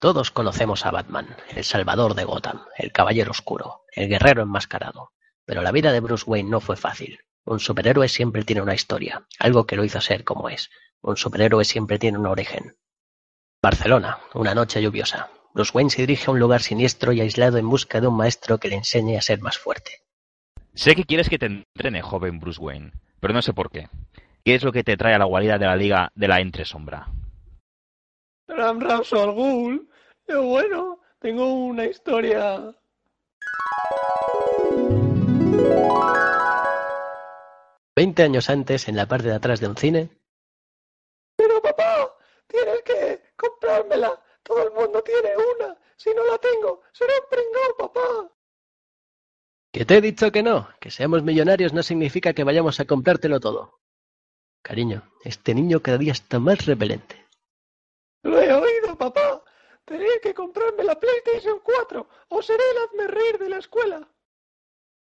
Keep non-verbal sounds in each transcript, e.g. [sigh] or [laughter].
Todos conocemos a Batman, el salvador de Gotham, el caballero oscuro, el guerrero enmascarado. Pero la vida de Bruce Wayne no fue fácil. Un superhéroe siempre tiene una historia, algo que lo hizo ser como es. Un superhéroe siempre tiene un origen. Barcelona, una noche lluviosa. Bruce Wayne se dirige a un lugar siniestro y aislado en busca de un maestro que le enseñe a ser más fuerte. Sé que quieres que te entrene, joven Bruce Wayne, pero no sé por qué. ¿Qué es lo que te trae a la guarida de la Liga de la Entresombra? Ram Rapso al. Pero bueno, tengo una historia. Veinte años antes, en la parte de atrás de un cine. Pero papá, tienes que comprármela. Todo el mundo tiene una. Si no la tengo, seré un pringao, papá. Que te he dicho que no. Que seamos millonarios no significa que vayamos a comprártelo todo. Cariño, este niño cada día está más repelente. Lo he oído, papá. Tendré que comprarme la PlayStation 4 o seré el hazme reír de la escuela.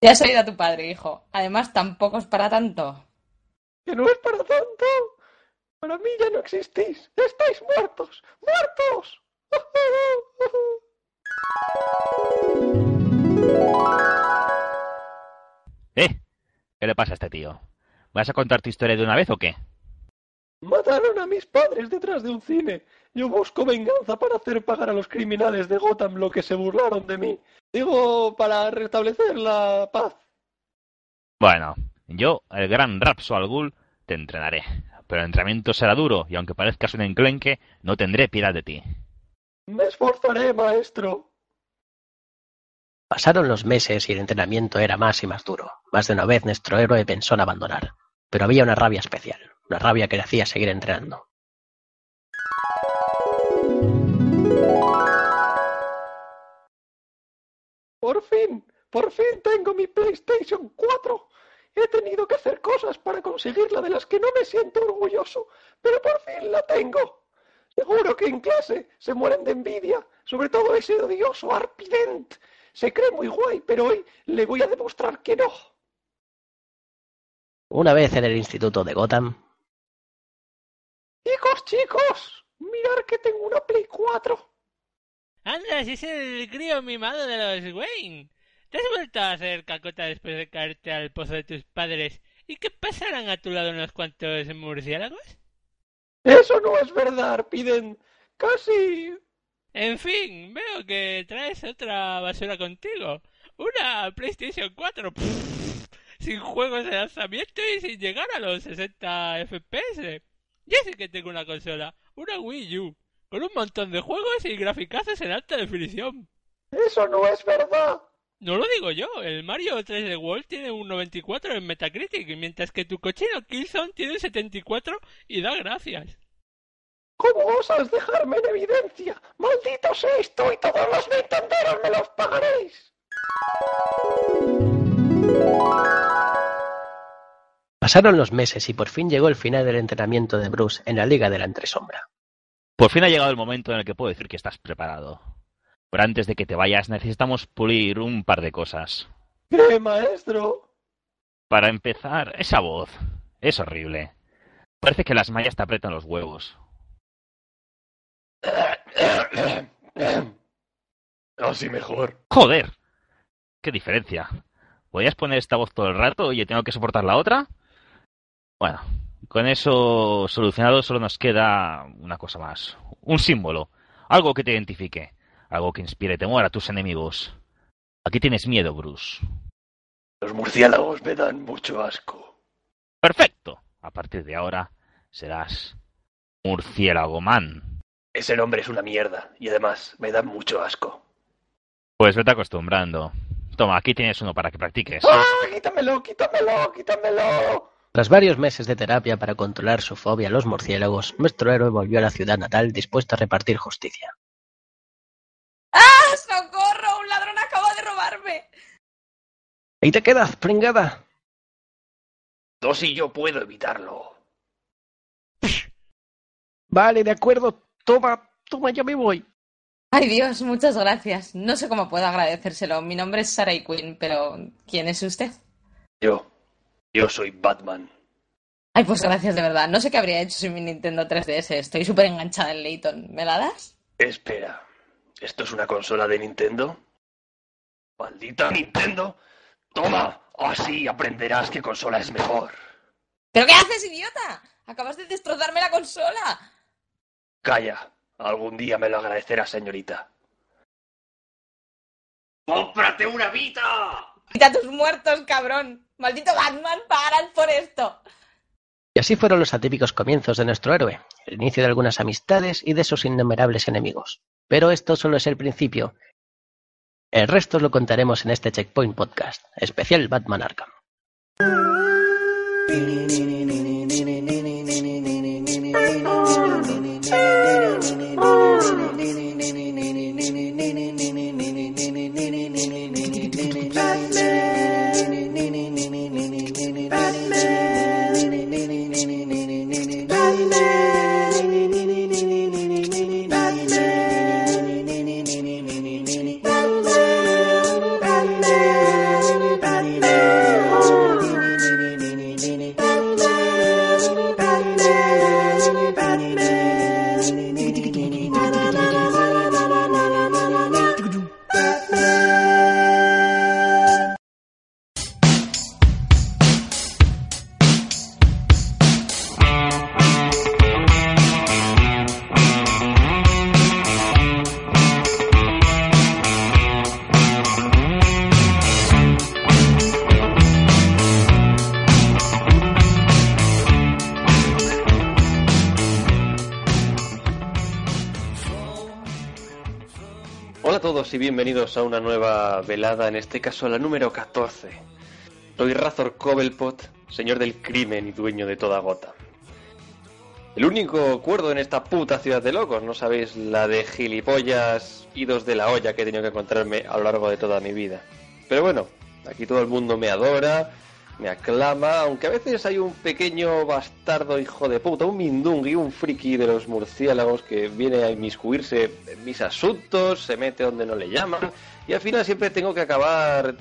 Ya has oído a tu padre, hijo. Además, tampoco es para tanto. Que no es para tanto. Para mí ya no existís. Estáis muertos. ¡Muertos! [laughs] ¿Eh? ¿Qué le pasa a este tío? ¿Vas a contar tu historia de una vez o qué? Mataron a mis padres detrás de un cine. Yo busco venganza para hacer pagar a los criminales de Gotham lo que se burlaron de mí. Digo, para restablecer la paz. Bueno, yo, el gran Rapso al Ghul, te entrenaré. Pero el entrenamiento será duro y aunque parezcas un enclenque, no tendré piedad de ti. Me esforzaré, maestro. Pasaron los meses y el entrenamiento era más y más duro. Más de una vez nuestro héroe pensó en abandonar. Pero había una rabia especial, una rabia que le hacía seguir entrenando. Por fin, por fin tengo mi PlayStation 4. He tenido que hacer cosas para conseguirla de las que no me siento orgulloso, pero por fin la tengo. Seguro que en clase se mueren de envidia, sobre todo ese odioso Arpident. Se cree muy guay, pero hoy le voy a demostrar que no. Una vez en el instituto de Gotham. Chicos, mirad que tengo una Play 4. Anda, si es el crío mimado de los Wayne. ¿Te has vuelto a hacer cacota después de caerte al pozo de tus padres? ¿Y qué pasarán a tu lado unos cuantos murciélagos? Eso no es verdad, piden casi. En fin, veo que traes otra basura contigo. Una PlayStation 4. Pff, sin juegos de lanzamiento y sin llegar a los 60 FPS. Ya sé que tengo una consola, una Wii U, con un montón de juegos y graficazos en alta definición. Eso no es verdad. No lo digo yo, el Mario 3D World tiene un 94 en Metacritic, mientras que tu cochino Killzone tiene un 74 y da gracias. ¿Cómo osas dejarme en evidencia? ¡Maldito seis tú y todos los Nintenderos me los pagaréis! Pasaron los meses y por fin llegó el final del entrenamiento de Bruce en la Liga de la Entresombra. Por fin ha llegado el momento en el que puedo decir que estás preparado. Pero antes de que te vayas necesitamos pulir un par de cosas. ¿Qué, maestro? Para empezar, esa voz. Es horrible. Parece que las mallas te aprietan los huevos. [coughs] Así mejor. Joder. ¿Qué diferencia? ¿Podrías poner esta voz todo el rato y yo tengo que soportar la otra? Bueno, con eso solucionado solo nos queda una cosa más. Un símbolo. Algo que te identifique. Algo que inspire temor a tus enemigos. Aquí tienes miedo, Bruce. Los murciélagos me dan mucho asco. Perfecto. A partir de ahora serás Murciélago Man. Ese nombre es una mierda y además me da mucho asco. Pues vete acostumbrando. Toma, aquí tienes uno para que practiques. ¡Ah! ¡Quítamelo, quítamelo, quítamelo! Tras varios meses de terapia para controlar su fobia a los murciélagos, nuestro héroe volvió a la ciudad natal dispuesto a repartir justicia. ¡Ah! ¡Socorro! ¡Un ladrón acaba de robarme! ¡Ahí te quedas, pringada! Dos y yo puedo evitarlo. Vale, de acuerdo. Toma, toma, ya me voy. Ay Dios, muchas gracias. No sé cómo puedo agradecérselo. Mi nombre es Sarah Quinn, pero ¿quién es usted? Yo. Yo soy Batman. Ay, pues gracias de verdad. No sé qué habría hecho sin mi Nintendo 3DS. Estoy súper enganchada en Layton. ¿Me la das? Espera. ¿Esto es una consola de Nintendo? ¡Maldita Nintendo! ¡Toma! Así aprenderás qué consola es mejor. ¿Pero qué haces, idiota? Acabas de destrozarme la consola. Calla. Algún día me lo agradecerá, señorita. ¡Cómprate una Vita! Quita tus muertos, cabrón. Maldito Batman, paras por esto. Y así fueron los atípicos comienzos de nuestro héroe, el inicio de algunas amistades y de sus innumerables enemigos. Pero esto solo es el principio. El resto lo contaremos en este Checkpoint Podcast, especial Batman Arkham. Hola a todos y bienvenidos a una nueva velada, en este caso la número 14. Soy Razor Cobblepot, señor del crimen y dueño de toda gota. El único cuerdo en esta puta ciudad de locos, no sabéis la de gilipollas idos de la olla que he tenido que encontrarme a lo largo de toda mi vida. Pero bueno, aquí todo el mundo me adora, me aclama, aunque a veces hay un pequeño bastardo hijo de puta, un mindungui, un friki de los murciélagos que viene a inmiscuirse en mis asuntos, se mete donde no le llaman, y al final siempre tengo que acabar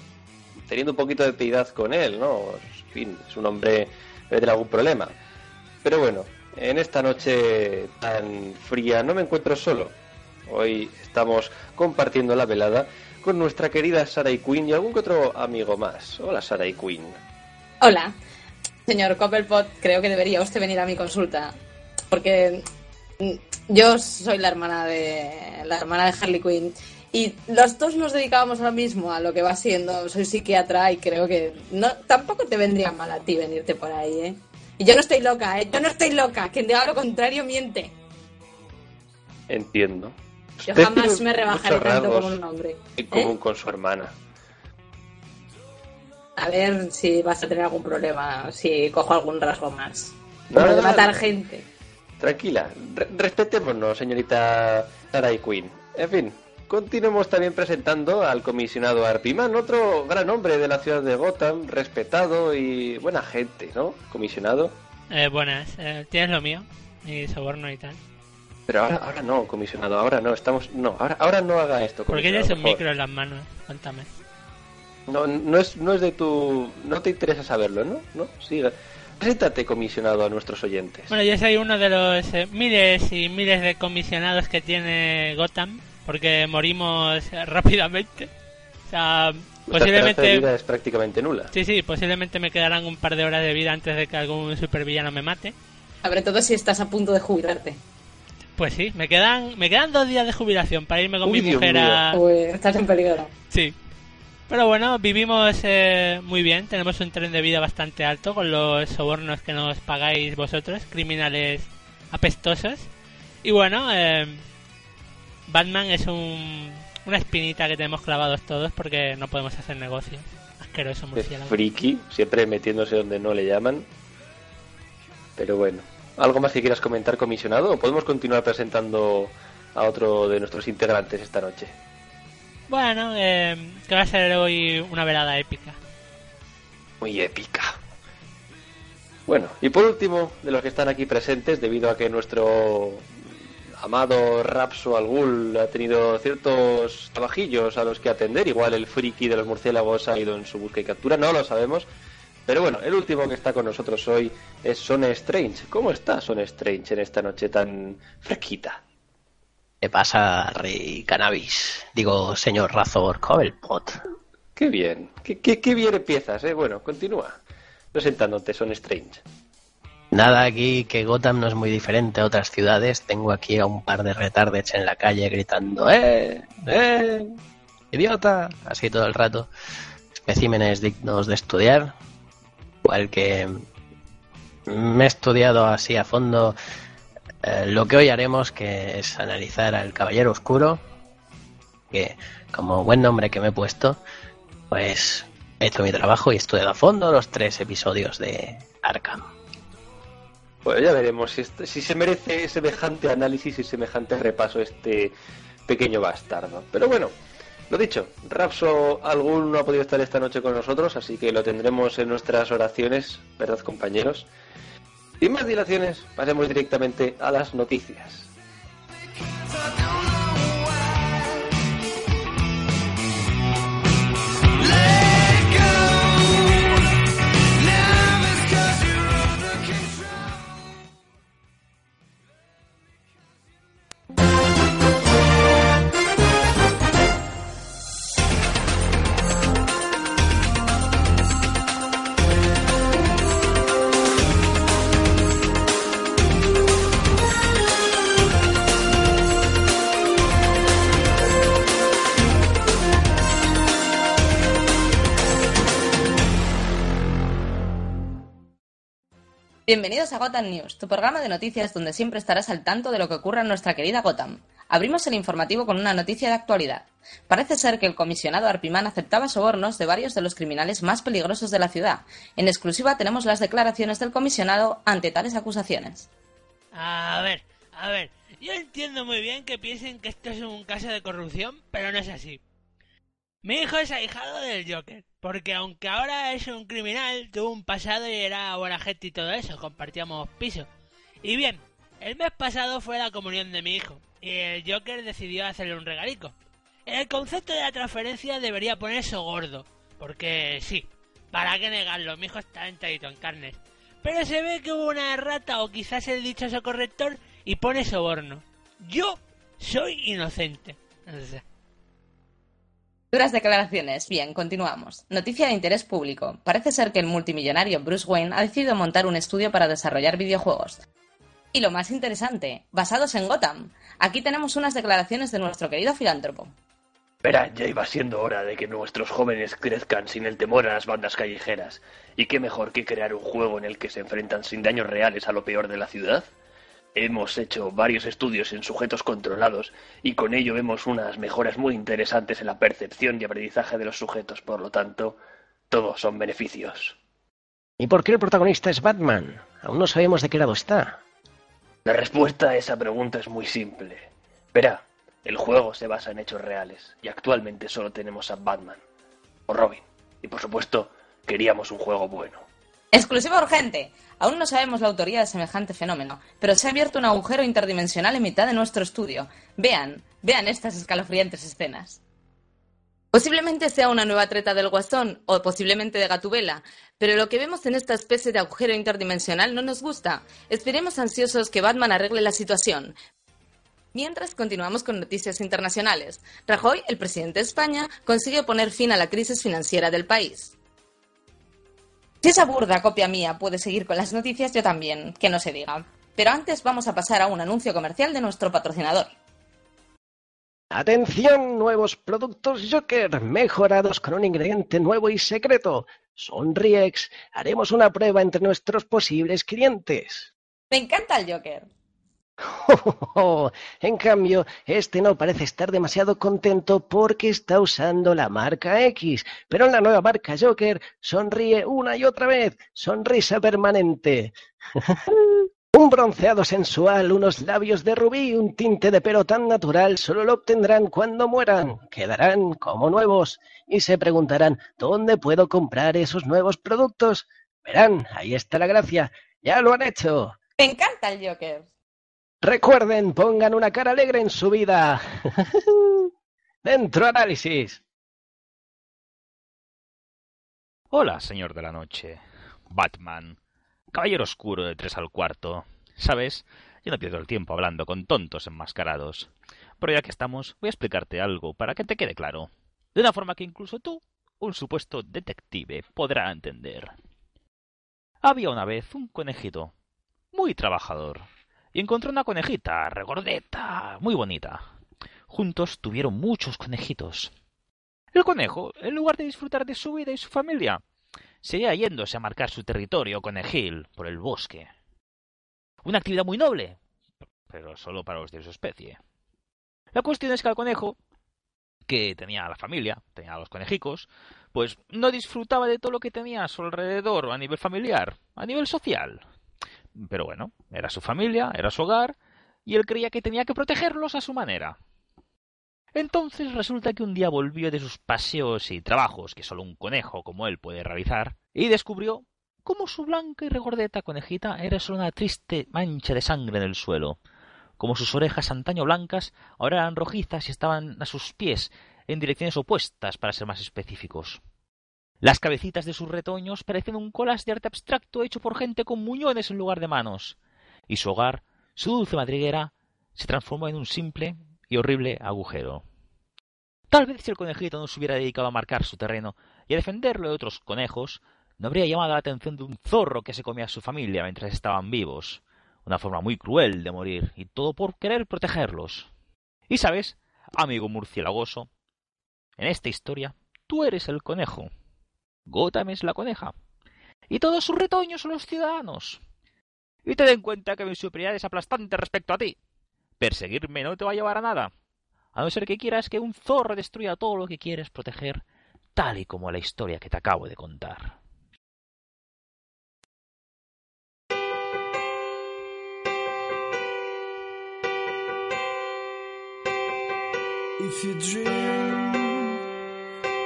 teniendo un poquito de piedad con él, ¿no? En fin, es un hombre debe tener algún problema. Pero bueno, en esta noche tan fría no me encuentro solo. Hoy estamos compartiendo la velada con nuestra querida Sarai Quinn y algún que otro amigo más. Hola Sarai Quinn. Hola. Señor Coppelpot, creo que debería usted venir a mi consulta. Porque mm, yo soy la hermana de la hermana de Harley Quinn. Y los dos nos dedicábamos ahora mismo a lo que va siendo. Soy psiquiatra y creo que no tampoco te vendría mal a ti venirte por ahí, ¿eh? Y yo no estoy loca, ¿eh? Yo no estoy loca. Quien diga lo contrario miente. Entiendo. Yo Usted jamás me rebajaré tanto como un hombre. En ¿eh? común con su hermana. A ver si vas a tener algún problema, si cojo algún rasgo más. No, no, de matar no. gente. Tranquila, re- respetémonos, señorita Sarai Quinn. En fin, continuemos también presentando al comisionado Arpiman, otro gran hombre de la ciudad de Gotham, respetado y buena gente, ¿no? Comisionado. Eh, buenas, eh, tienes lo mío, mi soborno y tal. Pero ahora, ahora no, comisionado, ahora no, estamos... No, ahora, ahora no haga esto, ¿Por qué tienes un micro en las manos? Cuéntame. No, no es, no es de tu... No te interesa saberlo, ¿no? No, siga. Preséntate, comisionado, a nuestros oyentes. Bueno, yo soy uno de los eh, miles y miles de comisionados que tiene Gotham, porque morimos eh, [laughs] rápidamente. O sea, esperanza de posiblemente... vida es prácticamente nula. Sí, sí, posiblemente me quedarán un par de horas de vida antes de que algún supervillano me mate. Sobre todo si estás a punto de jubilarte. Pues sí, me quedan, me quedan dos días de jubilación para irme con Uy, mi Dios mujer mío. a... Uy, estás en peligro. Sí. Pero bueno, vivimos eh, muy bien, tenemos un tren de vida bastante alto con los sobornos que nos pagáis vosotros, criminales apestosos. Y bueno, eh, Batman es un, una espinita que tenemos clavados todos porque no podemos hacer negocios. Asqueroso Es murciélago. friki, siempre metiéndose donde no le llaman. Pero bueno, ¿algo más que quieras comentar, comisionado? ¿O podemos continuar presentando a otro de nuestros integrantes esta noche? Bueno, eh, que va a ser hoy una velada épica. Muy épica. Bueno, y por último, de los que están aquí presentes, debido a que nuestro amado Rapso al Ghul ha tenido ciertos trabajillos a los que atender, igual el friki de los murciélagos ha ido en su busca y captura, no lo sabemos. Pero bueno, el último que está con nosotros hoy es Son Strange. ¿Cómo está Son Strange en esta noche tan fresquita? ¿Qué pasa, Rey Cannabis? Digo, señor Razor Cobblepot. Qué bien, qué, qué, qué bien empiezas, ¿eh? Bueno, continúa. Presentándote, son Strange. Nada aquí, que Gotham no es muy diferente a otras ciudades. Tengo aquí a un par de retardets en la calle gritando ¡Eh! ¡Eh! ¡Idiota! Así todo el rato. Especímenes dignos de estudiar. Igual que me he estudiado así a fondo eh, lo que hoy haremos, que es analizar al Caballero Oscuro, que como buen nombre que me he puesto, pues he hecho mi trabajo y estudiado a fondo los tres episodios de Arkham. Pues ya veremos si, si se merece semejante análisis y semejante repaso este pequeño bastardo. Pero bueno, lo dicho, Rapso algún no ha podido estar esta noche con nosotros, así que lo tendremos en nuestras oraciones, ¿verdad compañeros? Sin más dilaciones, pasemos directamente a las noticias. Bienvenidos a Gotham News, tu programa de noticias donde siempre estarás al tanto de lo que ocurre en nuestra querida Gotham. Abrimos el informativo con una noticia de actualidad. Parece ser que el comisionado Arpimán aceptaba sobornos de varios de los criminales más peligrosos de la ciudad. En exclusiva tenemos las declaraciones del comisionado ante tales acusaciones. A ver, a ver, yo entiendo muy bien que piensen que esto es un caso de corrupción, pero no es así. Mi hijo es ahijado del Joker, porque aunque ahora es un criminal, tuvo un pasado y era buena gente y todo eso, compartíamos piso. Y bien, el mes pasado fue la comunión de mi hijo, y el Joker decidió hacerle un regalico. El concepto de la transferencia debería ponerse gordo, porque sí, para qué negarlo, mi hijo está entradito en carnes. Pero se ve que hubo una errata o quizás el dichoso corrector y pone soborno. Yo soy inocente. [laughs] Duras declaraciones. Bien, continuamos. Noticia de interés público. Parece ser que el multimillonario Bruce Wayne ha decidido montar un estudio para desarrollar videojuegos. Y lo más interesante, basados en Gotham. Aquí tenemos unas declaraciones de nuestro querido filántropo. Verá, ya iba siendo hora de que nuestros jóvenes crezcan sin el temor a las bandas callejeras. ¿Y qué mejor que crear un juego en el que se enfrentan sin daños reales a lo peor de la ciudad? Hemos hecho varios estudios en sujetos controlados y con ello vemos unas mejoras muy interesantes en la percepción y aprendizaje de los sujetos. Por lo tanto, todos son beneficios. ¿Y por qué el protagonista es Batman? Aún no sabemos de qué lado está. La respuesta a esa pregunta es muy simple. Verá, el juego se basa en hechos reales y actualmente solo tenemos a Batman o Robin. Y por supuesto, queríamos un juego bueno. Exclusiva urgente. Aún no sabemos la autoría de semejante fenómeno, pero se ha abierto un agujero interdimensional en mitad de nuestro estudio. Vean, vean estas escalofriantes escenas. Posiblemente sea una nueva treta del Guasón o posiblemente de Gatubela, pero lo que vemos en esta especie de agujero interdimensional no nos gusta. Esperemos ansiosos que Batman arregle la situación. Mientras continuamos con noticias internacionales. Rajoy, el presidente de España, consigue poner fin a la crisis financiera del país. Si esa burda copia mía puede seguir con las noticias, yo también, que no se diga. Pero antes vamos a pasar a un anuncio comercial de nuestro patrocinador. Atención, nuevos productos Joker, mejorados con un ingrediente nuevo y secreto. Sonriex, haremos una prueba entre nuestros posibles clientes. Me encanta el Joker. [laughs] en cambio, este no parece estar demasiado contento porque está usando la marca X, pero en la nueva marca Joker sonríe una y otra vez, sonrisa permanente. [laughs] Un bronceado sensual, unos labios de rubí, un tinte de pelo tan natural solo lo obtendrán cuando mueran. Quedarán como nuevos y se preguntarán ¿dónde puedo comprar esos nuevos productos? Verán, ahí está la gracia. Ya lo han hecho. Me encanta el Joker. Recuerden, pongan una cara alegre en su vida. [laughs] Dentro análisis. Hola, señor de la noche. Batman. Caballero oscuro de tres al cuarto. ¿Sabes? Yo no pierdo el tiempo hablando con tontos enmascarados. Pero ya que estamos, voy a explicarte algo para que te quede claro. De una forma que incluso tú, un supuesto detective, podrá entender. Había una vez un conejito, muy trabajador, y encontró una conejita, regordeta, muy bonita. Juntos tuvieron muchos conejitos. El conejo, en lugar de disfrutar de su vida y su familia, seguía yéndose a marcar su territorio conejil por el bosque. Una actividad muy noble, pero solo para los de su especie. La cuestión es que al conejo, que tenía a la familia, tenía a los conejicos, pues no disfrutaba de todo lo que tenía a su alrededor a nivel familiar, a nivel social. Pero bueno, era su familia, era su hogar, y él creía que tenía que protegerlos a su manera. Entonces resulta que un día volvió de sus paseos y trabajos que solo un conejo como él puede realizar, y descubrió cómo su blanca y regordeta conejita era solo una triste mancha de sangre en el suelo, como sus orejas antaño blancas ahora eran rojizas y estaban a sus pies en direcciones opuestas para ser más específicos. Las cabecitas de sus retoños parecían un colas de arte abstracto hecho por gente con muñones en lugar de manos, y su hogar, su dulce madriguera, se transformó en un simple y horrible agujero. Tal vez si el conejito no se hubiera dedicado a marcar su terreno y a defenderlo de otros conejos, no habría llamado la atención de un zorro que se comía a su familia mientras estaban vivos, una forma muy cruel de morir, y todo por querer protegerlos. Y sabes, amigo murciélagoso, en esta historia tú eres el conejo. Gotham es la coneja. Y todos sus retoños son los ciudadanos. Y ten en cuenta que mi superioridad es aplastante respecto a ti. Perseguirme no te va a llevar a nada. A no ser que quieras que un zorro destruya todo lo que quieres proteger, tal y como la historia que te acabo de contar.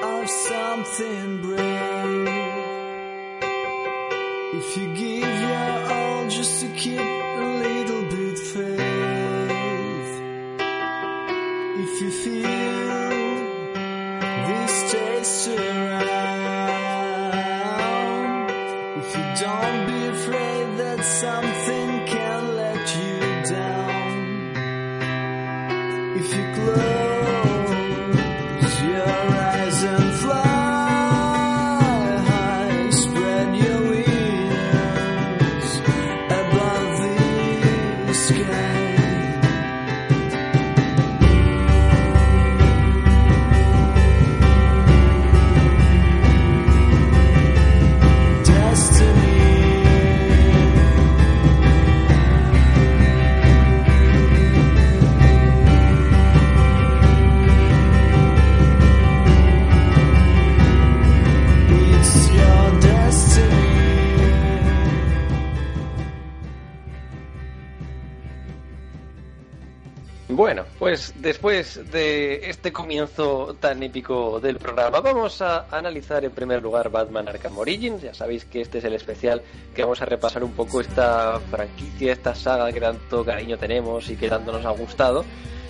Of something brave, if you give your all just to keep a little bit faith, if you feel this taste around, if you don't be afraid that something Bueno, pues después de este comienzo tan épico del programa, vamos a analizar en primer lugar Batman Arkham Origins. Ya sabéis que este es el especial que vamos a repasar un poco esta franquicia, esta saga que tanto cariño tenemos y que tanto nos ha gustado.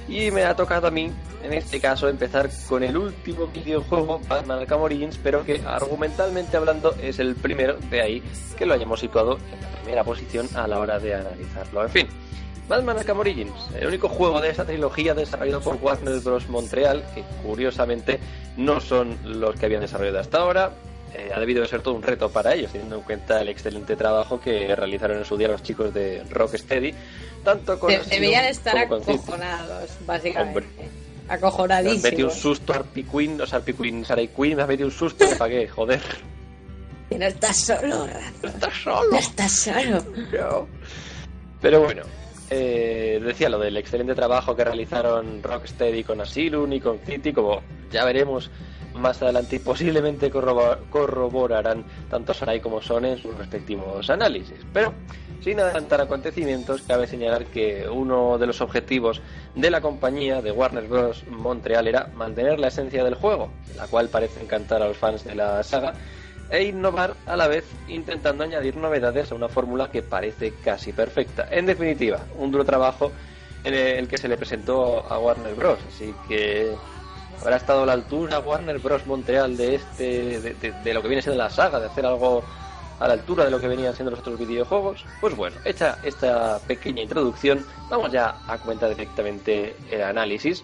Y me ha tocado a mí, en este caso, empezar con el último videojuego, Batman Arkham Origins, pero que argumentalmente hablando es el primero, de ahí que lo hayamos situado en la primera posición a la hora de analizarlo. En fin, Batman Arkham Origins, el único juego de esta trilogía desarrollado por Warner Bros. Montreal, que curiosamente no son los que habían desarrollado hasta ahora. Eh, ha debido de ser todo un reto para ellos, teniendo en cuenta el excelente trabajo que realizaron en su día los chicos de Rocksteady, tanto con Deberían estar acojonados, básicamente. Hombre. Me has metido un Acojonadísimos. susto Harpy Quinn, o sea, Harpy Quinn, Sarai Quinn, me has metido un susto, ¿para qué? Joder, Y no estás solo, Rafa. no estás solo. No estás solo. No. Pero bueno, eh, decía lo del excelente trabajo que realizaron Rocksteady con Asylum y con City, como ya veremos más adelante y posiblemente corrobo- corroborarán tanto Sarai como Son en sus respectivos análisis. Pero sin adelantar acontecimientos, cabe señalar que uno de los objetivos de la compañía de Warner Bros. Montreal era mantener la esencia del juego, la cual parece encantar a los fans de la saga, e innovar a la vez intentando añadir novedades a una fórmula que parece casi perfecta. En definitiva, un duro trabajo en el que se le presentó a Warner Bros. Así que habrá estado a la altura Warner Bros. Montreal de este de, lo que viene siendo la saga, de hacer algo a la altura de lo que venían siendo los otros videojuegos. Pues bueno, hecha esta pequeña introducción, vamos ya a comentar directamente el análisis.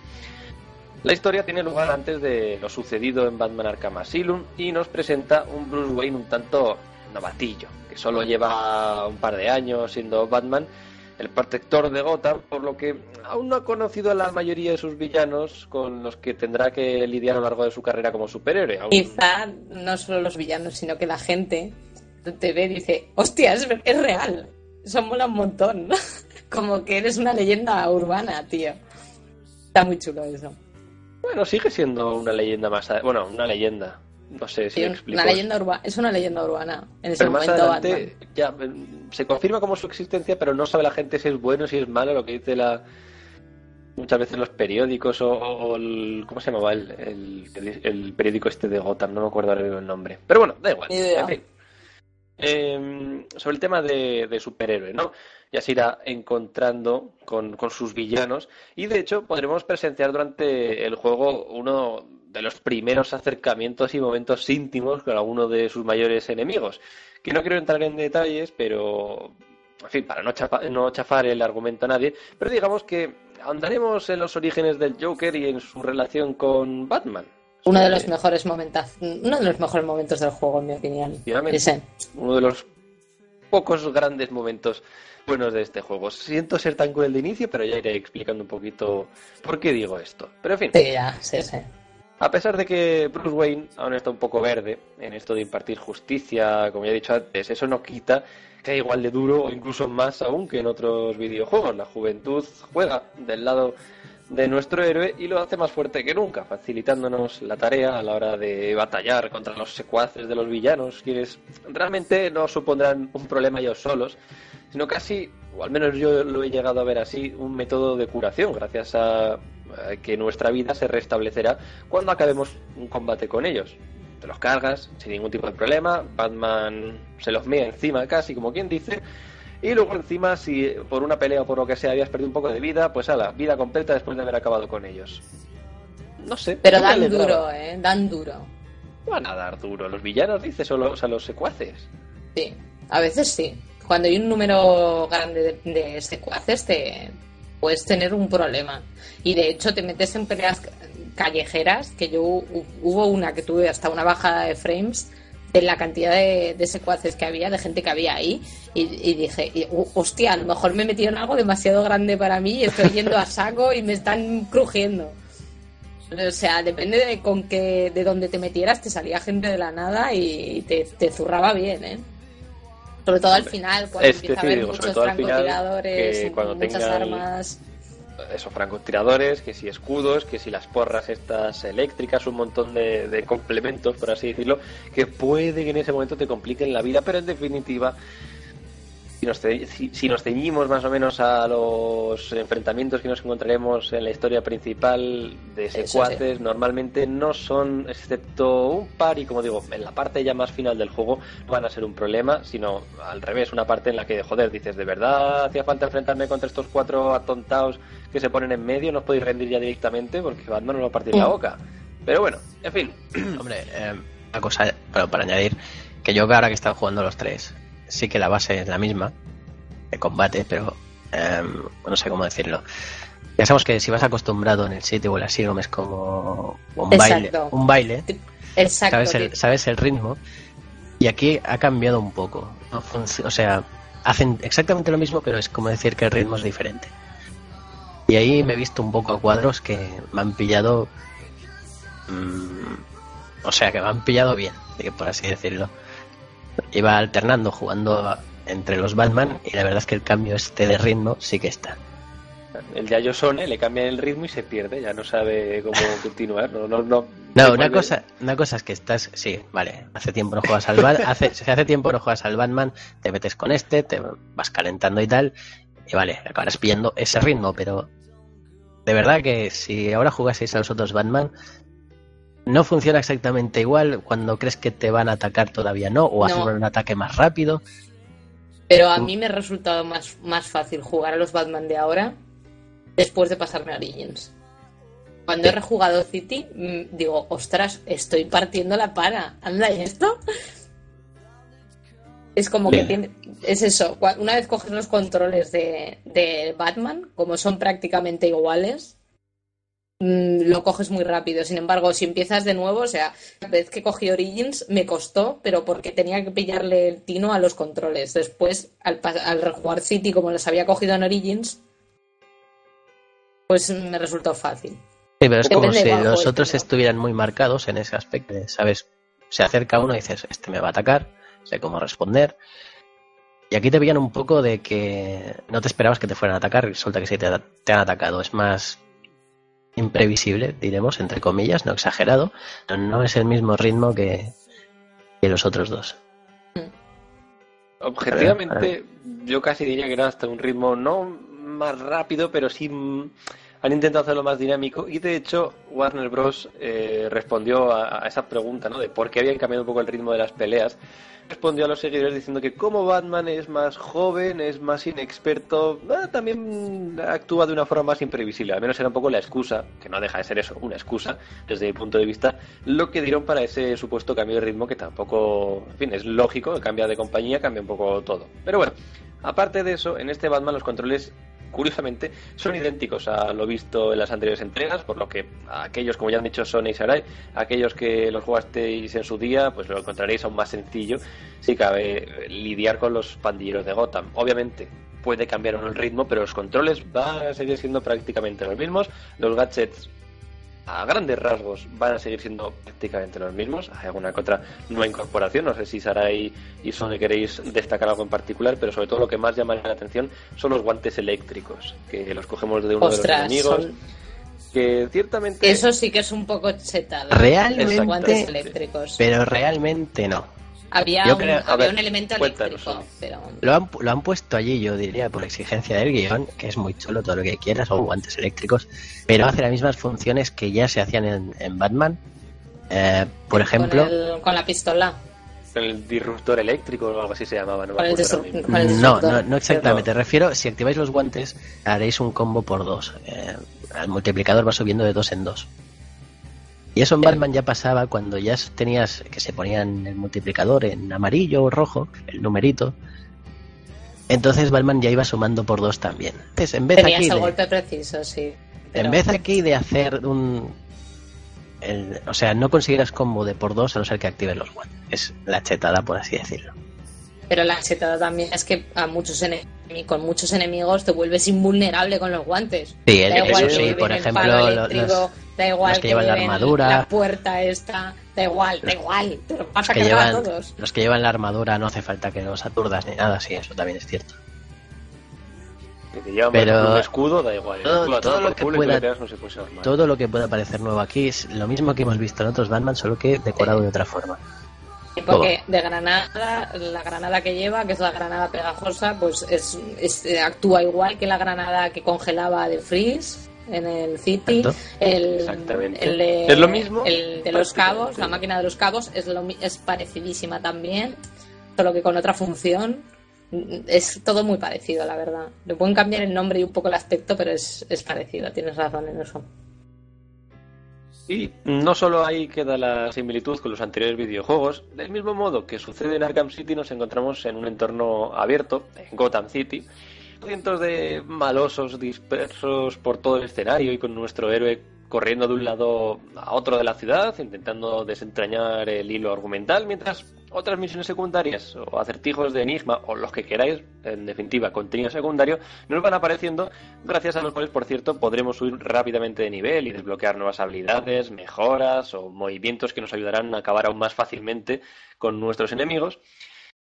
La historia tiene lugar antes de lo sucedido en Batman Arkham Asylum y nos presenta un Bruce Wayne un tanto novatillo, que solo lleva un par de años siendo Batman, el protector de Gotham, por lo que aún no ha conocido a la mayoría de sus villanos con los que tendrá que lidiar a lo largo de su carrera como superhéroe. Quizá no solo los villanos, sino que la gente te ve y dice, hostia, es, es real. Eso mola un montón. [laughs] Como que eres una leyenda urbana, tío. Está muy chulo eso. Bueno, sigue siendo una leyenda más... a- Bueno, una leyenda. No sé si Sí, me explico. una leyenda urbana. Es una leyenda urbana. En ese Pero más momento adelante ya mm, se confirma como su existencia, pero no sabe la gente si es bueno, si es malo, lo que dice la muchas veces los periódicos o, o el ¿cómo se llamaba el, el, el periódico este de Gotham? No me acuerdo ahora mismo el nombre. Pero bueno, da igual. En fin. Eh, sobre el tema de, de superhéroe, ¿no? Ya se irá encontrando con, con sus villanos y de hecho podremos presenciar durante el juego uno de los primeros acercamientos y momentos íntimos con alguno de sus mayores enemigos. Que no quiero entrar en detalles, pero en fin, para no, chapa- no chafar el argumento a nadie, pero digamos que ahondaremos en los orígenes del Joker y en su relación con Batman. Uno de Eh, los mejores momentos, uno de los mejores momentos del juego, en mi opinión. Ese. uno de los pocos grandes momentos buenos de este juego. Siento ser tan cruel de inicio, pero ya iré explicando un poquito por qué digo esto. Pero en fin, Sí, ya, sí, sí. a pesar de que Bruce Wayne aún está un poco verde en esto de impartir justicia, como ya he dicho antes, eso no quita que sea igual de duro o incluso más aún que en otros videojuegos. La juventud juega del lado de nuestro héroe y lo hace más fuerte que nunca, facilitándonos la tarea a la hora de batallar contra los secuaces de los villanos, quienes realmente no supondrán un problema ellos solos, sino casi, o al menos yo lo he llegado a ver así, un método de curación, gracias a, a que nuestra vida se restablecerá cuando acabemos un combate con ellos. Te los cargas sin ningún tipo de problema, Batman se los mea encima casi, como quien dice, y luego encima, si por una pelea o por lo que sea habías perdido un poco de vida, pues a la vida completa después de haber acabado con ellos. No sé. Pero no dan alegraba. duro, ¿eh? Dan duro. Van a dar duro. Los villanos, dices, o los, a los secuaces. Sí, a veces sí. Cuando hay un número grande de, secuaces, te puedes tener un problema. Y de hecho, te metes en peleas callejeras, que yo hu- hubo una que tuve hasta una bajada de frames de la cantidad de, secuaces que había, de gente que había ahí, y, dije, y, "Uh, hostia, a lo mejor me he metido en algo demasiado grande para mí y estoy yendo a saco y me están crujiendo. O sea, depende de con qué, de dónde te metieras, te salía gente de la nada y te, te zurraba bien, ¿eh? Sobre todo al final, cuando Es empieza a decir, haber digo, sobre muchos todo al final, francotiradores, cuando muchas tenga el- armas. Esos francotiradores, que si escudos, que si las porras estas eléctricas, un montón de, de complementos, por así decirlo, que puede que en ese momento te compliquen la vida, pero en definitiva, si nos, ce- si, si nos ceñimos más o menos a los enfrentamientos que nos encontraremos en la historia principal de sí. secuaces, normalmente no son, excepto un par, y como digo, en la parte ya más final del juego, no van a ser un problema, sino al revés, una parte en la que, joder, dices, ¿de verdad hacía falta enfrentarme contra estos cuatro atontados que se ponen en medio? ¿No os podéis rendir ya directamente? Porque Batman nos va a partir la Mm. boca. Pero bueno, en fin, [clears throat] Hombre, eh, una cosa bueno, para añadir, que yo que ahora que están jugando los tres, sí que la base es la misma de combate, pero eh, no sé cómo decirlo. Ya sabemos que si vas acostumbrado en el sitio o el asilo es como un baile, un baile, Exacto. sabes el, sabes el ritmo y aquí ha cambiado un poco. O sea, hacen exactamente lo mismo, pero es como decir que el ritmo es diferente. Y ahí me he visto un poco a cuadros que me han pillado. mm, o sea, que me han pillado bien, por así decirlo. Iba alternando jugando entre los Batman y la verdad es que el cambio este de ritmo sí que está. el de Ayosone le cambian el ritmo y se pierde, ya no sabe cómo [laughs] continuar. No, no, no, No, una cosa, una cosa es que estás, sí, vale, hace tiempo no juegas al Batman, hace, si hace tiempo no juegas al Batman, te metes con este, te vas calentando y tal, y vale, acabarás pillando ese ritmo, pero de verdad que si ahora jugaseis a los otros Batman, no funciona exactamente igual, cuando crees que te van a atacar todavía no, o No. hacer un ataque más rápido, Pero a mí me ha resultado más, más fácil jugar a los Batman de ahora después de pasarme a Origins. Cuando he rejugado City, mm, digo, ostras, estoy partiendo la para. ¿Anda ¿y esto? Es como que tiene, es eso, una vez coges los controles de, de Batman, como son prácticamente iguales, lo coges muy rápido. Sin embargo, si empiezas de nuevo, o sea, la vez que cogí Origins me costó, pero porque tenía que pillarle el tino a los controles. Después, al, al rejugar City, como los había cogido en Origins, pues me resultó fácil. Sí, pero es como Depende si de cuál los otros estuvieran muy marcados en ese aspecto. ¿Sabes? Se acerca uno y dices, este me va a atacar, sé cómo responder. Y aquí te pillan un poco de que no te esperabas que te fueran a atacar y resulta que sí te, te han atacado. Es más imprevisible, diremos, entre comillas, no exagerado. No, no es el mismo ritmo que, que los otros dos. Objetivamente, yo casi diría que era hasta un ritmo no más rápido, pero sí han intentado hacerlo más dinámico. Y de hecho, Warner Bros. eh, respondió a, a esa pregunta, ¿no? De por qué habían cambiado un poco el ritmo de las peleas. Respondió a los seguidores diciendo que como Batman es más joven, es más inexperto, ah, también actúa de una forma más imprevisible. Al menos era un poco la excusa, que no deja de ser eso, una excusa, desde mi punto de vista, lo que dieron para ese supuesto cambio de ritmo que tampoco, en fin, es lógico, cambia de compañía, cambia un poco todo. Pero bueno, aparte de eso, en este Batman los controles curiosamente, son idénticos a lo visto en las anteriores entregas, por lo que aquellos, como ya han dicho Sony y Sarai, aquellos que los jugasteis en su día, pues lo encontraréis aún más sencillo si cabe lidiar con los pandilleros de Gotham. Obviamente puede cambiar el ritmo, pero los controles van a seguir siendo prácticamente los mismos, los gadgets a grandes rasgos van a seguir siendo prácticamente los mismos. Hay alguna que otra nueva incorporación. No sé si Sarai y Sony queréis destacar algo en particular, pero sobre todo lo que más llama la atención son los guantes eléctricos, que los cogemos de uno Ostras, de los enemigos. son- Que ciertamente. Eso sí que es un poco chetada. Realmente- Los guantes eléctricos. Pero realmente no. Había un, creo- había ver, un elemento eléctrico, pero Lo han, lo han puesto allí, yo diría, por exigencia del guion, que es muy chulo todo lo que quieras, son guantes eléctricos, pero hace las mismas funciones que ya se hacían en, en Batman. Eh, por ejemplo, con, el- con la pistola. El disruptor eléctrico o algo así se llamaba, no no, no, no exactamente. Refiero, si activáis los guantes, haréis un combo por dos. Eh, el multiplicador va subiendo de dos en dos. Y eso en Batman ya pasaba cuando ya tenías que se ponían el multiplicador en amarillo o rojo, el numerito. Entonces Batman ya iba sumando por dos también. Entonces, en vez Tenías aquí el de, golpe preciso, sí. pero- en vez aquí de [laughs] hacer un... el- o sea, no conseguirás combo de por dos a no ser que actives los guantes. Es la chetada, por así decirlo. Pero la chetada también es que a muchos enemi- con muchos enemigos te vuelves invulnerable con los guantes. Sí, el- da igual eso sí, por ejemplo, los- da igual los que llevan la armadura. la puerta esta, da igual, da igual, te lo vas a que cargar a llevan, todos. los que llevan la armadura no hace falta que los aturdas ni nada, sí, eso también es cierto. Llevan Pero- un escudo, da igual. Todo- lo que pueda- no. Todo lo que pueda parecer nuevo aquí es lo mismo que hemos visto en otros Batman, solo que decorado de otra forma. Porque de granada, la granada que lleva, que es la granada pegajosa, pues es, es- eh, actúa igual que la granada que congelaba de Freeze en el City. Exacto. El, Exactamente. el de, Es lo mismo, El de los cabos, la máquina de los cabos, es, lo, mi- es parecidísima también, solo que con otra función. Es todo muy parecido, la verdad. Le pueden cambiar el nombre y un poco el aspecto, pero es, es parecido, tienes razón en eso. Y no solo ahí queda la similitud con los anteriores videojuegos, del mismo modo que sucede en Arkham City nos encontramos en un entorno abierto, en Gotham City, cientos de malosos dispersos por todo el escenario y con nuestro héroe corriendo de un lado a otro de la ciudad, intentando desentrañar el hilo argumental, mientras otras misiones secundarias o acertijos de enigma o los que queráis, en definitiva, contenido secundario, nos van apareciendo, gracias a los cuales, por cierto, podremos subir rápidamente de nivel y desbloquear nuevas habilidades, mejoras o movimientos que nos ayudarán a acabar aún más fácilmente con nuestros enemigos.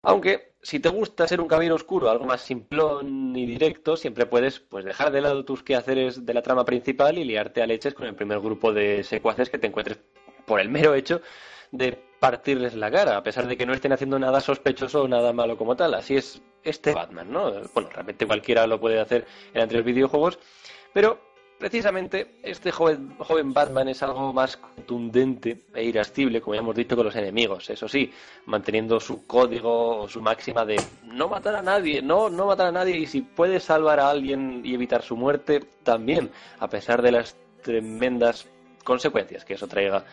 Aunque, si te gusta ser un caballero oscuro, algo más simplón y directo, siempre puedes pues, dejar de lado tus quehaceres de la trama principal y liarte a leches con el primer grupo de secuaces que te encuentres por el mero hecho de partirles la cara, a pesar de que no estén haciendo nada sospechoso o nada malo como tal. Así es este Batman, ¿no? Bueno, realmente cualquiera lo puede hacer en anteriores videojuegos, pero precisamente este joven, joven Batman es algo más contundente e irascible, como ya hemos dicho, con los enemigos. Eso sí, manteniendo su código o su máxima de no matar a nadie, no, no matar a nadie, y si puede salvar a alguien y evitar su muerte, también, a pesar de las tremendas consecuencias que eso traiga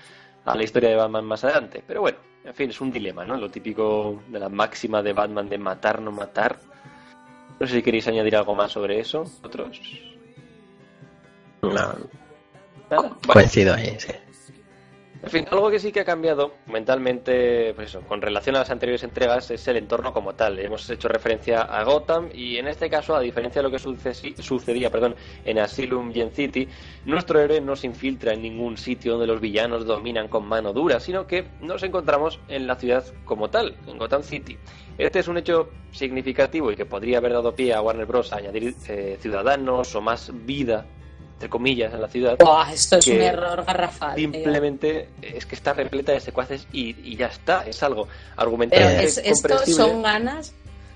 a la historia de Batman más adelante. Pero bueno, en fin, es un dilema, ¿no? Lo típico de la máxima de Batman de matar, no matar. No sé si queréis añadir algo más sobre eso. ¿Otros? No, Nada. Coincido ahí, sí. En fin, algo que sí que ha cambiado mentalmente, pues eso, con relación a las anteriores entregas, es el entorno como tal. Hemos hecho referencia a Gotham y en este caso, a diferencia de lo que sucedía perdón, en Asylum y en City, nuestro héroe no se infiltra en ningún sitio donde los villanos dominan con mano dura, sino que nos encontramos en la ciudad como tal, en Gotham City. Este es un hecho significativo y que podría haber dado pie a Warner Bros. a añadir eh, ciudadanos o más vida, entre comillas, en la ciudad. Buah, esto es un error garrafal. tío. Simplemente es que está repleta de secuaces y, y ya está, es algo Pero argumentalmente es, esto son ganas.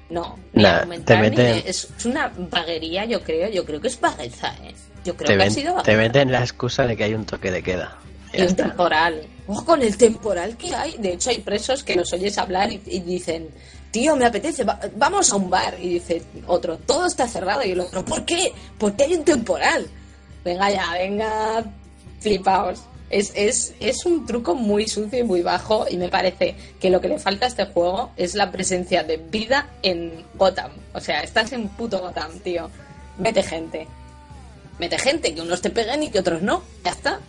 No, ni Nah, argumental, te ni meten- de- es, es una vaguería, yo creo. Yo creo que es vagueza, ¿eh? Yo creo Te, que ha ven- sido te vagueza. meten la excusa de que hay un toque de queda. Y Ya un está. temporal. Ojo con el temporal que hay. De hecho, hay presos que los oyes hablar y, y dicen, tío, me apetece, va- vamos a un bar. Y dice otro, todo está cerrado. Y el otro, ¿por qué? Porque hay un temporal. Venga ya, venga, flipaos. Es, es, es un truco muy sucio y muy bajo y me parece que lo que le falta a este juego es la presencia de vida en Gotham. O sea, estás en puto Gotham, tío. Mete gente. Mete gente, que unos te peguen y que otros no. Ya está.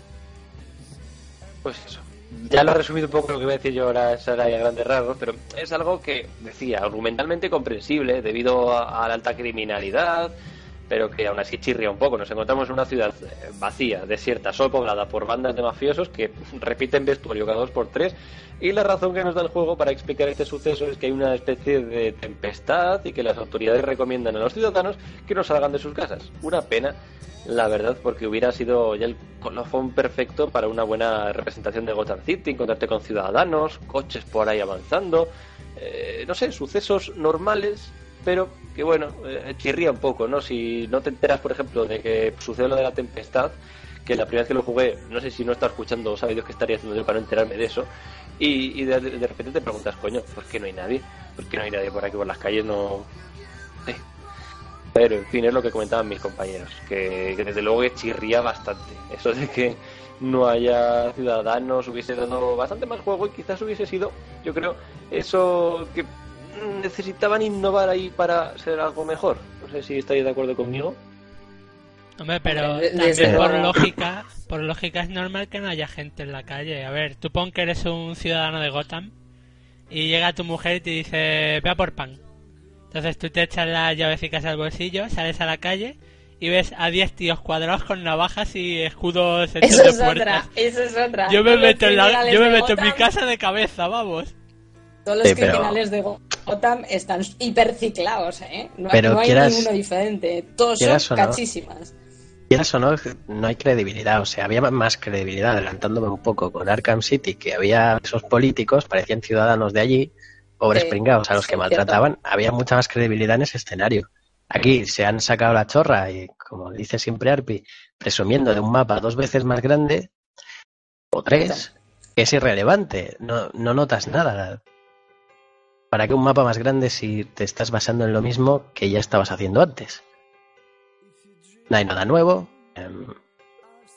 Pues eso. Ya lo he resumido un poco lo que voy a decir yo ahora, Sara, a grandes rasgos, pero es algo que, decía, argumentalmente comprensible debido a la alta criminalidad, pero que aún así chirría un poco. Nos encontramos en una ciudad eh, vacía, desierta, solo poblada por bandas de mafiosos que [laughs] repiten vestuario cada dos por tres. Y la razón que nos da el juego para explicar este suceso es que hay una especie de tempestad y que las autoridades recomiendan a los ciudadanos que no salgan de sus casas. Una pena, la verdad, porque hubiera sido ya el colofón perfecto para una buena representación de Gotham City, encontrarte con ciudadanos, coches por ahí avanzando, eh, no sé, sucesos normales, pero que bueno, eh, chirría un poco, ¿no? Si no te enteras, por ejemplo, de que sucede lo de la tempestad, que la primera vez que lo jugué, no sé si no estaba escuchando o Dios qué estaría haciendo yo para no enterarme de eso, y, de, repente te preguntas, coño, ¿por qué no hay nadie? ¿Por qué no hay nadie por aquí por las calles? No... Pero, en fin, es lo que comentaban mis compañeros, que, que desde luego que chirría bastante. Eso de que no haya ciudadanos hubiese dado bastante más juego y quizás hubiese sido, yo creo, eso que necesitaban innovar ahí para ser algo mejor. No sé si estáis de acuerdo conmigo. Hombre, pero también por lógica, por lógica es normal que no haya gente en la calle. A ver, tú pon que eres un ciudadano de Gotham y llega tu mujer y te dice, ve a por pan. Entonces tú te echas las llavecitas al bolsillo, sales a la calle y ves a 10 tíos cuadrados con navajas y escudos hechos Eso de es puertas. otra, eso es otra. Yo me Todos meto en, la, yo me meto en mi casa de cabeza, vamos. Todos los Sí, pero- criminales de Gotham están hiperciclados, ¿eh? No, Pero no hay quieras- ninguno diferente. Todos son no. cachísimas. Quieras o no, no hay credibilidad. O sea, había más credibilidad, adelantándome un poco con Arkham City, que había esos políticos, parecían ciudadanos de allí, pobres Sí, pringados a los sí, que maltrataban. Había mucha más credibilidad en ese escenario. Aquí se han sacado la chorra y, como dice siempre Arpi, presumiendo de un mapa dos veces más grande, o tres, que es irrelevante. No, no notas nada. ¿Para qué un mapa más grande si te estás basando en lo mismo que ya estabas haciendo antes? No hay nada nuevo. em,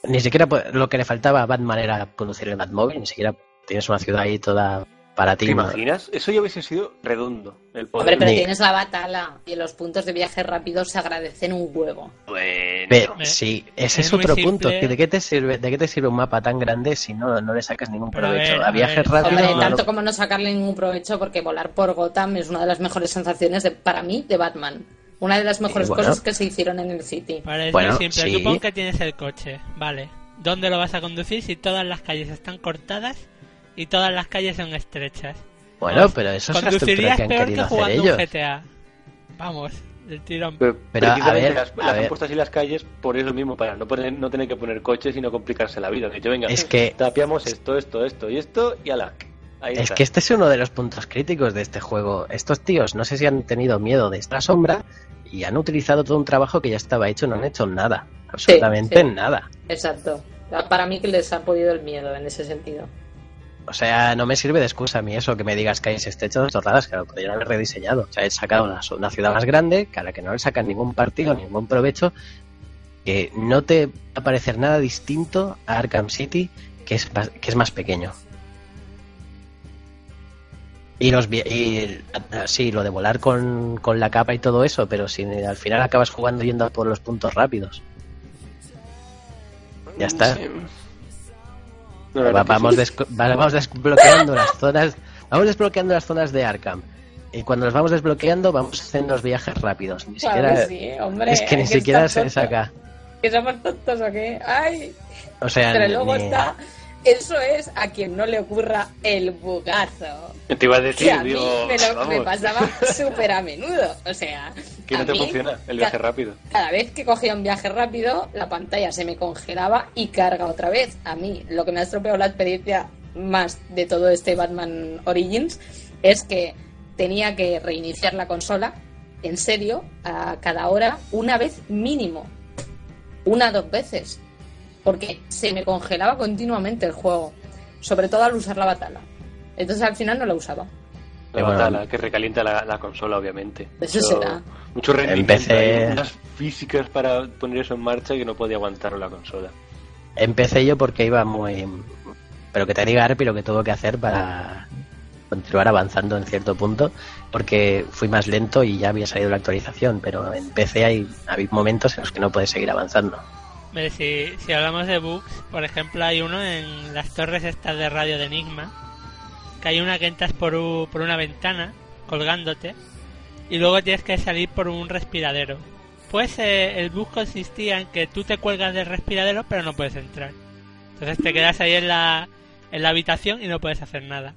ni siquiera lo que le faltaba a Batman era conducir el Batmóvil, ni siquiera tienes una ciudad ahí toda para ti. ¿Te imaginas? Eso ya hubiese sido redondo. El poder. Hombre, pero Ni- tienes la batala y los puntos de viaje rápido se agradecen un huevo. Bueno. Pero, sí, ese es otro simple. punto. que ¿De qué te sirve, de qué te sirve un mapa tan grande si no, no le sacas ningún Pero a provecho? ver, a viajes rápidos. Hombre, no tanto como no sacarle ningún provecho, porque volar por Gotham es una de las mejores sensaciones de, para mí de Batman. Una de las mejores bueno. cosas que se hicieron en el City. Vale, es Bueno, muy simple. sí. Pon que tienes el coche, vale. ¿Dónde lo vas a conducir si todas las calles están cortadas y todas las calles son estrechas? Bueno, Vamos, pero eso es la estructura que han peor que querido hacer ellos. un GTA. Vamos, del tirón. Pero, Pero, a ver, las, a las han puesto así las calles por eso mismo, para no, poner, no tener que poner coches y no complicarse la vida. De hecho, venga, Es que tapiamos esto, esto, esto y esto y ala. Ahí Es está. que este es uno de los puntos críticos de este juego. Estos tíos no sé si han tenido miedo de esta sombra y han utilizado todo un trabajo que ya estaba hecho, no han hecho nada, absolutamente sí. nada. Exacto. Para mí que les ha podido el miedo en ese sentido. O sea, no me sirve de excusa a mí eso que me digas que hay estrecho de chorradas, que lo podrían haber rediseñado. O sea, he sacado una, una ciudad más grande, que a la que no le sacan ningún partido, ningún provecho, que no te va a parecer nada distinto a Arkham City, que es, más- que es más pequeño. Y los y sí, lo de volar con, con la capa y todo eso, pero si al final acabas jugando yendo por los puntos rápidos. Ya está. Sí. No, Va- vamos, sí. vamos desbloqueando las zonas, vamos desbloqueando las zonas de Arkham. Y cuando las vamos desbloqueando, vamos haciendo los viajes rápidos. Ni Claro siquiera, que sí, hombre. es que ni siquiera se tonto. saca. ¿Que somos tontos o qué? ¡Ay! O sea, Pero luego ni- está. Eso es a quien no le ocurra el bugazo. Te iba a decir, Que a mí me, lo- me vamos, pasaba [laughs] súper a menudo. O sea, que no te mí, funciona el viaje rápido. Cada vez que cogía un viaje rápido, la pantalla se me congelaba y carga otra vez. A mí, lo que me ha estropeado la experiencia más de todo este Batman Origins es que tenía que reiniciar la consola, en serio, a cada hora, una vez mínimo. Una dos veces. Porque se me congelaba continuamente el juego. Sobre todo al usar la batala. Entonces al final no la usaba. La batalla que recalienta la, la consola, obviamente. Eso Mucho- será. Mucho rendimiento. Empecé- unas físicas para poner eso en marcha que no podía aguantar la consola. Empecé yo porque iba muy... Pero que te diga Arpi lo que tuvo que hacer para continuar avanzando en cierto punto, porque fui más lento y ya había salido la actualización, pero en PC hay, hay momentos en los que no puedes seguir avanzando. Si, si hablamos de bugs, por ejemplo, hay uno en las torres estas de radio de Enigma, que hay una que entras por, u- por una ventana, colgándote, y luego tienes que salir por un respiradero. Pues eh, el bug consistía en que tú te cuelgas del respiradero, pero no puedes entrar. Entonces te quedas ahí en la, en la habitación y no puedes hacer nada.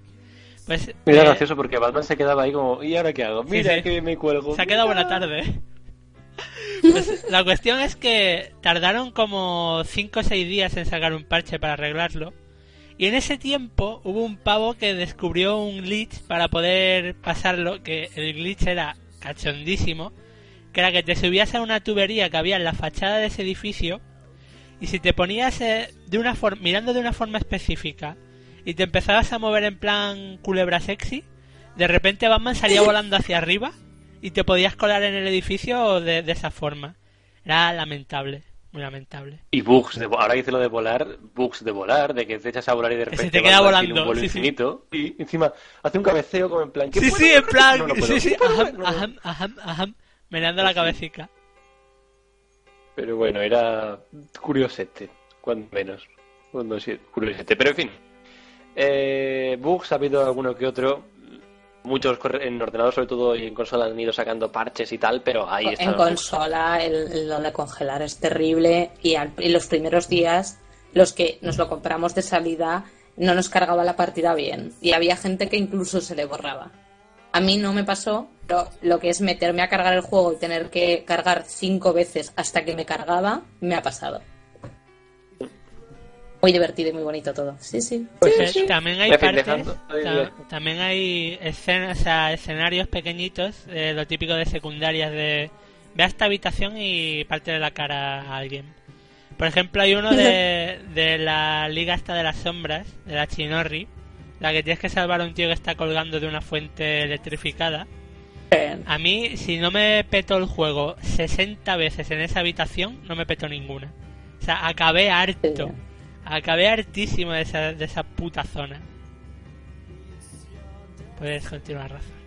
Pues Mira, eh, gracioso porque Batman se quedaba ahí como, ¿y ahora qué hago? Sí, Mira sí. que me cuelgo. Se ha quedado buena tarde. Pues la cuestión es que tardaron como 5 o 6 días en sacar un parche para arreglarlo. Y en ese tiempo hubo un pavo que descubrió un glitch para poder pasarlo, que el glitch era cachondísimo, que era que te subías a una tubería que había en la fachada de ese edificio y si te ponías eh, de una mirando de una forma específica y te empezabas a mover en plan culebra sexy, de repente Batman salía volando hacia arriba y te podías colar en el edificio de, de esa forma. Era lamentable, muy lamentable. Y bugs, de, ahora dice lo de volar, bugs de volar, de que te echas a volar y de se repente te queda volando, un vuelo sí, sí. infinito y encima hace un cabeceo como en plan... ¿qué Sí, puedo sí, en plan, No, sí, sí, ¿Qué puedo ajam, ajam, ajam, ajam, meneando la cabecita. Pero bueno, era curiosete, cuando menos. Cuando sí, curiosete. Pero en fin, eh, bugs ha habido alguno que otro. Muchos en ordenador, sobre todo, y en consola han ido sacando parches y tal, pero ahí están. en consola el, el lo de congelar es terrible y al- en los primeros días los que nos lo compramos de salida no nos cargaba la partida bien y había gente que incluso se le borraba. A mí no me pasó, pero lo que es meterme a cargar el juego y tener que cargar cinco veces hasta que me cargaba, me ha pasado. Muy divertido y muy bonito todo. Sí, sí. Pues sí. También hay partes, ta- también hay escenas, o sea, escenarios pequeñitos, eh, lo típico de secundarias de ve a esta habitación y parte de la cara a alguien. Por ejemplo, hay uno de, [laughs] de la Liga esta de las Sombras, de la Chinorri, la que tienes que salvar a un tío que está colgando de una fuente electrificada. A mí, si no me petó el juego 60 veces en esa habitación, no me petó ninguna. O sea, acabé harto. Acabé hartísimo de esa, de esa puta zona. Puedes continuar, Rafa.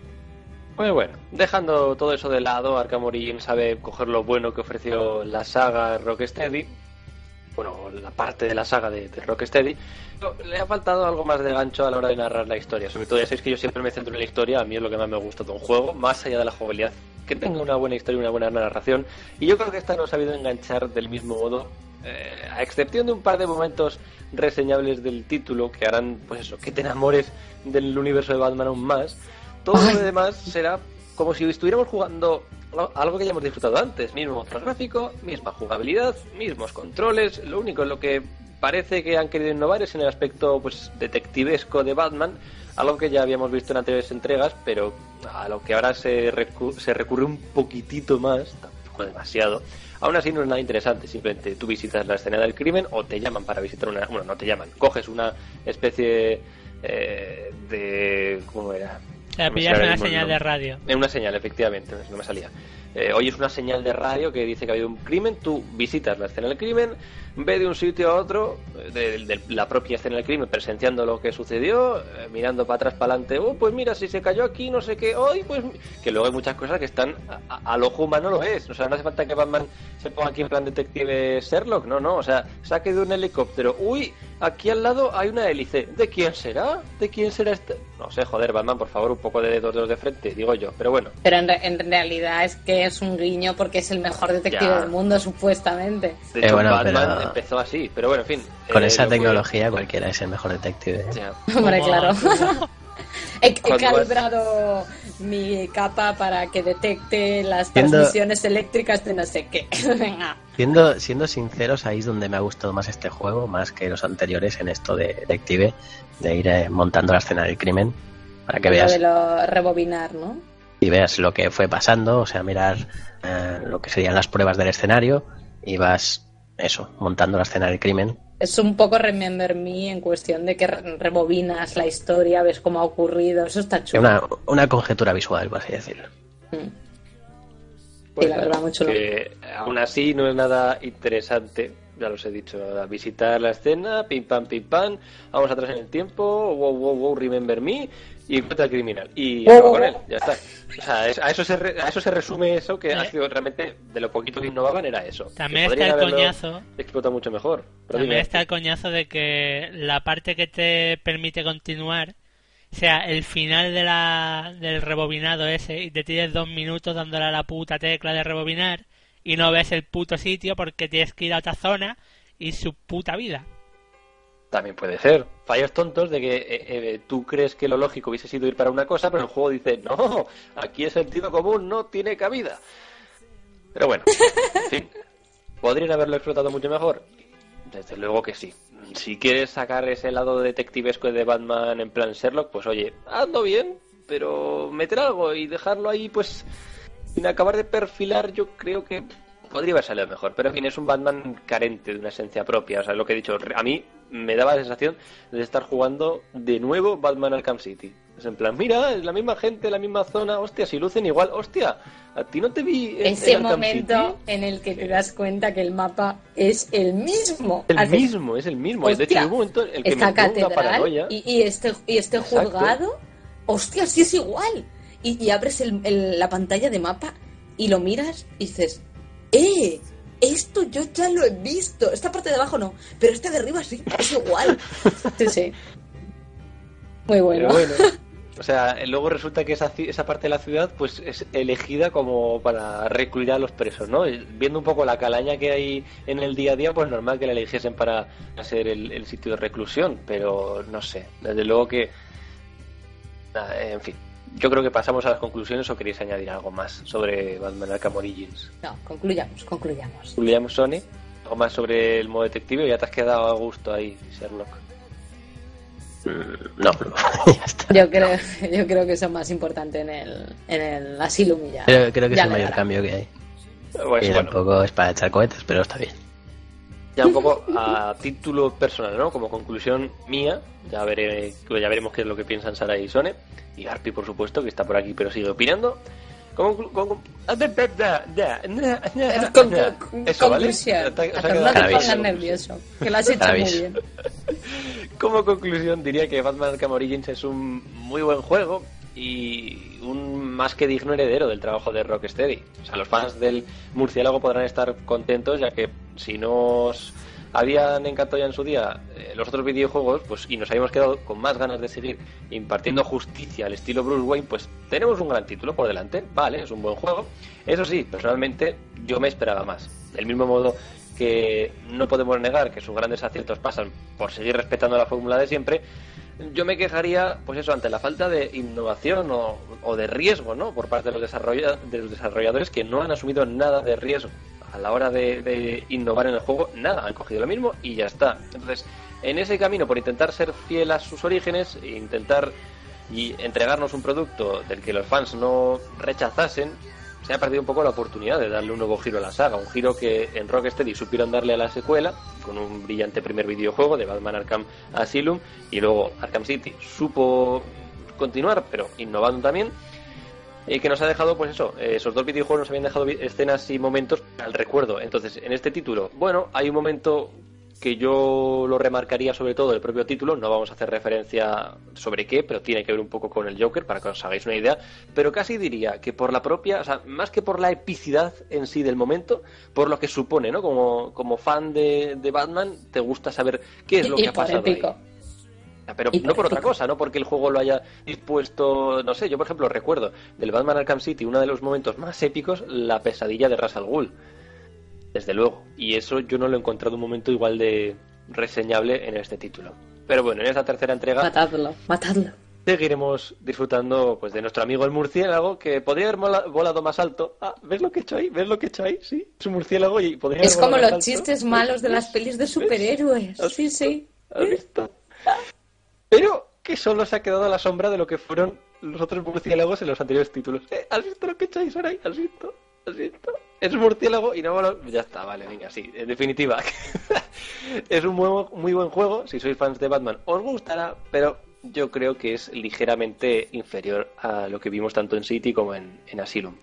Pues bueno, dejando todo eso de lado, Arkham Origins sabe coger lo bueno que ofreció la saga Rocksteady. Bueno, la parte de la saga de, de Rocksteady. Le ha faltado algo más de gancho a la hora de narrar la historia. Sobre todo, ya sabéis que yo siempre me centro en la historia. A mí es lo que más me gusta de un juego, más allá de la jugabilidad. Que tenga una buena historia y una buena narración. Y yo creo que esta no ha sabido enganchar del mismo modo. Eh, a excepción de un par de momentos reseñables del título que harán, pues eso, que te enamores del universo de Batman aún más. Todo lo demás será como si estuviéramos jugando algo que ya hemos disfrutado antes. Mismo motor gráfico, misma jugabilidad, mismos controles. Lo único en lo que parece que han querido innovar es en el aspecto pues detectivesco de Batman, algo que ya habíamos visto en anteriores entregas, pero a lo que ahora se, recu- se recurre un poquitito más, tampoco demasiado. Aún así no es nada interesante, simplemente tú visitas la escena del crimen o te llaman para visitar una... Bueno, no te llaman, coges una especie eh, de... ¿Cómo era? O sea, pillas una señal de radio. Eh, Una señal, efectivamente, no me salía. eh, oyes una señal de radio que dice que ha habido un crimen, tú visitas la escena del crimen, ve de un sitio a otro, eh, de, de la propia escena del crimen, presenciando lo que sucedió, eh, mirando para atrás, para adelante, oh, pues mira, si se cayó aquí, no sé qué, hoy, pues... Que luego hay muchas cosas que están, a- al ojo humano lo es, o sea, no hace falta que Batman se ponga aquí en plan detective Sherlock, no, no, o sea, saque de un helicóptero, uy, aquí al lado hay una hélice, ¿de quién será? ¿De quién será este? No sé, joder, Batman, por favor, un poco de dos dedos de frente, digo yo, pero bueno. Pero en, re- en realidad es que es un guiño porque es el mejor detective Ya. del mundo, supuestamente. De Eh, bueno, Batman pero- empezó así, pero bueno, en fin. Con eh, esa que- tecnología cualquiera es el mejor detective. ¿eh? [laughs] Hombre, claro. [laughs] he, he Cuando vas- calibrado mi capa para que detecte las Siendo- transmisiones eléctricas de no sé qué. [laughs] Venga. Siendo, siendo sinceros, ahí es donde me ha gustado más este juego, más que los anteriores en esto de detective, de ir eh, montando la escena del crimen, para que veas de lo rebobinar, ¿no? y veas lo que fue pasando, o sea, mirar eh, lo que serían las pruebas del escenario y vas, eso, montando la escena del crimen. Es un poco Remember Me en cuestión de que re- rebobinas la historia, ves cómo ha ocurrido. Eso está chulo. Una, una conjetura visual, por así decirlo. Mm. Pues Sí, la verdad, muy chulo. que aún así no es nada interesante, ya los he dicho, a visitar la escena, pim pam pim pam, vamos atrás en el tiempo, wow wow wow, remember me, y encuentra al criminal. Y acaba wow, con él, ya está. O sea, es- a eso se, re- a eso se resume eso, que ha sido realmente de lo poquito que innovaban era eso. También Que está el coñazo. explotado mucho mejor. Pero También dime, está el coñazo de que la parte que te permite continuar sea el final de la, del rebobinado ese y te tienes dos minutos dándole a la puta tecla de rebobinar y no ves el puto sitio porque tienes que ir a otra zona y su puta vida. También puede ser. Fallos tontos de que eh, eh, tú crees que lo lógico hubiese sido ir para una cosa, pero el juego dice, no, aquí el sentido común no tiene cabida. Pero bueno, en fin, ¿podrían haberlo explotado mucho mejor? Desde luego que sí. Si quieres sacar ese lado detectivesco de Batman en plan Sherlock, pues oye, hazlo bien, pero meter algo y dejarlo ahí, pues sin acabar de perfilar, yo creo que podría haber salido mejor. Pero en fin, es un Batman carente de una esencia propia. O sea, lo que he dicho, a mí me daba la sensación de estar jugando de nuevo Batman Arkham City. Es en plan, mira, es la misma gente, la misma zona, hostia, si lucen igual, hostia, a ti no te vi en, Ese en momento City? en el que te das cuenta que el mapa es el mismo. El mismo, es el mismo. de hecho, Hostia, un momento en el que esta me dio una catedral paranoia. y, y este, y este Exacto. juzgado, hostia, sí es igual. Y, y abres el- el- la pantalla de mapa y lo miras y dices, ¡eh! Esto yo ya lo he visto. Esta parte de abajo no, pero esta de arriba sí, es igual. [laughs] Sí, sí. Muy bueno. Pero bueno. [laughs] O sea, luego resulta que esa, ci- esa parte de la ciudad pues es elegida como para recluir a los presos, ¿no? Y Viendo un poco la calaña que hay en el día a día, pues normal que la eligiesen para ser el, el sitio de reclusión, pero no sé, desde luego que... en fin, yo creo que pasamos a las conclusiones o queréis añadir algo más sobre Batman Arkham Origins. No, concluyamos, concluyamos. William Sony, algo más sobre el modo detective, o ya te has quedado a gusto ahí, Sherlock. Mm, No, no, [laughs] ya está. Yo creo, yo creo que eso es más importante en el, en el Asylum y ya. Creo, creo que es el mayor dará. cambio que hay. Pues, y bueno. tampoco es para echar cohetes, pero está bien. Ya un poco a título personal, ¿no? Como conclusión mía, ya, veré, ya veremos qué es lo que piensan Sara y Sone. Y Arpi, por supuesto, que está por aquí pero sigue opinando. Como, como- Eso, ¿vale? conclusión. Nervioso, que lo has hecho muy bien. [laughs] Como conclusión diría que Batman Arkham Origins es un muy buen juego y un más que digno heredero del trabajo de Rocksteady. O sea, los fans del murciélago podrán estar contentos ya que si nos habían encantado ya en su día eh, los otros videojuegos pues y nos habíamos quedado con más ganas de seguir impartiendo justicia al estilo Bruce Wayne, pues tenemos un gran título por delante. Vale, es un buen juego. Eso sí, personalmente yo me esperaba más. Del mismo modo que no podemos negar que sus grandes aciertos pasan por seguir respetando la fórmula de siempre, yo me quejaría, pues eso, ante la falta de innovación o, o de riesgo, ¿no? Por parte de los, de los desarrolladores que no han asumido nada de riesgo a la hora de, de innovar en el juego, nada, han cogido lo mismo y ya está. Entonces, en ese camino, por intentar ser fiel a sus orígenes e intentar y entregarnos un producto del que los fans no rechazasen, se ha perdido un poco la oportunidad de darle un nuevo giro a la saga, un giro que en Rocksteady supieron darle a la secuela con un brillante primer videojuego de Batman Arkham Asylum y luego Arkham City supo continuar, pero innovando también. y que nos ha dejado, pues eso, eh, esos dos videojuegos nos habían dejado escenas y momentos al recuerdo. Entonces, en este título, bueno, hay un momento que yo lo remarcaría sobre todo el propio título, no vamos a hacer referencia sobre qué, pero tiene que ver un poco con el Joker para que os hagáis una idea, pero casi diría que por la propia, o sea, más que por la epicidad en sí del momento, por lo que supone, ¿no? Como, como fan de, de Batman, te gusta saber qué es lo y, que ha pasado ahí. Ah, Pero Y no por otra cosa, no porque el juego lo haya dispuesto, no sé, yo por ejemplo recuerdo del Batman Arkham City, uno de los momentos más épicos, la pesadilla de Ra's al Ghul. Desde luego. Y eso yo no lo he encontrado un momento igual de reseñable en este título. Pero bueno, en esta tercera entrega Matadlo, matadlo. seguiremos disfrutando pues de nuestro amigo el murciélago, que podría haber volado más alto. Ah, ¿ves lo que he hecho ahí? ¿Ves lo que he hecho ahí? Sí, es un murciélago y podría Es haber como los más alto. chistes malos de las pelis de superhéroes. ¿Has Sí, visto? sí. ¿Has visto? Pero que solo se ha quedado a la sombra de lo que fueron los otros murciélagos en los anteriores títulos. Eh, ¿Has visto lo que echáis ahora ahí? ¿Has visto? ¿Has visto? Es un murciélago y no lo... Ya está, vale, venga, sí. En definitiva, [laughs] es un muy, muy buen juego. Si sois fans de Batman, os gustará, pero yo creo que es ligeramente inferior a lo que vimos tanto en City como en, en Asylum.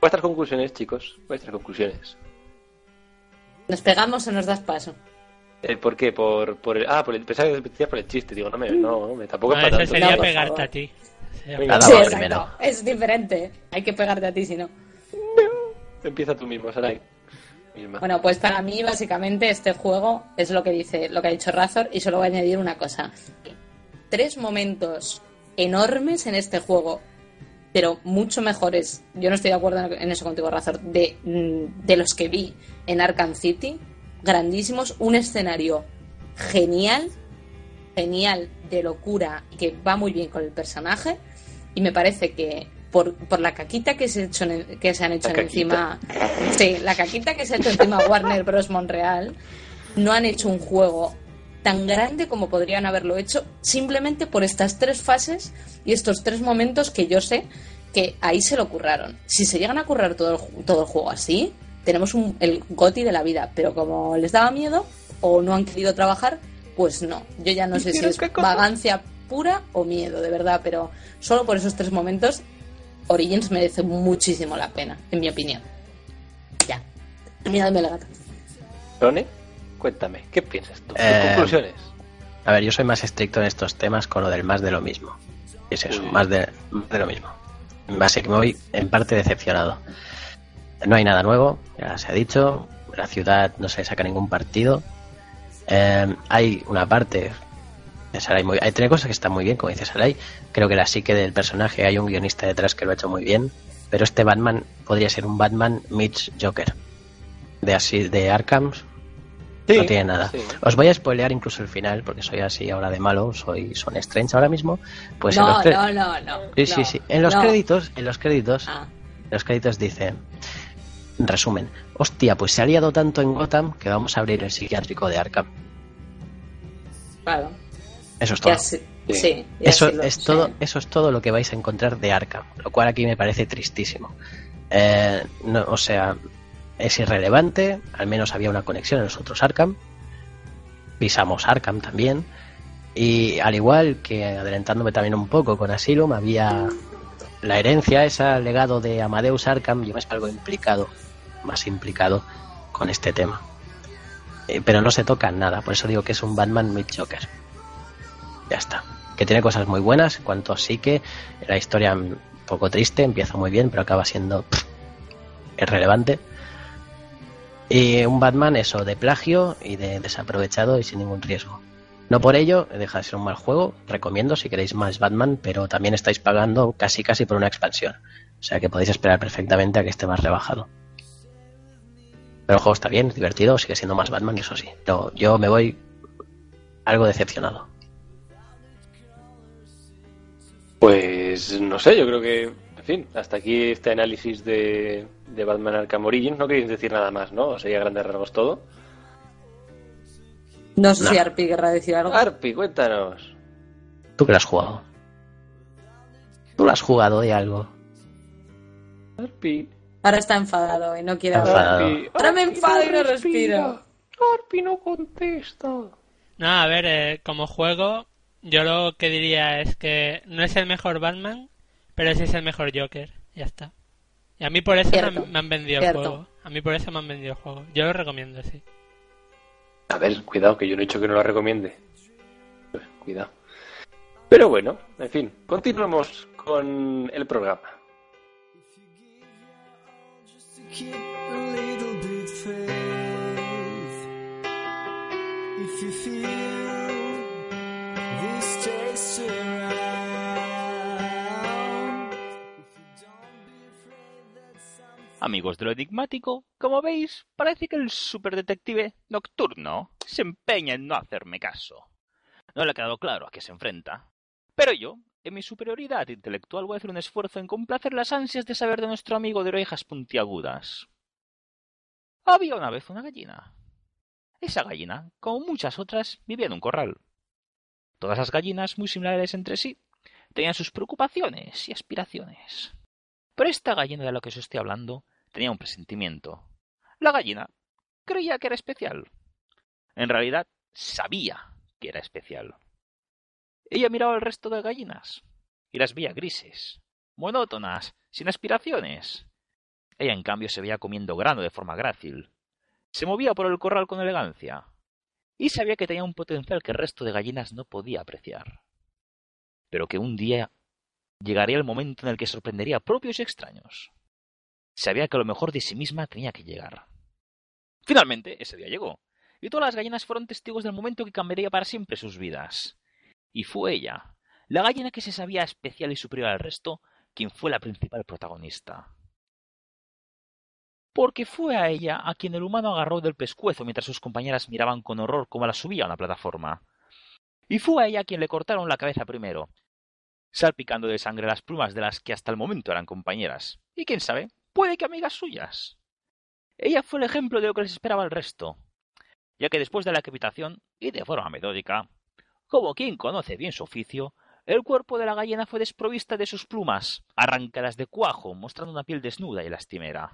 Vuestras conclusiones, chicos, vuestras conclusiones. ¿Nos pegamos o nos das paso? Eh, ¿Por qué? Por, por el... Ah, por el... pensaba que decías por el chiste. Digo, no, me, no, me tampoco No, es para eso tanto. sería No, pegarte a ti. Venga, sí, exacto. Es diferente. Hay que pegarte a ti si no. Empieza tú mismo, Sarai. Bueno, pues para mí básicamente este juego es lo que dice, lo que ha dicho Razor y solo voy a añadir una cosa. Tres momentos enormes en este juego, pero mucho mejores. Yo no estoy de acuerdo en eso contigo, Razor, de, mm, de los que vi en Arkham City, grandísimos, un escenario genial, genial de locura que va muy bien con el personaje y me parece que por, por la caquita que se, ha hecho en- que se han hecho La caquita. encima sí, la caquita que se ha hecho encima Warner Bros. Montreal no han hecho un juego tan grande como podrían haberlo hecho simplemente por estas tres fases y estos tres momentos que yo sé que ahí se lo curraron. Si se llegan a currar todo el, ju- todo el juego así, tenemos un, el goti de la vida, pero como les daba miedo o no han querido trabajar, pues no. Yo ya no sé si es vagancia pura o miedo, de verdad, pero solo por esos tres momentos Origins merece muchísimo la pena, en mi opinión. Ya. Mírame la gata. Rone, cuéntame, ¿qué piensas tú? ¿Tus Eh, conclusiones? A ver, yo soy más estricto en estos temas con lo del más de lo mismo. Es eso, Uy. más de, más de lo mismo. Así que me voy en parte decepcionado. No hay nada nuevo, ya se ha dicho. La ciudad no se saca ningún partido. Eh, hay una parte Sarai muy Hay tres cosas que están muy bien, como dice Sarai. Creo que la psique del personaje, hay un guionista detrás que lo ha hecho muy bien. Pero este Batman podría ser un Batman Mitch Joker. De así, de Arkham, no tiene nada. sí. Os voy a spoilear incluso el final, porque soy así ahora de malo, soy Son Strange ahora mismo. Pues en no, los cre- no, no, no. Sí, sí, no, sí. En los no. créditos, en los créditos, Ah, en los créditos dice, en resumen, hostia, pues se ha liado tanto en Gotham que vamos a abrir el psiquiátrico de Arkham. claro. Eso es todo. Sí, Sí. sí, Eso sí lo es sé. todo, eso es todo lo que vais a encontrar de Arkham, lo cual aquí me parece tristísimo. Eh, no, o sea, es irrelevante, al menos había una conexión en los otros Arkham. Pisamos Arkham también. Y al igual que adelantándome también un poco con Asylum, había la herencia, ese legado de Amadeus Arkham, yo me algo implicado, más implicado con este tema. Eh, pero no se toca nada, por eso digo que es un Batman Mid Joker. Ya está. Que tiene cosas muy buenas, en cuanto sí que la historia un poco triste, empieza muy bien, pero acaba siendo irrelevante. Y un Batman, eso, de plagio y de desaprovechado y sin ningún riesgo. No por ello, deja de ser un mal juego, recomiendo si queréis más Batman, pero también estáis pagando casi casi por una expansión. O sea que podéis esperar perfectamente a que esté más rebajado. Pero el juego está bien, divertido, sigue siendo más Batman, eso sí. Pero yo me voy algo decepcionado. Pues no sé, yo creo que, en fin, hasta aquí este análisis de, de Batman Arkham Origins. No queréis decir nada más, ¿no? Sería a grandes rasgos todo. No sé No. si Arpi querrá decir algo. Arpi, cuéntanos. ¿Tú que lo has jugado? ¿Tú lo has jugado de algo? Arpi. Ahora está enfadado y no quiere hablar. Arpi. Ahora me enfado y no respira. respiro. Arpi no contesta. No, a ver, eh, como juego, yo lo que diría es que no es el mejor Batman, Pero ese es el mejor Joker, ya está. Y a mí por eso me Cierto, han, me han vendido cierto. el juego. A mí por eso me han vendido el juego. Yo lo recomiendo, sí. A ver, cuidado, que yo no he dicho que no la recomiende. Pues, cuidado. Pero bueno, en fin, continuamos con el programa. If you feel Amigos de lo enigmático, como veis, parece que el superdetective nocturno se empeña en no hacerme caso. No le ha quedado claro a qué se enfrenta. Pero yo, en mi superioridad intelectual, voy a hacer un esfuerzo en complacer las ansias de saber de nuestro amigo de orejas puntiagudas. Había una vez una gallina. Esa gallina, como muchas otras, vivía en un corral. Todas las gallinas, muy similares entre sí, tenían sus preocupaciones y aspiraciones. Pero esta gallina de la que os estoy hablando tenía un presentimiento. La gallina creía que era especial. En realidad, sabía que era especial. Ella miraba al resto de gallinas y las veía grises, monótonas, sin aspiraciones. Ella, en cambio, se veía comiendo grano de forma grácil. Se movía por el corral con elegancia y sabía que tenía un potencial que el resto de gallinas no podía apreciar. Pero que un día llegaría el momento en el que sorprendería a propios y extraños. Sabía que lo mejor de sí misma tenía que llegar. Finalmente, ese día llegó, y todas las gallinas fueron testigos del momento que cambiaría para siempre sus vidas. Y fue ella, la gallina que se sabía especial y superior al resto, quien fue la principal protagonista. Porque fue a ella a quien el humano agarró del pescuezo mientras sus compañeras miraban con horror cómo la subía a una plataforma. Y fue a ella a quien le cortaron la cabeza primero, salpicando de sangre las plumas de las que hasta el momento eran compañeras. Y quién sabe, puede que amigas suyas. Ella fue el ejemplo de lo que les esperaba al resto, ya que después de la decapitación, y de forma metódica, como quien conoce bien su oficio, el cuerpo de la gallina fue desprovista de sus plumas, arrancadas de cuajo, mostrando una piel desnuda y lastimera.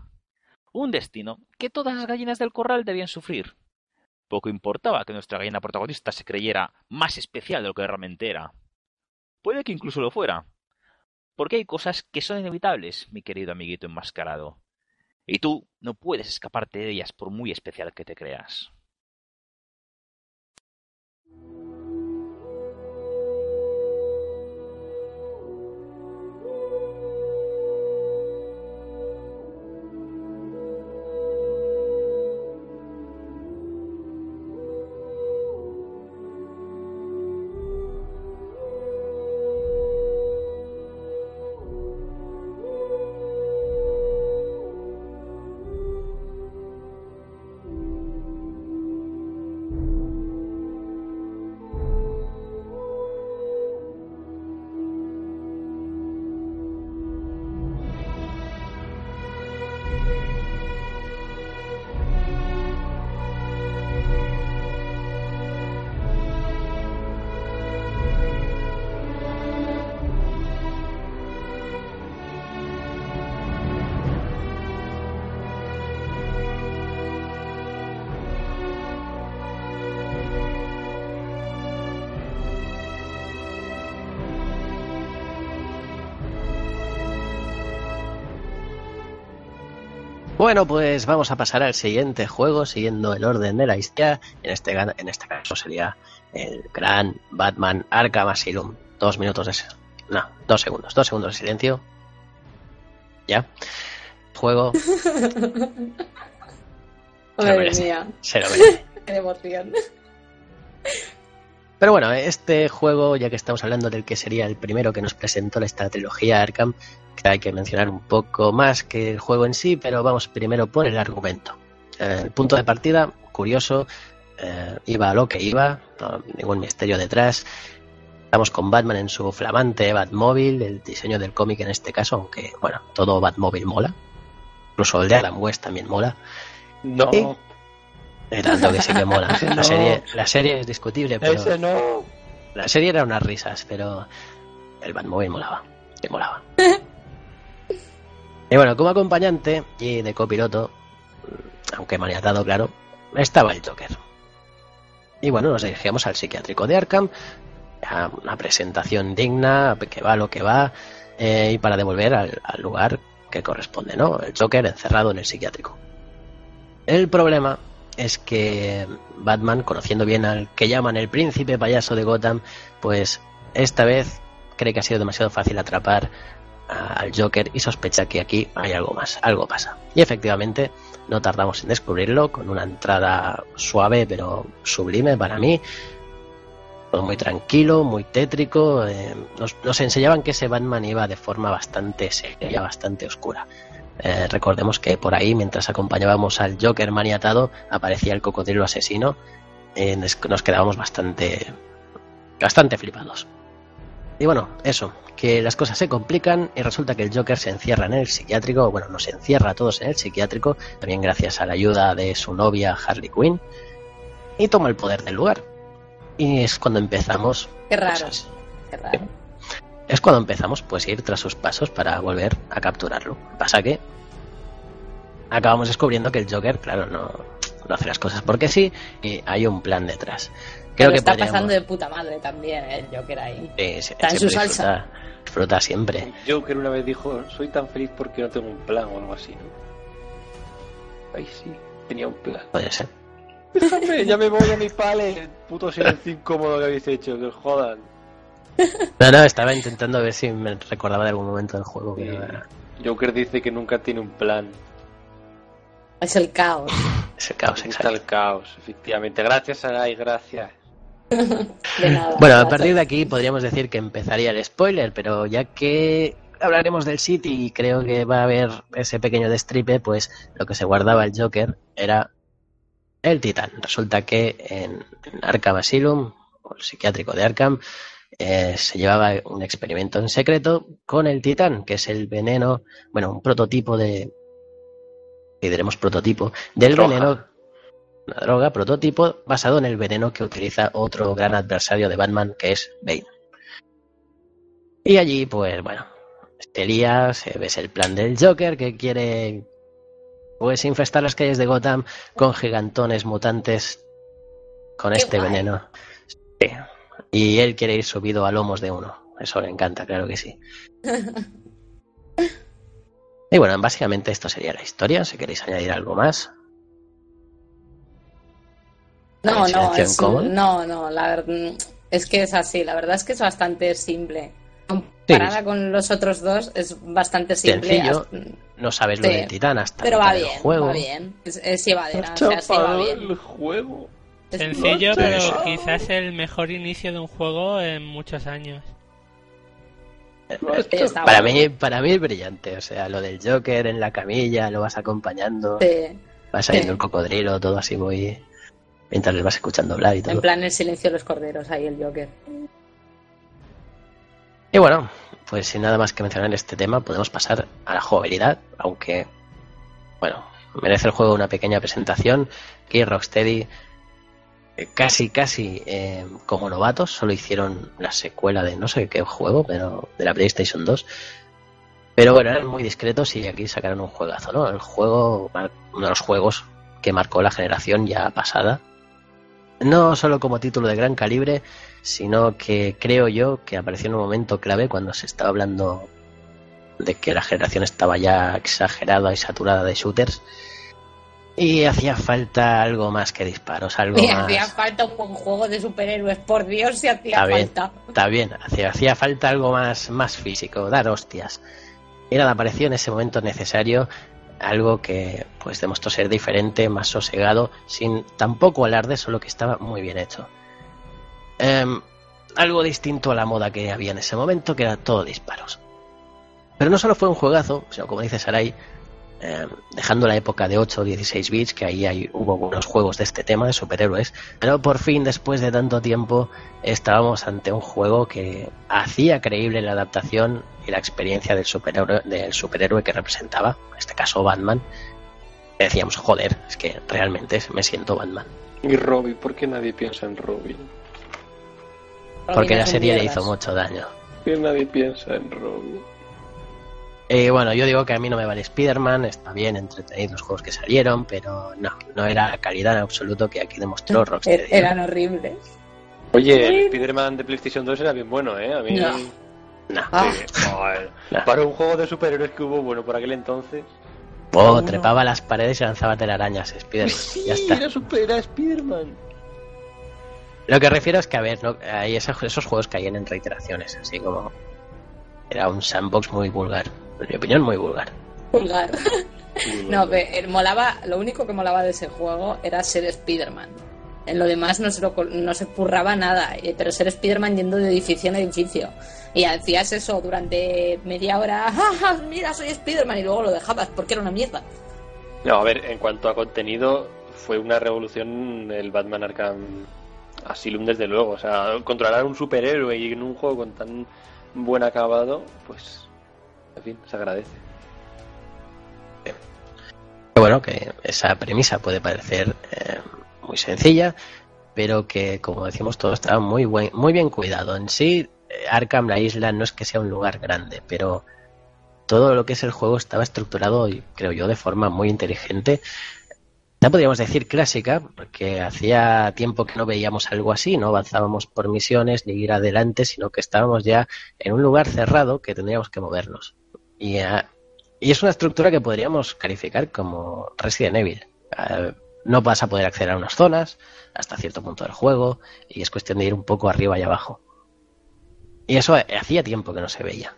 Un destino que todas las gallinas del corral debían sufrir. Poco importaba que nuestra gallina protagonista se creyera más especial de lo que realmente era. Puede que incluso lo fuera. Porque hay cosas que son inevitables, mi querido amiguito enmascarado. Y tú no puedes escaparte de ellas por muy especial que te creas. Bueno, pues vamos a pasar al siguiente juego, siguiendo el orden de la historia. En este, en este caso sería el gran Batman Arkham Asylum. Dos minutos de... No, dos segundos. Dos segundos de silencio. Ya. Juego [laughs] Madre merece. mía, se lo merece. [laughs] qué emoción. Pero bueno, este juego, ya que estamos hablando del que sería el primero que nos presentó esta trilogía Arkham, que hay que mencionar un poco más que el juego en sí, pero vamos primero por el argumento. Eh, el punto de partida, curioso, eh, iba a lo que iba, no, ningún misterio detrás. Estamos con Batman en su flamante Batmóvil, el diseño del cómic en este caso, aunque bueno, todo Batmóvil mola. Incluso el de Adam West también mola. No. Y tanto que sí que mola. [laughs] La, no. serie, la serie es discutible, pero... ese no. La serie era unas risas, pero el Batmobile molaba. Que molaba. [laughs] y bueno, como acompañante y de copiloto, aunque maniatado, claro, estaba el Joker. Y bueno, nos dirigíamos al psiquiátrico de Arkham. a Una presentación digna, que va lo que va. eh, y para devolver al, al lugar que corresponde, ¿no? El Joker encerrado en el psiquiátrico. El problema es que Batman, conociendo bien al que llaman el príncipe payaso de Gotham, pues esta vez cree que ha sido demasiado fácil atrapar al Joker y sospecha que aquí hay algo más, algo pasa. Y efectivamente, no tardamos en descubrirlo con una entrada suave pero sublime para mí. Todo muy tranquilo, muy tétrico. eh, nos, nos enseñaban que ese Batman iba de forma bastante seria, bastante oscura. Eh, recordemos que por ahí, mientras acompañábamos al Joker maniatado, aparecía el cocodrilo asesino. eh, nos- quedábamos bastante, bastante flipados. Y bueno, eso, que las cosas se complican y resulta que el Joker se encierra en el psiquiátrico, bueno, nos encierra a todos en el psiquiátrico, también gracias a la ayuda de su novia Harley Quinn, y toma el poder del lugar. Y es cuando empezamos... Qué raro, qué raro. Es cuando empezamos pues a ir tras sus pasos para volver a capturarlo. Pasa que acabamos descubriendo que el Joker, claro, no, no hace las cosas porque sí, y hay un plan detrás. Creo Pero que está podríamos- pasando de puta madre también ¿eh? el Joker ahí. Sí, sí, Está en su salsa. Disfruta, disfruta siempre. Joker una vez dijo, soy tan feliz porque no tengo un plan o algo así, ¿no? Ay, sí, tenía un plan. Puede ser. [laughs] Déjame, ya me voy a mi pale. Puto silencio incómodo que habéis hecho, que os jodan. [laughs] No, no, estaba intentando ver si me recordaba de algún momento del juego. que Joker dice que nunca tiene un plan. Es el caos. [laughs] Es el caos, Está exacto. el caos, efectivamente. Gracias, Sarai, gracias. [laughs] De nada. Bueno, a partir de aquí podríamos decir que empezaría el spoiler, pero ya que hablaremos del City y creo que va a haber ese pequeño destripe, pues lo que se guardaba el Joker era el Titán. Resulta que en, en Arkham Asylum, o el psiquiátrico de Arkham, eh, se llevaba un experimento en secreto con el Titán, que es el veneno, bueno, un prototipo de, y diremos prototipo, del Droga. veneno, una droga, prototipo, basado en el veneno que utiliza otro gran adversario de Batman, que es Bane. Y allí, pues bueno, te lías, eh, ves el plan del Joker que quiere pues infestar las calles de Gotham con gigantones mutantes con Qué este guay. veneno. Y él quiere ir subido a lomos de uno. Eso le encanta, claro que sí. [laughs] Y bueno, básicamente esto sería la historia. Si queréis añadir algo más. No, ¿Hay no, es, no, no, la verdad es que es así. La verdad es que es bastante simple. Comparada Sí. con los otros dos, es bastante simple. Sencillo, hasta- No sabes lo del titán hasta Pero va bien, juego. va bien. Es, es llevadera, o Has sea, sí va chapado bien. el juego. Sencillo, pero quizás el mejor inicio de un juego en muchos años. Está Para mí, para mí es brillante. O sea, lo del Joker en la camilla, lo vas acompañando, Sí, vas saliendo Sí. el cocodrilo, todo así muy. Mientras les vas escuchando hablar y todo. en plan el silencio de los corderos, ahí el Joker. Y bueno, pues sin nada más que mencionar en este tema, podemos pasar a la jugabilidad, aunque, bueno, merece el juego una pequeña presentación. Que Rocksteady, eh, casi, casi eh, como novatos, solo hicieron la secuela de no sé qué juego, pero de la PlayStation 2. Pero bueno, eran muy discretos y aquí sacaron un juegazo, ¿no? El juego, uno de los juegos que marcó la generación ya pasada. No solo como título de gran calibre, sino que creo yo que apareció en un momento clave cuando se estaba hablando de que la generación estaba ya exagerada y saturada de shooters y hacía falta algo más que disparos, algo [laughs] Y más... hacía falta un buen juego de superhéroes, por Dios, si hacía Está bien. falta. Está bien, hacía, hacía falta algo más, más físico, dar hostias. Y nada, apareció en ese momento necesario algo que pues demostró ser diferente, más sosegado, sin tampoco alarde, solo que estaba muy bien hecho. Em, algo distinto a la moda que había en ese momento, que era todo disparos. Pero no solo fue un juegazo, sino como dice Sarai, em, dejando la época de 8 o 16 bits, que ahí hay, hubo buenos juegos de este tema, de superhéroes, pero por fin, después de tanto tiempo, estábamos ante un juego que hacía creíble la adaptación y la experiencia del superhéroe, del superhéroe que representaba, en este caso Batman. Decíamos, joder, es que realmente me siento Batman. Y Robin, ¿por qué nadie piensa en Robin? Porque Robin la serie le hizo mucho daño. ¿Por qué nadie piensa en Robin? Y bueno, yo digo que a mí no me vale Spider-Man, está bien entretenido los juegos que salieron, pero no, no era la calidad en absoluto que aquí demostró [laughs] Rocksteady. Er- Eran horribles. Oye, el Spider-Man de PlayStation 2 era bien bueno, ¿eh? A mí No. No. Ah. Nah. Para un juego de superhéroes que hubo, bueno, por aquel entonces. Oh, uno. trepaba las paredes y lanzaba telarañas, Spiderman. Sí, ya está. era super era Spiderman. Lo que refiero es que, a ver, ¿no? hay esos, esos juegos caían en reiteraciones, así como. Era un sandbox muy vulgar. En mi opinión, muy vulgar. [laughs] vulgar. No, pero eh, molaba, lo único que molaba de ese juego era ser Spider-Man. En lo demás no se, lo col- no se curraba nada, eh, pero ser Spider-Man yendo de edificio en edificio. Y hacías eso durante media hora, [laughs] ¡Ah, ah, mira, soy Spider-Man, y luego lo dejabas porque era una mierda. No, a ver, en cuanto a contenido, fue una revolución el Batman Arkham Asylum, desde luego. O sea, controlar a un superhéroe y en un juego con tan buen acabado, pues, en fin, se agradece. Bueno, que esa premisa puede parecer eh, muy sencilla, pero que, como decimos, todo estaba muy, buen, muy bien cuidado. En sí, eh, Arkham, la isla, no es que sea un lugar grande, pero todo lo que es el juego estaba estructurado, creo yo, de forma muy inteligente. Ya podríamos decir clásica, porque hacía tiempo que no veíamos algo así, no avanzábamos por misiones ni ir adelante, sino que estábamos ya en un lugar cerrado que tendríamos que movernos. Y ah, y es una estructura que podríamos calificar como Resident Evil. Eh, no vas a poder acceder a unas zonas hasta cierto punto del juego y es cuestión de ir un poco arriba y abajo. Y eso eh, hacía tiempo que no se veía.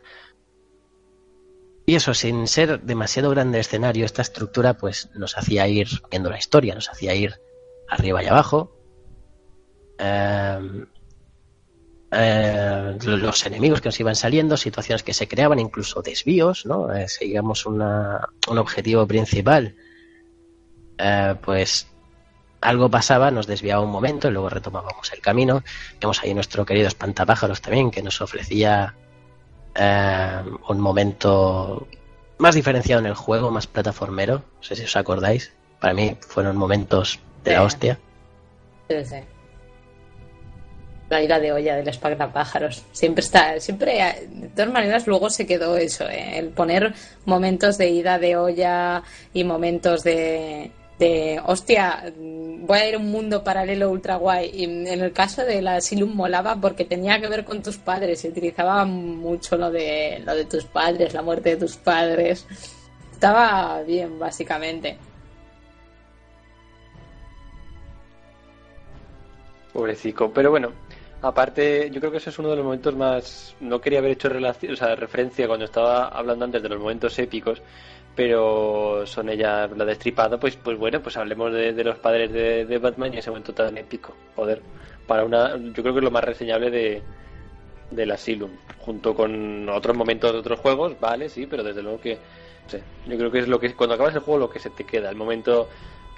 Y eso, sin ser demasiado grande escenario, esta estructura pues nos hacía ir viendo la historia, nos hacía ir arriba y abajo. Eh, eh, los enemigos que nos iban saliendo, situaciones que se creaban, incluso desvíos, ¿no? Eh, seguíamos una, un objetivo principal, eh, pues algo pasaba, nos desviaba un momento y luego retomábamos el camino. Tenemos ahí nuestro querido espantapájaros también, que nos ofrecía eh, un momento más diferenciado en el juego, más plataformero. No sé si os acordáis. Para mí fueron momentos de la hostia. Sí, sí. La ira de olla del espantapájaros. Siempre está, siempre, de todas maneras, luego se quedó eso, eh, el poner momentos de ida de olla y momentos de, de hostia, voy a ir a un mundo paralelo ultra guay. Y en el caso de la Asylum molaba porque tenía que ver con tus padres y utilizaba mucho lo de, lo de tus padres, la muerte de tus padres. Estaba bien, básicamente. Pobrecico. Pero bueno, aparte, yo creo que ese es uno de los momentos más. No quería haber hecho relación, o sea, referencia cuando estaba hablando antes de los momentos épicos, pero son ella lo ha destripado. Pues, pues bueno, pues hablemos de, los padres de, Batman y ese momento tan épico. Joder, para una. Yo creo que es lo más reseñable de del Asylum, junto con otros momentos de otros juegos, vale, sí, pero desde luego que. no yo creo que es lo que cuando acabas el juego lo que se te queda, el momento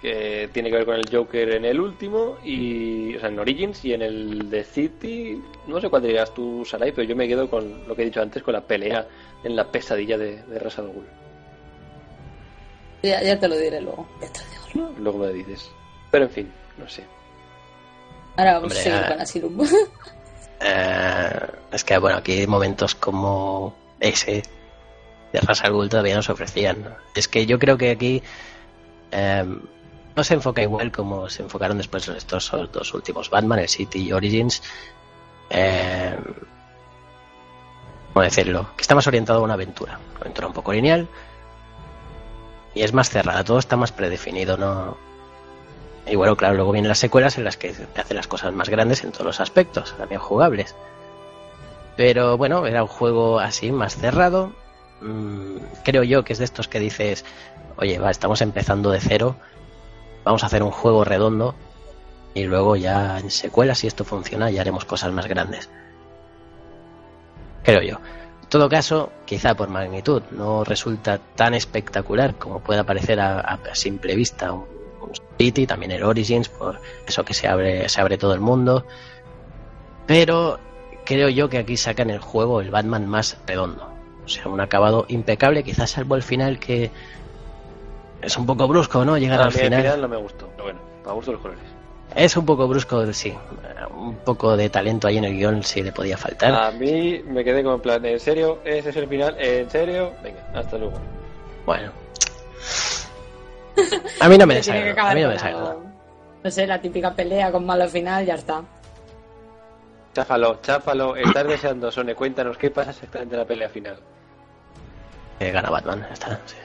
que tiene que ver con el Joker en el último y o sea en Origins y en el de City no sé cuál dirías tú Sarai pero yo me quedo con lo que he dicho antes con la pelea en la pesadilla de, de Ra's al Ghul Ya, ya te lo diré luego. Ya te lo digo luego. luego me dices pero en fin no sé Ahora vamos Hombre, a seguir con Asylum. [laughs] Eh, es que, bueno, aquí momentos como ese de Ra's al Ghul todavía nos ofrecían. ¿no? Es que yo creo que aquí eh, no se enfoca igual como se enfocaron después estos dos últimos Batman, el City y Origins. Eh, ¿Cómo decirlo? Que está más orientado a una aventura. Una aventura un poco lineal. Y es más cerrada, todo está más predefinido, ¿no? Y bueno, claro, luego vienen las secuelas en las que te hacen las cosas más grandes en todos los aspectos, también jugables. Pero bueno, era un juego así, más cerrado. Mm, creo yo que es de estos que dices, oye, va, estamos empezando de cero, vamos a hacer un juego redondo y luego ya en secuelas, si esto funciona, ya haremos cosas más grandes. Creo yo. En todo caso, quizá por magnitud, no resulta tan espectacular como pueda parecer a, simple vista un, un City, también el Origins, por eso que se abre, se abre todo el mundo. Pero creo yo que aquí sacan el juego el Batman más redondo. O sea, un acabado impecable, quizás salvo el final que es un poco brusco, ¿no? Llegar al el final. final no me gustó pero bueno para gusto los colores Es un poco brusco, sí. Un poco de talento ahí en el guion sí le podía faltar. a mí me quedé como en plan en serio ese es el final en serio venga hasta luego Bueno. A mí no me [laughs] desagrada. A mí no me con desagrada. No sé, la típica pelea con malo final, ya está. Cháfalo, cháfalo. Estás deseando, Sone. Cuéntanos qué pasa exactamente en la pelea final. Eh, gana Batman, ya está. sí.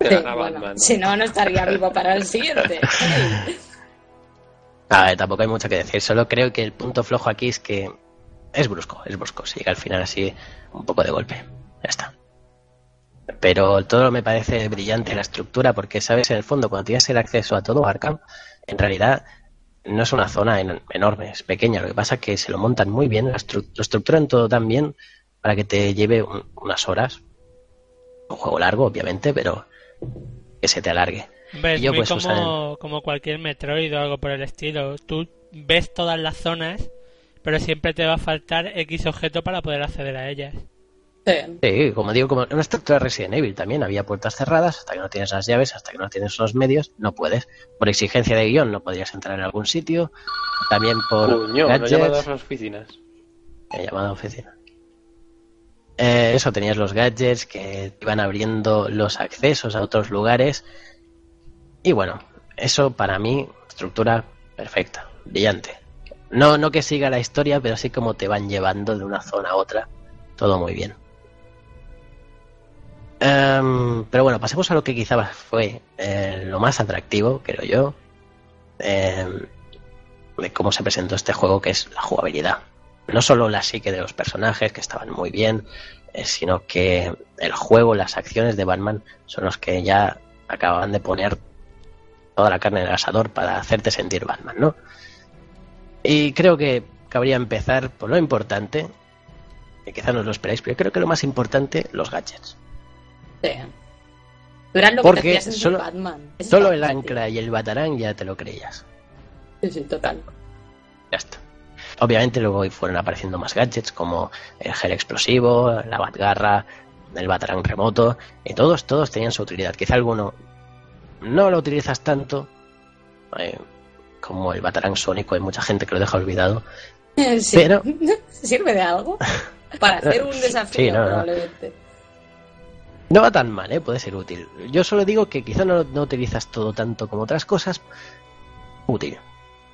Sí, Gana bueno, Batman. si no, no estaría vivo para el siguiente. [laughs] A ver, tampoco hay mucho que decir. Solo creo que el punto flojo aquí es que es brusco, es brusco. Se llega al final así un poco de golpe. Ya está. Pero todo me parece brillante la estructura porque, ¿sabes? En el fondo, cuando tienes el acceso a todo Arkham, en realidad no es una zona en- enorme, es pequeña. Lo que pasa es que se lo montan muy bien, la estru- lo estructuran todo tan bien para que te lleve un- unas horas. Un juego largo, obviamente, pero que se te alargue. Ves, Y yo, muy pues, usar como, como cualquier Metroid o algo por el estilo. Tú ves todas las zonas, pero siempre te va a faltar X objeto para poder acceder a ellas. Sí. Sí, como digo, como en una estructura Resident Evil también había puertas cerradas, hasta que no tienes las llaves, hasta que no tienes los medios, no puedes. Por exigencia de guion no podrías entrar en algún sitio, también por Puño, no gadgets, a las oficinas. he llamado a oficina. Eh, eso, tenías los gadgets que iban abriendo los accesos a otros lugares. Y bueno, eso para mí, estructura perfecta, brillante. No, no que siga la historia, pero sí como te van llevando de una zona a otra. Todo muy bien. Em, pero bueno, pasemos a lo que quizá fue eh, lo más atractivo, creo yo, em, de cómo se presentó este juego, que es la jugabilidad. No solo la psique de los personajes, que estaban muy bien, eh, sino que el juego, las acciones de Batman son los que ya acababan de poner toda la carne en el asador para hacerte sentir Batman, ¿no? Y creo que cabría empezar por lo importante, que quizá no os lo esperáis, pero creo que lo más importante, los gadgets. Sí. Lo Porque que te solo- Batman. Solo el ancla y el batarán ya te lo creías. Sí, sí, total. Ya está. Obviamente luego fueron apareciendo más gadgets como el gel explosivo, la batgarra, el batarán remoto, y todos, todos tenían su utilidad. Quizá alguno no lo utilizas tanto, eh, como el batarán sónico, hay mucha gente que lo deja olvidado. Sí. [laughs] Pero- ¿Sirve de algo? Para hacer un [laughs] desafío, Sí, no, no. probablemente. No va tan mal, ¿eh? puede ser útil. Yo solo digo que quizá no, no utilizas todo tanto como otras cosas. Útil.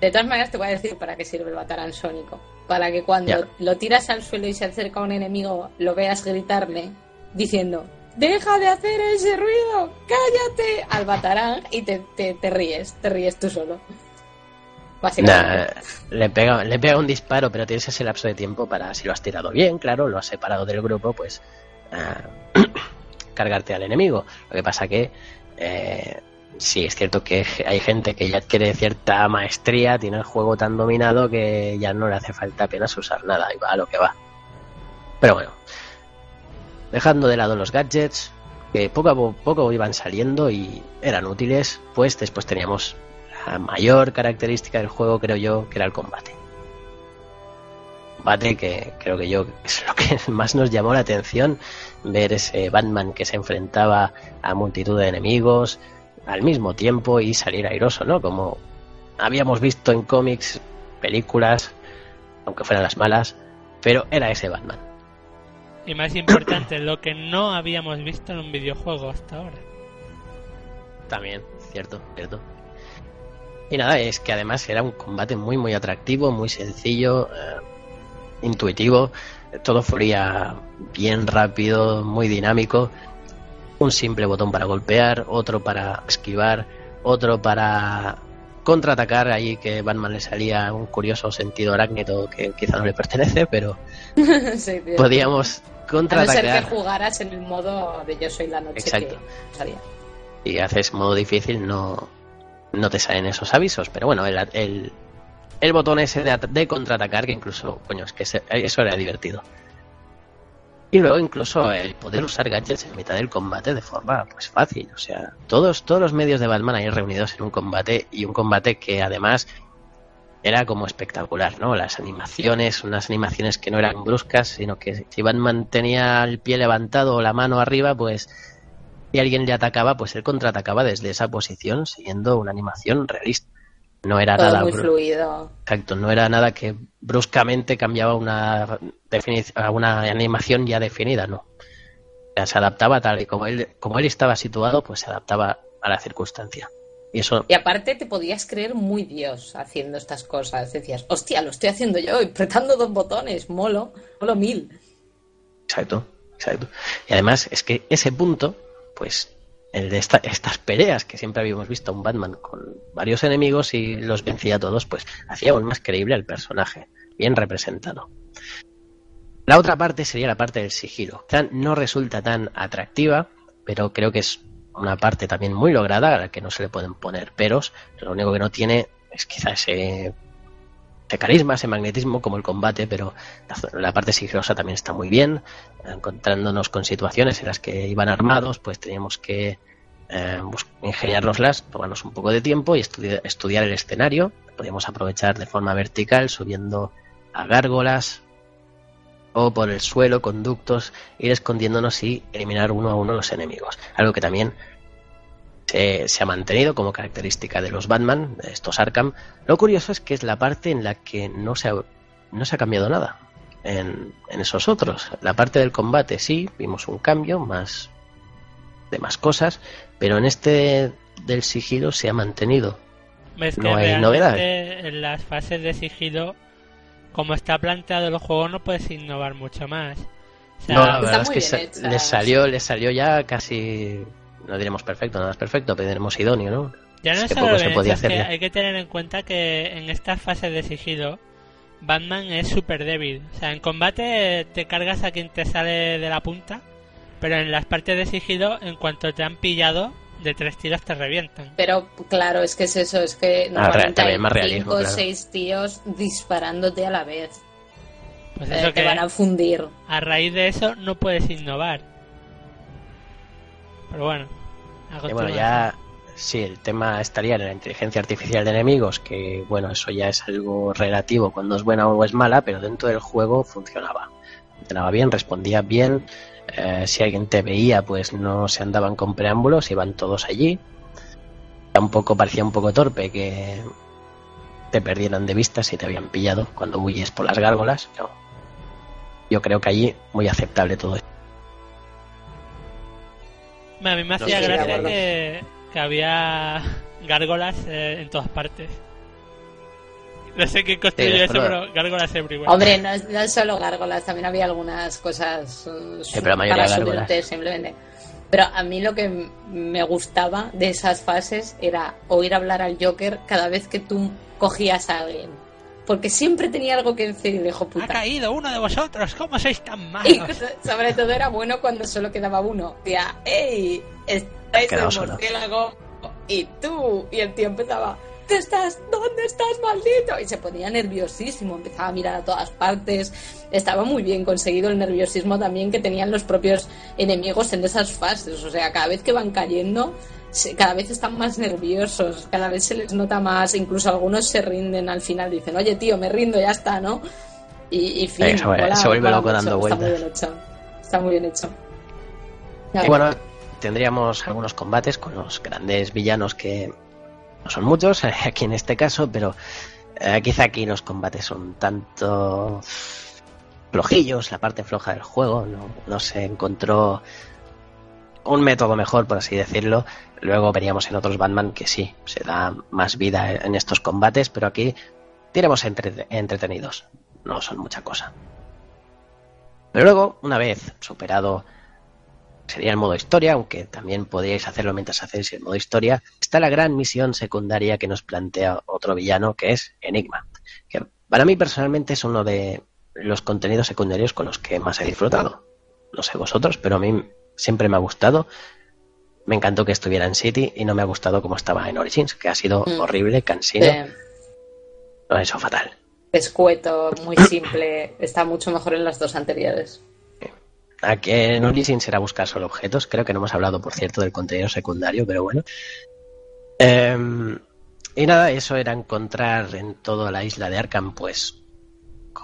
De todas maneras, te voy a decir para qué sirve el batarán sónico. Para que cuando lo tiras al suelo y se acerca un enemigo, lo veas gritarle diciendo: ¡Deja de hacer ese ruido! ¡Cállate! Al batarán y te, te, te ríes, te ríes tú solo. Básicamente. Nah, le pega, le pega un disparo, pero tienes ese lapso de tiempo para, si lo has tirado bien, claro, lo has separado del grupo, pues ah, [clears throat] cargarte al enemigo. Lo que pasa que eh, sí, es cierto que hay gente que ya adquiere cierta maestría, tiene el juego tan dominado que ya no le hace falta apenas usar nada, y va a lo que va. Pero bueno, dejando de lado los gadgets, que poco a po- poco iban saliendo y eran útiles, pues después teníamos la mayor característica del juego, creo yo, que era el combate. Combate que creo que yo es lo que [laughs] más nos llamó la atención, ver ese Batman que se enfrentaba a multitud de enemigos al mismo tiempo y salir airoso, ¿no? Como habíamos visto en cómics, películas, aunque fueran las malas, pero era ese Batman. Y más importante, lo que no habíamos visto en un videojuego hasta ahora. También, cierto, cierto. Y nada, es que además era un combate muy, muy atractivo, muy sencillo, eh, intuitivo. Todo fluía bien rápido, muy dinámico. Un simple botón para golpear, otro para esquivar, otro para contraatacar. Ahí que Batman le salía un curioso sentido arácnido que quizá no le pertenece, pero [laughs] Sí, podíamos A no ser que contraatacar. jugaras en el modo de Yo soy la noche Exacto. que salía. si haces modo difícil no, no te salen esos avisos. Pero bueno, el, el, el botón ese de, de contraatacar, que incluso, coño, es que ese- eso era divertido. Y luego incluso el poder usar gadgets en mitad del combate de forma pues fácil. O sea, todos, todos los medios de Batman ahí reunidos en un combate y un combate que además era como espectacular, ¿no? Las animaciones, unas animaciones que no eran bruscas, sino que si Batman tenía el pie levantado o la mano arriba, pues si alguien le atacaba, pues él contraatacaba desde esa posición, siguiendo una animación realista. No era Todo nada muy fluido. Exacto, no era nada que bruscamente cambiaba una, animación ya definida, no. O sea, se adaptaba tal y como él, como él estaba situado, pues se adaptaba a la circunstancia. Y eso, Y aparte te podías creer muy Dios haciendo estas cosas. Decías, hostia, lo estoy haciendo yo, y apretando dos botones, molo, molo mil. exacto, exacto. Y además es que ese punto, pues, el de esta- estas peleas que siempre habíamos visto a un Batman con varios enemigos y los vencía a todos, pues hacía aún más creíble al personaje, bien representado. La otra parte sería la parte del sigilo. No resulta tan atractiva, pero creo que es una parte también muy lograda a la que no se le pueden poner peros. Lo único que no tiene es quizá ese, ese carisma, ese magnetismo como el combate, pero la, parte sigilosa también está muy bien. Encontrándonos con situaciones en las que iban armados, pues teníamos que eh, ingeniárnoslas, tomarnos un poco de tiempo y estudi- estudiar el escenario. Podíamos aprovechar de forma vertical, subiendo a gárgolas o por el suelo, conductos, ir escondiéndonos y eliminar uno a uno los enemigos. Algo que también se, se ha mantenido como característica de los Batman, de estos Arkham. Lo curioso es que es la parte en la que no se ha, no se ha cambiado nada en, en esos otros. La parte del combate sí, vimos un cambio, más de más cosas, pero en este del sigilo se ha mantenido. Que No hay novedades. en las fases de sigilo, como está planteado el juego, no puedes innovar mucho más. O sea, No, la verdad es que bien sa- hecha. les salió, les salió ya casi, no diremos perfecto, nada es perfecto, pero diremos idóneo, ¿no? Ya no Es que poco se podía es que hacer ya. hay que tener en cuenta que en estas fases de sigilo Batman es súper débil. O sea, en combate te cargas a quien te sale de la punta, pero en las partes de sigilo, en cuanto te han pillado, de tres tiros te revientan. Pero claro, es que es eso, es que Ah, normalmente hay más realismo, cinco o claro. seis tíos disparándote a la vez. Pues Eh, te van a fundir. a raíz de eso no puedes innovar. Pero bueno, Y bueno, continuación. ya sí, el tema estaría en la inteligencia artificial de enemigos, que bueno, eso ya es algo relativo cuando es buena o es mala, pero dentro del juego funcionaba. Funcionaba bien, respondía bien. eh, si alguien te veía, pues no se andaban con preámbulos, iban todos allí. Tampoco parecía un poco torpe que te perdieran de vista si te habían pillado cuando huyes por las gárgolas. No. Yo creo que allí muy aceptable todo esto. A mí me No hacía gracia que, que había [laughs] gárgolas eh, en todas partes. No sé quién construyó Sí, eso, pero- pero gárgolas everywhere. Hombre, no es, no solo gárgolas, también había algunas cosas eh, Sí, pero la mayoría para gárgolas. subirte simplemente. Pero a mí lo que me gustaba de esas fases era oír hablar al Joker cada vez que tú cogías a alguien. Porque siempre tenía algo que decir, el hijo Ha puta. caído uno de vosotros, ¿cómo sois tan Y malos? sobre todo era bueno cuando solo quedaba uno. Decía, ¡Ey! Estáis el murciélago y tú. Y el tío empezaba, ¿dónde estás? ¿Dónde estás, maldito? Y se ponía nerviosísimo, empezaba a mirar a todas partes. Estaba muy bien conseguido el nerviosismo también que tenían los propios enemigos en esas fases. O sea, cada vez que van cayendo, cada vez están más nerviosos, cada vez se les nota más. Incluso algunos se rinden al final, dicen, oye, tío, me rindo, ya está, ¿no? Y, y fin, Sí, se vuelve- se loco dando Está muy vueltas. bien hecho. Está muy bien hecho. Y bueno, tendríamos algunos combates con los grandes villanos que no son muchos eh, [laughs] aquí en este caso, pero eh, quizá aquí los combates son tanto flojillos, la parte floja del juego, no, no se encontró un método mejor, por así decirlo. Luego veríamos en otros Batman que sí, se da más vida en estos combates, pero aquí entre- entretenidos, no son mucha cosa. Pero luego, una vez superado sería el modo historia, aunque también podríais hacerlo mientras hacéis el modo historia, está la gran misión secundaria que nos plantea otro villano, que es Enigma, que para mí personalmente es uno de los contenidos secundarios con los que más he disfrutado. No sé vosotros, pero a mí siempre me ha gustado. Me encantó que estuviera en City y no me ha gustado como estaba en Origins, que ha sido Mm. horrible, cansino, hecho fatal. escueto, muy simple. Está mucho mejor en las dos anteriores. Aquí en Origins era buscar solo objetos. Creo que no hemos hablado, por cierto, del contenido secundario, pero bueno. Em, y nada, eso era encontrar en toda la isla de Arkham, pues,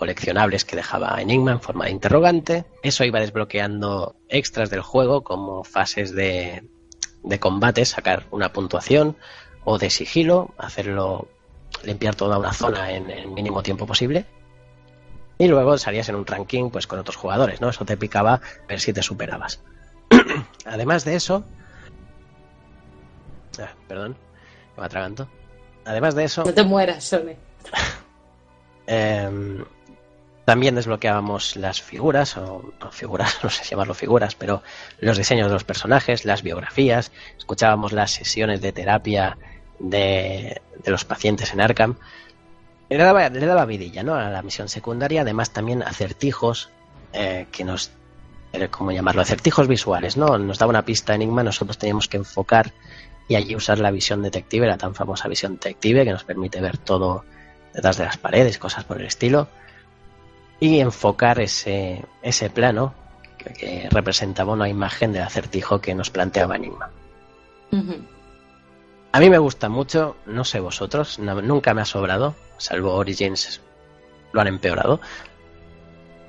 coleccionables que dejaba Enigma en forma de interrogante. Eso iba desbloqueando extras del juego, como fases de, de combate, sacar una puntuación, o de sigilo, hacerlo, limpiar toda una zona en el mínimo tiempo posible. Y luego salías en un ranking pues con otros jugadores, ¿no? Eso te picaba ver si te superabas. [clears throat] Además de eso, ah, perdón. me atraganto. Además de eso, No te mueras, Sony. [laughs] eh, también desbloqueábamos las figuras, o no figuras, [laughs] no sé si llamarlo figuras, pero los diseños de los personajes, las biografías, escuchábamos las sesiones de terapia de, de los pacientes en Arkham. Le daba, le daba vidilla ¿no? a la misión secundaria, además también acertijos eh, que nos, eh, ¿cómo llamarlo? Acertijos visuales, ¿no? Nos daba una pista enigma, nosotros teníamos que enfocar y allí usar la visión detective, la tan famosa visión detective que nos permite ver todo detrás de las paredes, cosas por el estilo, y enfocar ese, ese plano que, que representaba una imagen del acertijo que nos planteaba Enigma. A mí me gusta mucho, no sé vosotros, no- nunca me ha sobrado, salvo Origins lo han empeorado,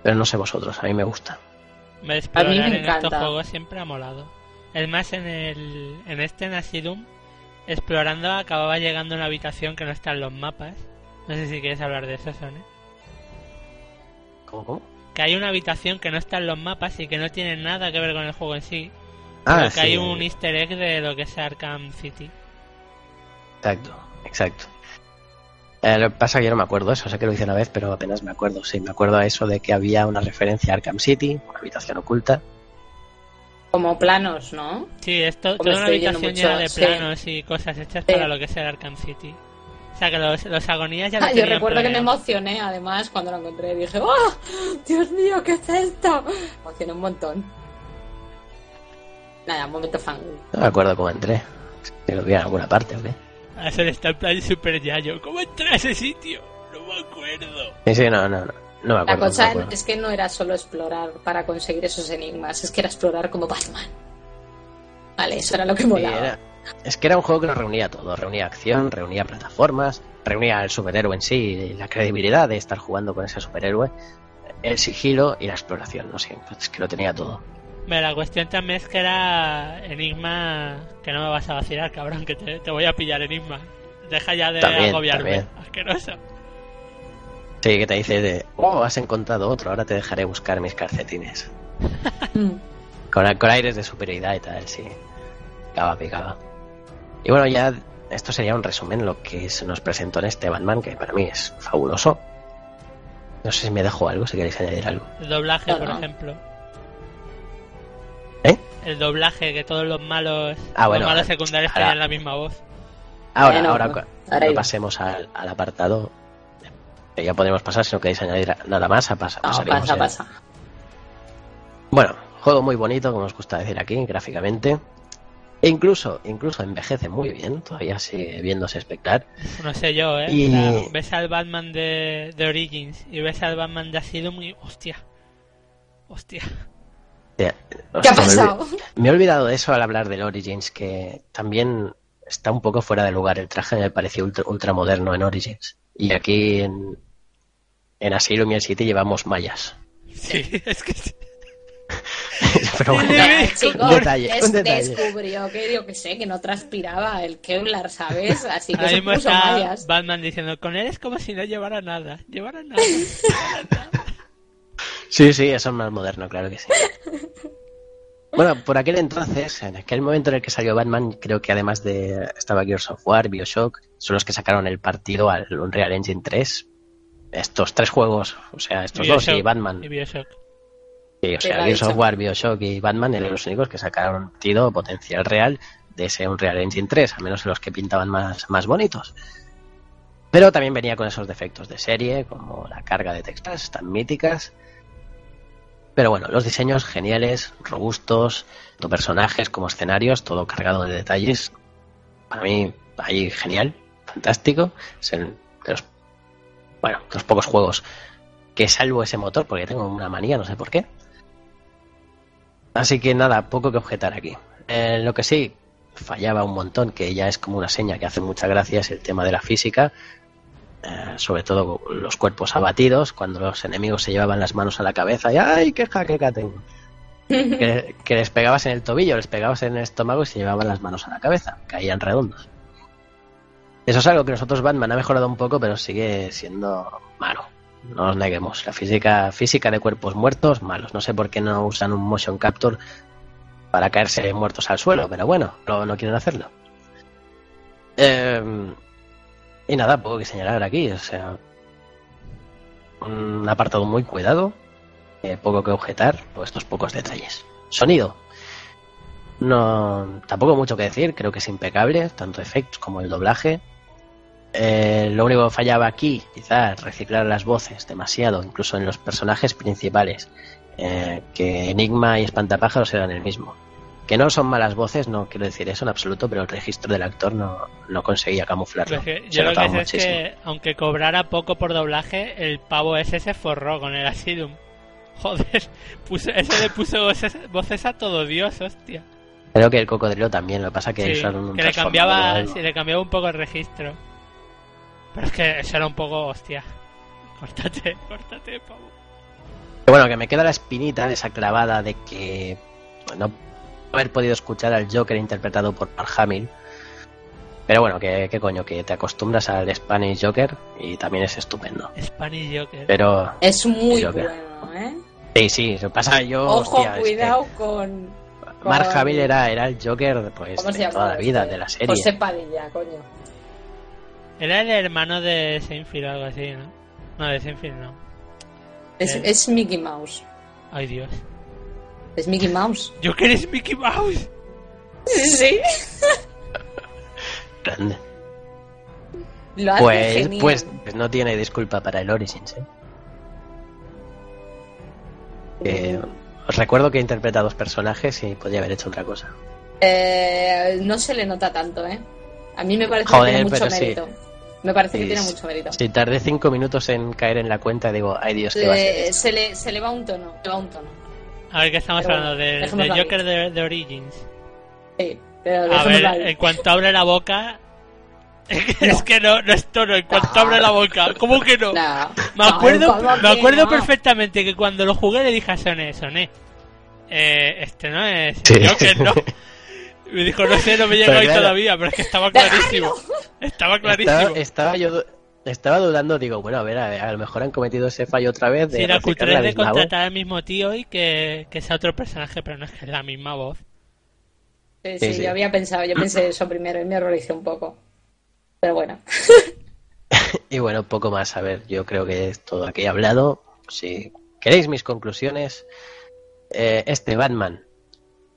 pero no sé vosotros, a mí me gusta. Me explorar me en encanta. estos juegos siempre ha molado. Es más, en el en este en Asylum, explorando acababa llegando a una habitación que no está en los mapas. No sé si quieres hablar de eso, Sone. ¿Cómo, cómo? Que hay una habitación que no está en los mapas y que no tiene nada que ver con el juego en sí. Ah, pero que sí, hay un easter egg de lo que es Arkham City. exacto, exacto. Eh, lo que pasa es que yo no me acuerdo eso, sé que lo hice una vez, pero apenas me acuerdo. Sí, me acuerdo a eso de que había una referencia a Arkham City, una habitación oculta. Como planos, ¿no? Sí, esto, toda una habitación mucho, llena de sí. planos y cosas hechas Sí. para lo que es el Arkham City. Sea que los, los agonías ya [laughs] lo Ah, yo recuerdo que me emocioné además cuando lo encontré. Dije, ¡oh! Dios mío, ¿qué es esto? Me emocioné un montón. Nada, un momento fan. No me acuerdo cómo entré. Si lo vi en alguna parte o qué. A eso está en plan super yayo. ¿Cómo entré a ese sitio? No me acuerdo. Sí, sí, no, no, no. No me La acuerdo. no me cosa es que no era solo explorar para conseguir esos enigmas, es que era explorar como Batman. Vale, eso era lo que Sí, molaba. era- Es que era un juego que nos reunía todo. Reunía acción, reunía plataformas, reunía al superhéroe en sí, y la credibilidad de estar jugando con ese superhéroe, el sigilo y la exploración. No sé, es que lo tenía todo. Mira, la cuestión también es que era Enigma. Que no me vas a vacilar, cabrón, que te, te voy a pillar Enigma. Deja ya de También, agobiarme. también. Asqueroso. Sí, que te dice de, oh, has encontrado otro, ahora te dejaré buscar mis calcetines. [laughs] Con, con aires de superioridad y tal, sí. Picaba, picaba. Y bueno, ya esto sería un resumen lo que se nos presentó en este Batman, que para mí es fabuloso. No sé si me dejo algo, si queréis añadir algo. El doblaje, No, por no. ejemplo. ¿Eh? El doblaje, que todos los malos, Ah, bueno, los malos secundarios ahora- tenían la misma voz. Ahora, ahora, ahora pasemos al, al apartado, que ya podemos pasar, si no queréis añadir nada más, a pasa, el- pasa. Bueno, juego muy bonito, como os gusta decir aquí, gráficamente. E incluso, incluso envejece muy bien, todavía sigue viéndose espectacular. No sé yo, ¿eh? Y- ves al Batman de, de Origins y ves al Batman de Asylum y... Hostia. Hostia. ¿Qué ¿Qué ha pasado? Me he olvidado de eso al hablar del Origins, que también está un poco fuera de lugar. El traje me pareció ultra, ultra moderno en Origins. Y aquí en, en Asylum y el City llevamos mallas. Sí, [laughs] es que... [laughs] Pero bueno, chicos, un detalle, des- un detalle. descubrió que yo que sé, que no transpiraba el Kevlar, ¿sabes? Así que Ahora se puso mallas. Batman diciendo, con él es como si no llevara nada. Llevara nada. llevara nada". Sí, sí, eso es más moderno, claro que sí. Bueno, por aquel entonces, en aquel momento en el que salió Batman, creo que además de estaba Gears of War, Bioshock, son los que sacaron el partido al Unreal Engine 3. Estos tres juegos, o sea, estos dos y Batman. Y Bioshock. Sí, o sea, dicho. War, Bioshock y Batman eran los únicos que sacaron partido potencial real de ese Unreal Engine 3, al menos en los que pintaban más, más bonitos. Pero también venía con esos defectos de serie, como la carga de texturas tan míticas. Pero bueno, los diseños geniales, robustos, tanto personajes como escenarios, todo cargado de detalles. Para mí, ahí genial, fantástico. Es el de los, bueno, de los pocos juegos que salvo ese motor, porque tengo una manía, no sé por qué. Así que nada, poco que objetar aquí. Eh, lo que sí fallaba un montón, que ya es como una seña que hace mucha gracia, es el tema de la física. Eh, sobre todo los cuerpos abatidos, cuando los enemigos se llevaban las manos a la cabeza y ¡ay, qué jaqueca tengo! [laughs] que, que les pegabas en el tobillo, les pegabas en el estómago y se llevaban las manos a la cabeza, caían redondos. Eso es algo que nosotros Batman ha mejorado un poco, pero sigue siendo malo. No nos neguemos. La física, física de cuerpos muertos, malos. No sé por qué no usan un motion capture para caerse muertos al suelo, pero bueno, no, no quieren hacerlo. Eh, y nada, poco que señalar aquí. O sea, un apartado muy cuidado, eh, poco que objetar por estos pocos detalles. Sonido. No, tampoco mucho que decir, creo que es impecable, tanto efectos como el doblaje. Eh, lo único que fallaba aquí, quizás reciclar las voces demasiado, incluso en los personajes principales, eh, que Enigma y Espantapájaros eran el mismo. Que no son malas voces, no quiero decir eso en absoluto, pero el registro del actor no, no conseguía camuflarlo. Pues yo lo que sé es que, aunque cobrara poco por doblaje, el pavo ese se forró con el Asylum. [laughs] Joder, puso, ese le puso voces, voces a todo Dios, hostia. Creo que el cocodrilo también, lo que pasa que Sí, usaron un que le cambiaba, le cambiaba un poco el registro. Pero es que eso era un poco, hostia. Córtate, [laughs] córtate, pavo. Pero bueno, que me queda la espinita de esa clavada de que no haber podido escuchar al Joker interpretado por Mark Hamill. Pero bueno, que, que coño, que te acostumbras al Spanish Joker y también es estupendo. Spanish Joker. Pero Es muy Joker. bueno, ¿eh? sí, sí, lo que pasa yo, Ojo, hostia, es que cuidado con, Mark con- Hamill era, era el Joker pues, ¿Cómo se de toda la vida, Este, de la serie. José Padilla, coño. Era el hermano de Seinfeld o algo así, ¿no? No, de Seinfeld no. Es, Eh. es Mickey Mouse. Ay, Dios. Es Mickey Mouse. [laughs] Joker es Mickey Mouse. Sí, sí. Grande. Lo hace Pues, genial. pues, pues no tiene disculpa para el Origins. ¿eh? Eh, os recuerdo que interpreta a dos personajes y podría haber hecho otra cosa. Eh, no se le nota tanto, ¿eh? A mí me parece Joder, que tiene mucho sí. Me parece que tiene mucho mérito. Si tardé cinco minutos en caer en la cuenta, digo, ay Dios, ¿qué va a ser se, le, se le va un tono, le va un tono. A ver, ¿qué estamos Pero hablando? bueno, De, de. Joker de, de Origins. Sí, pero A ver, ahí. en cuanto abre la boca. [laughs] Es que no, no es tono, en cuanto abre la boca. ¿Cómo que no? No, Me acuerdo, ¿cómo me acuerdo no? perfectamente que cuando lo jugué le dije a Soné, Soné, eh, este no es Sí. Joker, ¿no? [laughs] Me dijo, no sé, no me llega Pero hoy claro. todavía, pero es que estaba clarísimo. Estaba clarísimo. Estaba, estaba yo estaba dudando, digo, bueno, a ver, a, ver, a lo mejor han cometido ese fallo otra vez de Sí, la cultura es de voz. contratar al mismo tío y que, que sea otro personaje, pero no es que es la misma voz. Sí, Sí, sí, sí. yo había pensado, yo pensé eso primero y me horroricé un poco. Pero bueno. [laughs] Y bueno, poco más. A ver, yo creo que es todo aquí hablado. Si queréis mis conclusiones, eh, este Batman,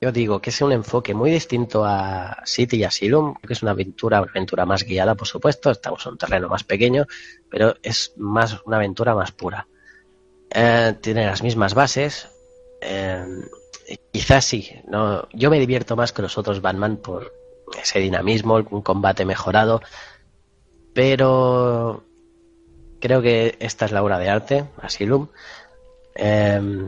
yo digo que es un enfoque muy distinto a City y Asylum, que es una aventura, una aventura más guiada, por supuesto. Estamos en un terreno más pequeño, pero es más una aventura más pura. Eh, tiene las mismas bases. eh, quizás sí, no, yo me divierto más que los otros Batman por ese dinamismo, un combate mejorado pero creo que esta es la obra de arte, Asylum. Eh,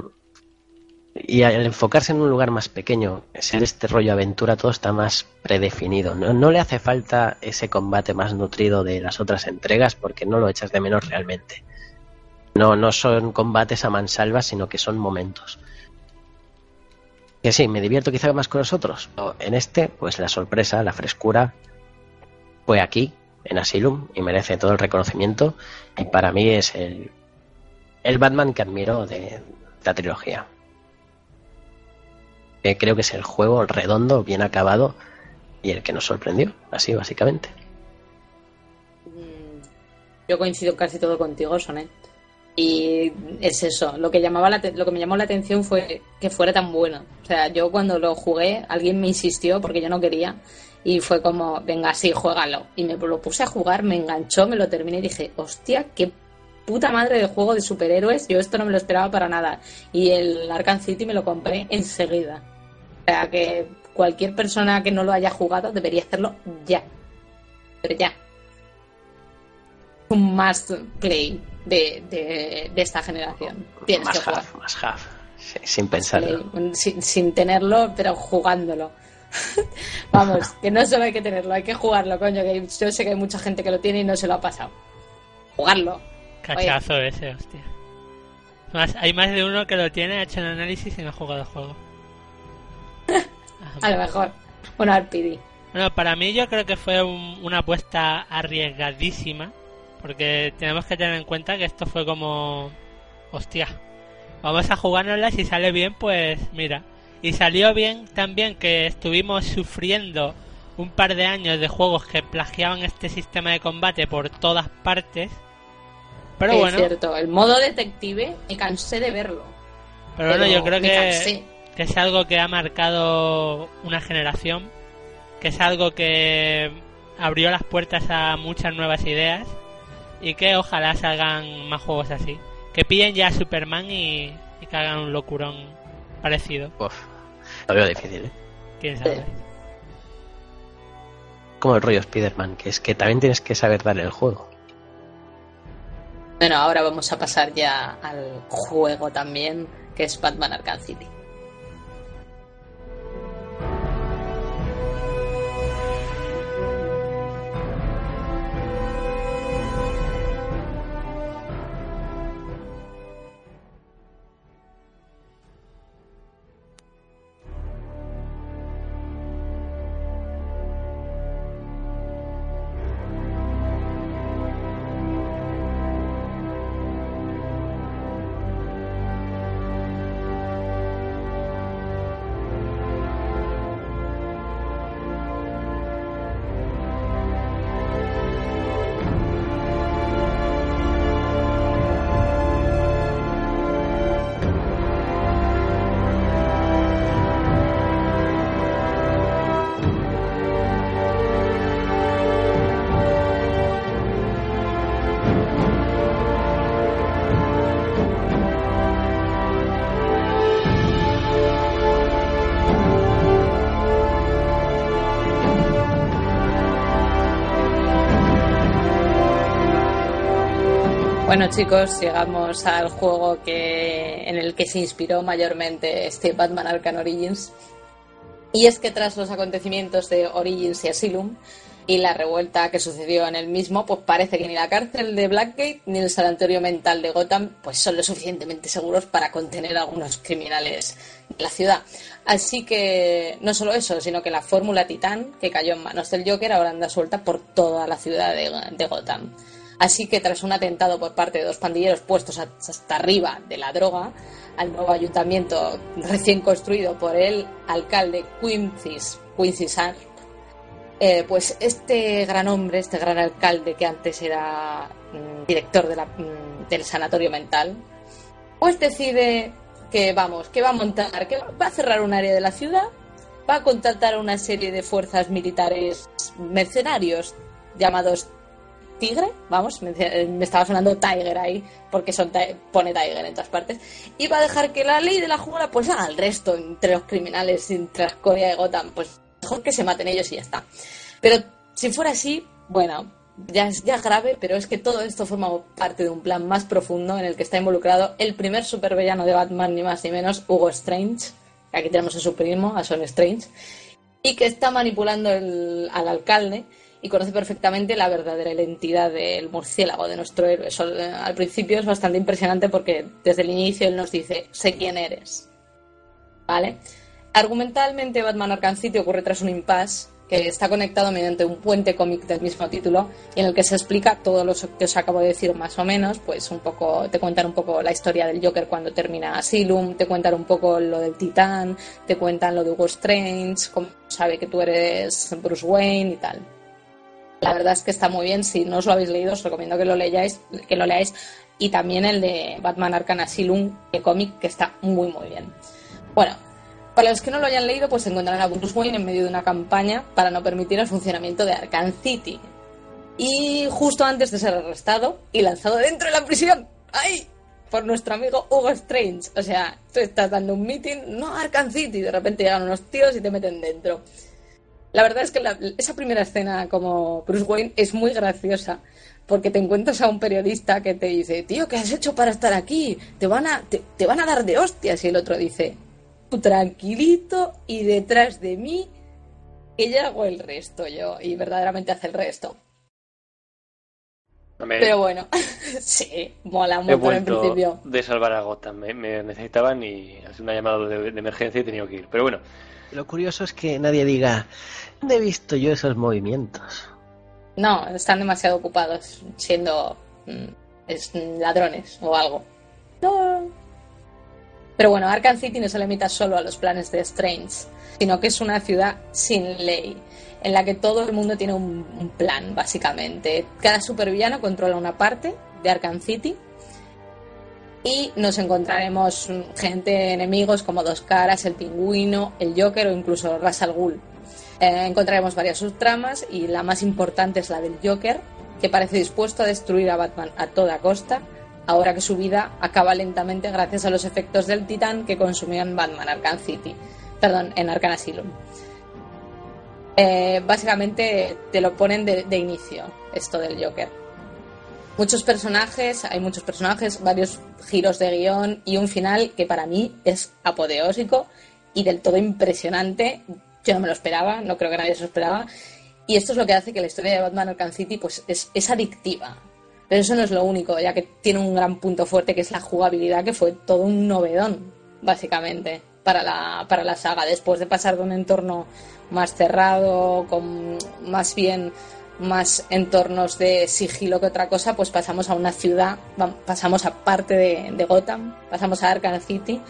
y al enfocarse en un lugar más pequeño, ser este rollo aventura, todo está más predefinido. No, le hace falta ese combate más nutrido de las otras entregas porque no lo echas de menos realmente. No, no son combates a mansalva, sino que son momentos. Que sí, me divierto quizá más con los otros. En este, pues la sorpresa, la frescura, fue aquí, en Asylum, y merece todo el reconocimiento. Y para mí es el, el Batman que admiro de la trilogía. Creo que es el juego redondo, bien acabado y el que nos sorprendió, así básicamente. Mm, Yo coincido casi todo contigo, Sonet. Y es eso, lo que, llamaba la lo que me llamó la atención fue que fuera tan bueno. O sea, yo cuando lo jugué, alguien me insistió porque yo no quería. Y fue como, venga, sí, juégalo. Y me lo puse a jugar, me enganchó, me lo terminé y dije, hostia, qué puta madre de juego de superhéroes. Yo esto no me lo esperaba para nada. Y el Arkham City me lo compré enseguida. O sea, que cualquier persona que no lo haya jugado debería hacerlo ya. Pero ya un must play de, de, de esta generación. Tienes más que jugar. half, más half. Sí, sin pensarlo. Play, sin, sin tenerlo, pero jugándolo. [laughs] Vamos, que no solo hay que tenerlo, hay que jugarlo, coño. Que yo sé que hay mucha gente que lo tiene y no se lo ha pasado. Jugarlo. Cachazo ese, hostia. Más, hay más de uno que lo tiene, ha hecho el análisis y no ha jugado el juego. [laughs] A lo mejor. Bueno, al PD. Bueno, para mí yo creo que fue un- una apuesta arriesgadísima, porque tenemos que tener en cuenta que esto fue como, hostia, vamos a jugárnosla, si sale bien, pues mira. Y salió bien también que estuvimos sufriendo un par de años de juegos que plagiaban este sistema de combate por todas partes. Pero es bueno, cierto, el modo detective, me cansé de verlo. pero bueno, yo creo me que, cansé. Que es algo que ha marcado una generación, que es algo que abrió las puertas a muchas nuevas ideas y que ojalá salgan más juegos así. Que pillen ya a Superman y, y que hagan un locurón parecido. Uf, lo veo difícil, ¿eh? Quién sabe. Como el rollo Spider-Man, que es que también tienes que saber darle el juego. Bueno, ahora vamos a pasar ya al juego también, que es Batman Arkham City. Bueno chicos, llegamos al juego que en el que se inspiró mayormente este Batman Arkham Origins. Y es que tras los acontecimientos de Origins y Asylum y la revuelta que sucedió en el mismo, pues parece que ni la cárcel de Blackgate ni el sanatorio mental de Gotham pues son lo suficientemente seguros para contener a algunos criminales de la ciudad. Así que no solo eso, sino que la fórmula Titán que cayó en manos del Joker ahora anda suelta por toda la ciudad de, de Gotham. Así que tras un atentado por parte de dos pandilleros puestos hasta arriba de la droga, al nuevo ayuntamiento recién construido por el alcalde Quincy, Quincy eh, pues este gran hombre, este gran alcalde que antes era mm, director mm, del sanatorio mental, pues decide que vamos, que va a montar, que va a cerrar un área de la ciudad, va a contratar a una serie de fuerzas militares mercenarios llamados Tigre, vamos, me, me estaba sonando Tiger ahí, porque son pone Tiger en todas partes, y va a dejar que la ley de la jungla pues haga el resto entre los criminales, entre la escoria de Gotham, pues mejor que se maten ellos y ya está. Pero si fuera así, bueno, ya es, ya grave, pero es que todo esto forma parte de un plan más profundo en el que está involucrado el primer supervillano de Batman, ni más ni menos, Hugo Strange, aquí tenemos a su primo, a Son Strange, y que está manipulando el- al alcalde y conoce perfectamente la verdadera identidad del murciélago de nuestro héroe. Eh, al principio es bastante impresionante porque desde el inicio él nos dice, sé quién eres. ¿Vale? Argumentalmente Batman Arkham City ocurre tras un impasse que está conectado mediante un puente cómic del mismo título y en el que se explica todo lo que os acabo de decir más o menos, pues un poco, te cuentan un poco la historia del Joker cuando termina Asylum, te cuentan un poco lo del Titán, te cuentan lo de Hugo Strange, cómo sabe que tú eres Bruce Wayne y tal. La verdad es que está muy bien, si no os lo habéis leído os recomiendo que lo leáis, que lo leáis y también el de Batman Arkham Asylum, el cómic que está muy muy bien. Bueno, para los que no lo hayan leído, pues encontrarán a Bruce Wayne en medio de una campaña para no permitir el funcionamiento de Arkham City. Y justo antes de ser arrestado y lanzado dentro de la prisión, ¡ay! Por nuestro amigo Hugo Strange. O sea, tú estás dando un meeting, no Arkham City, y de repente llegan unos tíos y te meten dentro. La verdad es que la- esa primera escena como Bruce Wayne es muy graciosa porque te encuentras a un periodista que te dice, tío, ¿qué has hecho para estar aquí? Te van a, te, te van a dar de hostias. Y el otro dice, tú tranquilito y detrás de mí que ya hago el resto yo. Y verdaderamente hace el resto. Me- Pero bueno, [laughs] sí, mola montón en principio. de salvar a Gotham. Me, me necesitaban y ha sido una llamada de, de emergencia y he tenido que ir. Pero bueno, Lo curioso es que nadie diga, ¿dónde he visto yo esos movimientos? No, están demasiado ocupados siendo mm, es- ladrones o algo. No. Pero bueno, Arkham City no se limita solo a los planes de Strange, sino que es una ciudad sin ley, en la que todo el mundo tiene un, un plan, básicamente. Cada supervillano controla una parte de Arkham City y nos encontraremos mm, gente, enemigos como Dos Caras, el Pingüino, el Joker o incluso Ras al Ghul. Eh, encontraremos varias subtramas y la más importante es la del Joker, que parece dispuesto a destruir a Batman a toda costa, ahora que su vida acaba lentamente gracias a los efectos del titán que consumían Batman Arkham City, perdón, en Arkham Asylum. Eh, básicamente te lo ponen de, de inicio, esto del Joker. Muchos personajes, hay muchos personajes, varios giros de guion y un final que para mí es apoteósico y del todo impresionante. Yo no me lo esperaba, no creo que nadie se lo esperaba. Y esto es lo que hace que la historia de Batman Arkham City pues, es, es adictiva. Pero eso no es lo único, ya que tiene un gran punto fuerte que es la jugabilidad, que fue todo un novedón, básicamente, para la, para la saga. Después de pasar de un entorno más cerrado, con más bien más entornos de sigilo que otra cosa, pues pasamos a una ciudad, pasamos a parte de, Gotham, pasamos a Arkham City.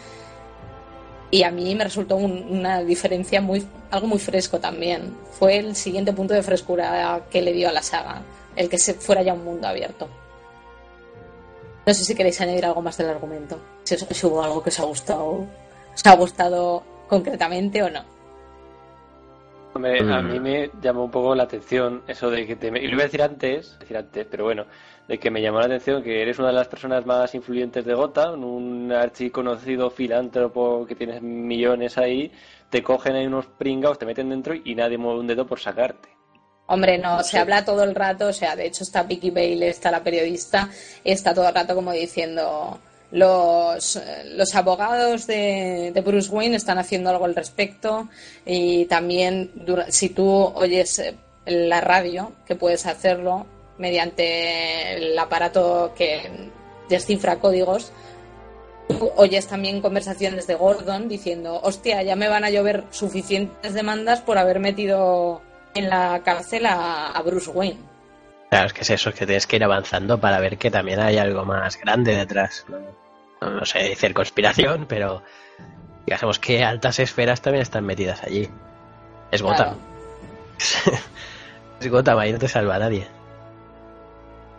Y a mí me resultó un- una diferencia muy, algo muy fresco también. Fue el siguiente punto de frescura que le dio a la saga, el que se fuera ya un mundo abierto. No sé si queréis añadir algo más del argumento. Si, si hubo algo que os ha gustado, os ha gustado concretamente o no. Hombre, a mí me llamó un poco la atención eso de que te... Y lo iba a decir antes, decir antes, pero bueno, de que me llamó la atención que eres una de las personas más influyentes de Gotham, un archiconocido filántropo que tienes millones ahí, te cogen ahí unos pringados, te meten dentro y nadie mueve un dedo por sacarte. Hombre, no, se habla todo el rato, o sea, de hecho está Vicky Bale, está la periodista, está todo el rato como diciendo los, eh, los abogados de, de Bruce Wayne están haciendo algo al respecto y también si tú oyes eh, la radio, que puedes hacerlo mediante el aparato que descifra códigos, oyes también conversaciones de Gordon diciendo, hostia, ya me van a llover suficientes demandas por haber metido en la cárcel a, a Bruce Wayne. Claro, es que es eso, es que tienes que ir avanzando para ver que también hay algo más grande detrás. No, no, sé decir conspiración, pero digamos que altas esferas también están metidas allí. Es Gotham. [laughs] es Gotham, ahí no te salva nadie.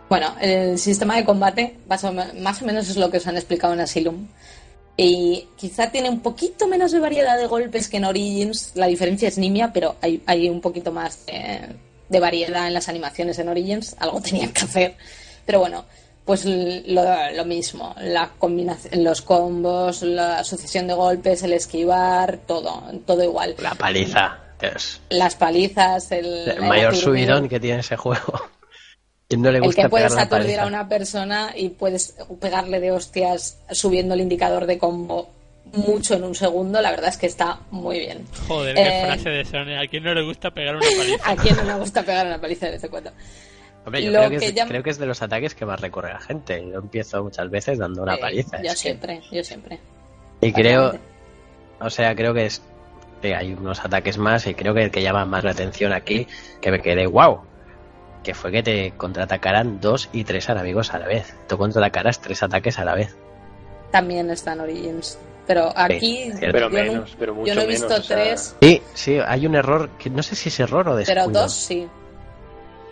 Bueno, el sistema de combate más o, me- más o menos es lo que os han explicado en Asylum. Y quizá tiene un poquito menos de variedad de golpes que en Origins. La diferencia es nimia, pero hay, hay un poquito más de, de variedad en las animaciones en Origins. Algo [laughs] tenían que hacer. Pero bueno, pues lo, lo mismo. La combinación, los combos, la sucesión de golpes, el esquivar, todo, todo igual. La paliza. Dios. Las palizas, el, El mayor subidón que tiene ese juego. [laughs] No le El gusta que puedes aturdir a una persona y puedes pegarle de hostias subiendo el indicador de combo mucho en un segundo, la verdad es que está muy bien. Joder, qué Eh, frase de Sony. A quien no le gusta pegar una paliza. ¿A quién no le gusta pegar una paliza de vez en cuando? Hombre, yo Lo creo que, que es, creo que es de los ataques que más recorre la gente. Yo empiezo muchas veces dando una Sí, paliza. Yo que- siempre, yo siempre. Y creo, o sea, creo que es que hay unos ataques más y creo que el que llama más la atención aquí, que me quedé wow, que fue que te contraatacaran dos y tres enemigos a la vez. Tú contraatacaras tres ataques a la vez. También está en Origins. Pero aquí cierto. Pero yo, no- menos, pero mucho yo no he menos. visto o sea, tres, Sí, sí, hay un error, que no sé si es error o descuido. pero dos sí.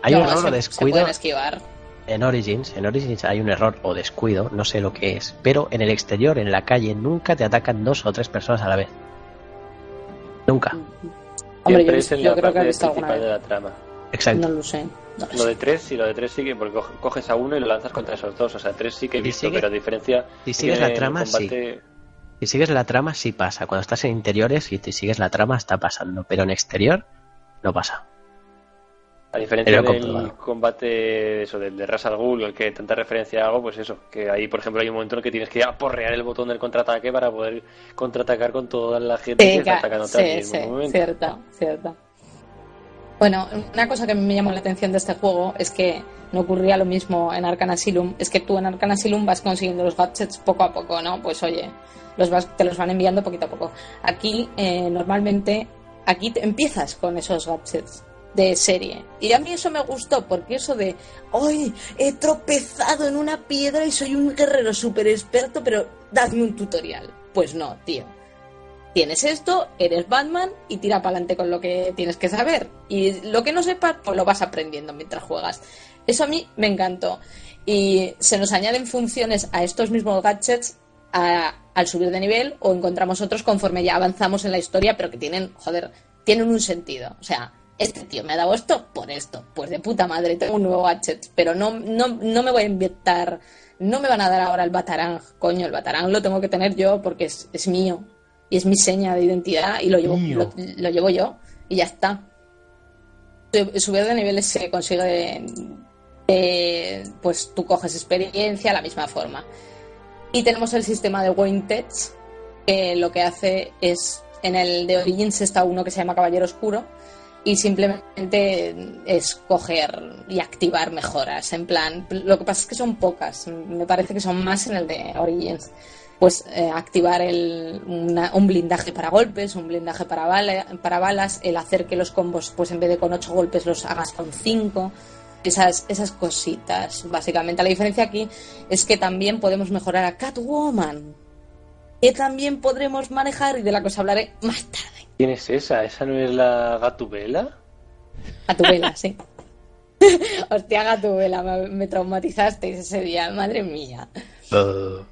hay No, un error se- o Se descuido pueden esquivar. en Origins. En Origins hay un error o descuido, no sé lo que es, pero en el exterior, en la calle, nunca te atacan dos o tres personas a la vez. Nunca. Hombre, yo, es en yo la creo que he parte visto alguna principal de vez. la trama. Exacto. No lo sé. no lo Lo sé. de tres, sí, lo de tres sí que, porque co- coges a uno y lo lanzas contra esos dos. O sea, tres sí que he visto, sigue- pero a diferencia. si sigues la trama, combate- Si sigues la trama, sí pasa. Cuando estás en interiores y te sigues la trama, está pasando. Pero en exterior, no pasa. A diferencia Pero del comprobado. combate, eso, del de Ras al Ghul, el que tanta referencia hago, pues eso, que ahí, por ejemplo, hay un momento en el que tienes que aporrear el botón del contraataque para poder contraatacar con toda la gente que está ca- atacando sí, mismo sí, momento. cierto, cierto. Bueno, una cosa que me llamó la atención de este juego es que no ocurría lo mismo en Arkham Asylum. Es que tú en Arkham Asylum vas consiguiendo los gadgets poco a poco, ¿no? Pues oye, los vas, te los van enviando poquito a poco. Aquí, eh, normalmente, aquí te empiezas con esos gadgets de serie. Y a mí eso me gustó, porque eso de, hoy he tropezado en una piedra y soy un guerrero súper experto, pero dadme un tutorial. Pues no, tío. Tienes esto, eres Batman y tira para adelante con lo que tienes que saber. Y lo que no sepas, pues lo vas aprendiendo mientras juegas. Eso a mí me encantó. Y se nos añaden funciones a estos mismos gadgets a- al subir de nivel o encontramos otros conforme ya avanzamos en la historia, pero que tienen, joder, tienen un sentido. O sea, este tío me ha dado esto por esto. Pues de puta madre, tengo un nuevo gadget, pero no, no, no me voy a inventar, no me van a dar ahora el Batarang. Coño, el Batarang lo tengo que tener yo porque es, es mío y es mi seña de identidad y lo llevo, lo, lo llevo yo y ya está. Sub- Subir de niveles se consigue, eh, pues tú coges experiencia la misma forma. Y tenemos el sistema de Wanted, que lo que hace es, en el de Origins está uno que se llama Caballero Oscuro, y simplemente es coger y activar mejoras. En plan, lo que pasa es que son pocas, me parece que son más en el de Origins. Pues eh, activar el, una- un blindaje para golpes, un blindaje para, bala- para balas, el hacer que los combos, pues en vez de con 8 golpes, los hagas con 5 esas, esas cositas. Básicamente, la diferencia aquí es que también podemos mejorar a Catwoman. Que también podremos manejar y de la que os hablaré más tarde. ¿Quién es esa? ¿Esa no es la Gatubela? Gatubela, sí. [laughs] Hostia, Gatubela, me, me traumatizasteis ese día, madre mía. Uh,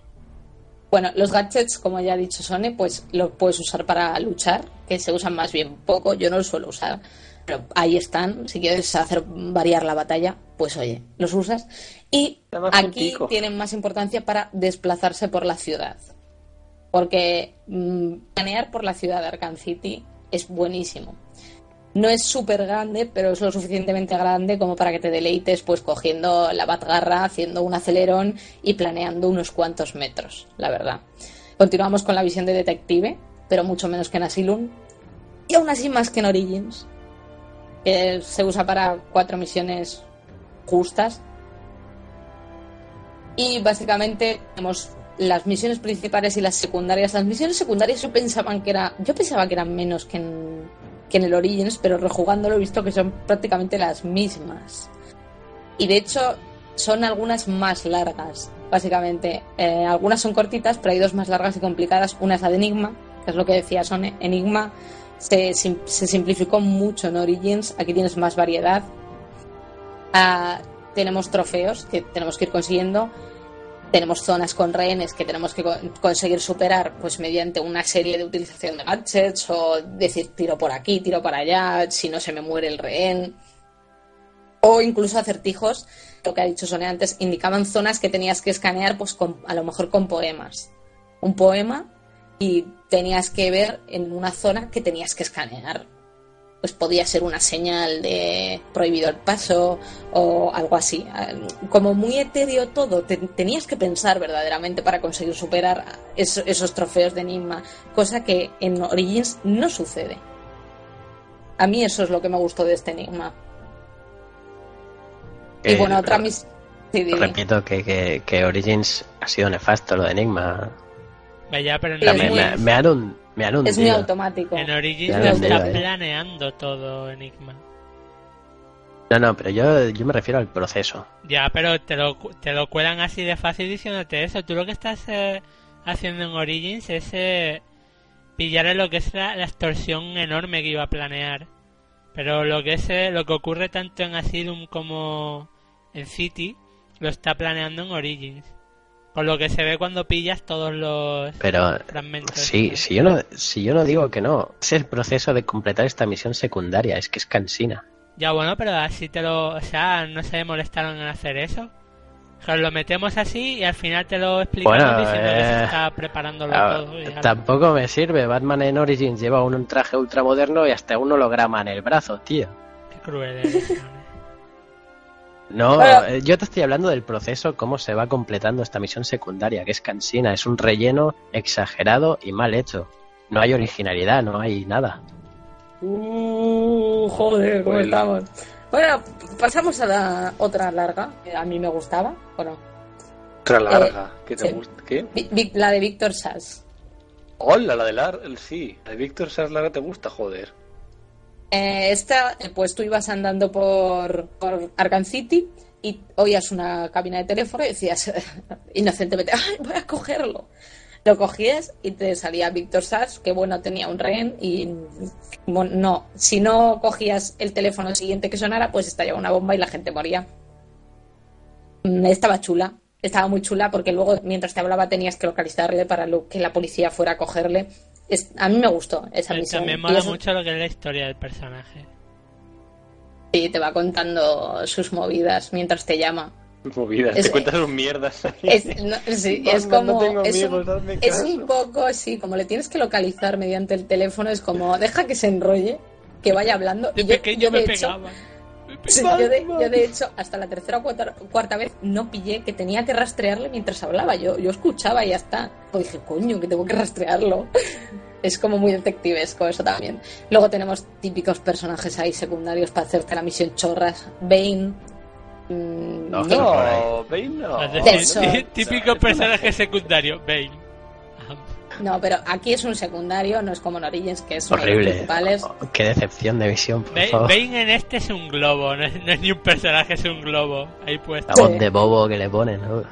Bueno, los gadgets, como ya ha dicho Sone, pues los puedes usar para luchar, que se usan más bien poco, yo no los suelo usar, pero ahí están, si quieres hacer variar la batalla, pues oye, los usas. Y aquí puntico. tienen más importancia para desplazarse por la ciudad, porque mm, planear por la ciudad de Arkham City es buenísimo. No es súper grande, pero es lo suficientemente grande como para que te deleites pues cogiendo la batgarra, haciendo un acelerón y planeando unos cuantos metros, la verdad. Continuamos con la visión de detective, pero mucho menos que en Asylum. Y aún así más que en Origins, que se usa para cuatro misiones justas. Y básicamente tenemos las misiones principales y las secundarias. Las misiones secundarias yo pensaba que era, yo pensaba que eran menos que en, que en el Origins, pero rejugándolo he visto que son prácticamente las mismas. Y de hecho son algunas más largas, básicamente. Eh, algunas son cortitas, pero hay dos más largas y complicadas. Una es la de Enigma, que es lo que decía Sone. Enigma se, se simplificó mucho en Origins, aquí tienes más variedad. Ah, tenemos trofeos que tenemos que ir consiguiendo. Tenemos zonas con rehenes que tenemos que co- conseguir superar pues mediante una serie de utilización de gadgets o decir tiro por aquí, tiro para allá, si no se me muere el rehén. O incluso acertijos, lo que ha dicho Sone antes, indicaban zonas que tenías que escanear pues con- a lo mejor con poemas. Un poema y tenías que ver en una zona que tenías que escanear. Pues podía ser una señal de prohibido el paso o algo así. Como muy etéreo todo, te- tenías que pensar verdaderamente para conseguir superar eso- esos trofeos de enigma, cosa que en Origins no sucede. A mí eso es lo que me gustó de este enigma. Y Eh, bueno, otra mis... sí. Repito que, que, que Origins ha sido nefasto lo de Enigma. Vaya, pero en Sí, es me, me- me han, hun- me han hundido. Es muy automático. En Origins lo está eh. planeando todo Enigma. No, no, pero yo, yo me refiero al proceso. Ya, pero te lo, cu- te lo cuelan así de fácil diciéndote eso. Tú lo que estás eh, haciendo en Origins es eh, pillar lo que es la, la extorsión enorme que iba a planear. Pero lo que es eh, lo que ocurre tanto en Asylum como en City lo está planeando en Origins. Por lo que se ve cuando pillas todos los Pero fragmentos. sí, si yo no, si yo no digo que no, es el proceso de completar esta misión secundaria, es que es cansina. Ya bueno, pero así te lo... O sea, no se molestaron en hacer eso. O sea, lo metemos así y al final te lo explicamos Bueno, diciendo que se eh, está preparándolo Ah, todo. y tampoco me sirve. Batman en Origins lleva un, un traje ultramoderno y hasta un holograma en el brazo, tío. Qué cruel eres. No, Pero- eh, yo te estoy hablando del proceso, cómo se va completando esta misión secundaria, que es cansina, es un relleno exagerado y mal hecho. No hay originalidad, no hay nada. Uh, joder, ¿cómo Pues- estamos? Bueno, pasamos a la otra larga, que a mí me gustaba. Bueno, Otra larga. ¿Qué te sí. gusta? ¿Qué? La de Víctor Sass. Hola, la de Lar... Sí, la de Víctor Sass larga te gusta, joder. Eh, esta, pues tú ibas andando por, por Arkham City y oías una cabina de teléfono y decías [laughs] inocentemente, ¡ay, voy a cogerlo! lo cogías y te salía Víctor Sass, que bueno, tenía un rehén y bueno, no, si no cogías el teléfono siguiente que sonara, pues estallaba una bomba y la gente moría. Mm, Estaba chula, estaba muy chula porque luego mientras te hablaba tenías que localizarle para que la policía fuera a cogerle. Es- a mí me gustó esa Pero misión. también Y mola eso- mucho lo que es la historia del personaje. Sí, te va contando sus movidas mientras te llama. Movidas, Es- te cuentas sus mierdas. [laughs] Es, no, sí, es no como. es, amigos, un, es poco así, como le tienes que localizar mediante el teléfono, es como, deja que se enrolle, que vaya hablando. De Y yo- pequeño yo, de me pegaba. Me sí, yo, de, yo de hecho, hasta la tercera o cuarta, cuarta vez no pillé que tenía que rastrearle mientras hablaba. Yo, yo escuchaba y ya está. O dije, coño, que tengo que rastrearlo. Es como muy detectivesco eso también. Luego tenemos típicos personajes ahí secundarios para hacerte la misión chorras. Bane. mm, No, no, No, Bane no. Decir, típico personaje secundario, Bane. No, pero aquí es un secundario, no es como en Origins, que es uno de los Horrible. principales. Oh, Qué decepción de visión, por favor. Bane en este es un globo, no es, no es ni un personaje, es un globo. Ahí puesto. La voz Sí. de bobo que le ponen. ¿no?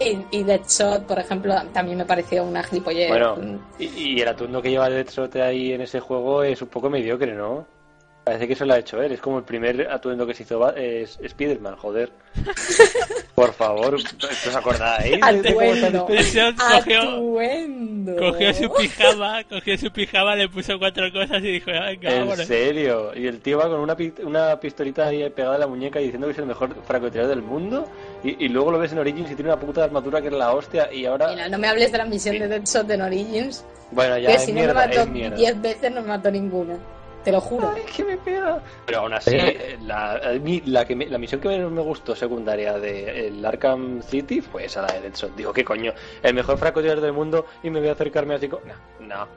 Y, y Deadshot, por ejemplo, también me pareció una gilipollez. Bueno, y, y el atuendo que lleva Deadshot ahí en ese juego es un poco mediocre, ¿no? Parece que eso lo ha hecho él. Es como el primer atuendo que se hizo Ba- es Spider-Man, joder. [laughs] Por favor, ¿os acordáis? [laughs] Atuendo. Cogió, Atuendo. cogió su pijama, cogió su pijama, le puso cuatro cosas y dijo, venga, En vámonos. serio. Y el tío va con una, una pistolita ahí pegada a la muñeca y diciendo que es el mejor francotirador del mundo. Y, y luego lo ves en Origins y tiene una puta armadura que es la hostia. Y ahora. Mira, no me hables de la misión de Deadshot en Origins, Bueno, ya que es si mierda, no me mató es mierda. 10 veces, no me mató ninguna. Te lo juro. Ay, que me pega. Pero aún así, Eh. la, a mí, la, que me- la misión que menos me gustó secundaria de el Arkham City fue esa, la de Deadshot. Digo, ¿qué coño? El mejor francotirador del mundo y me voy a acercarme así como... No, no,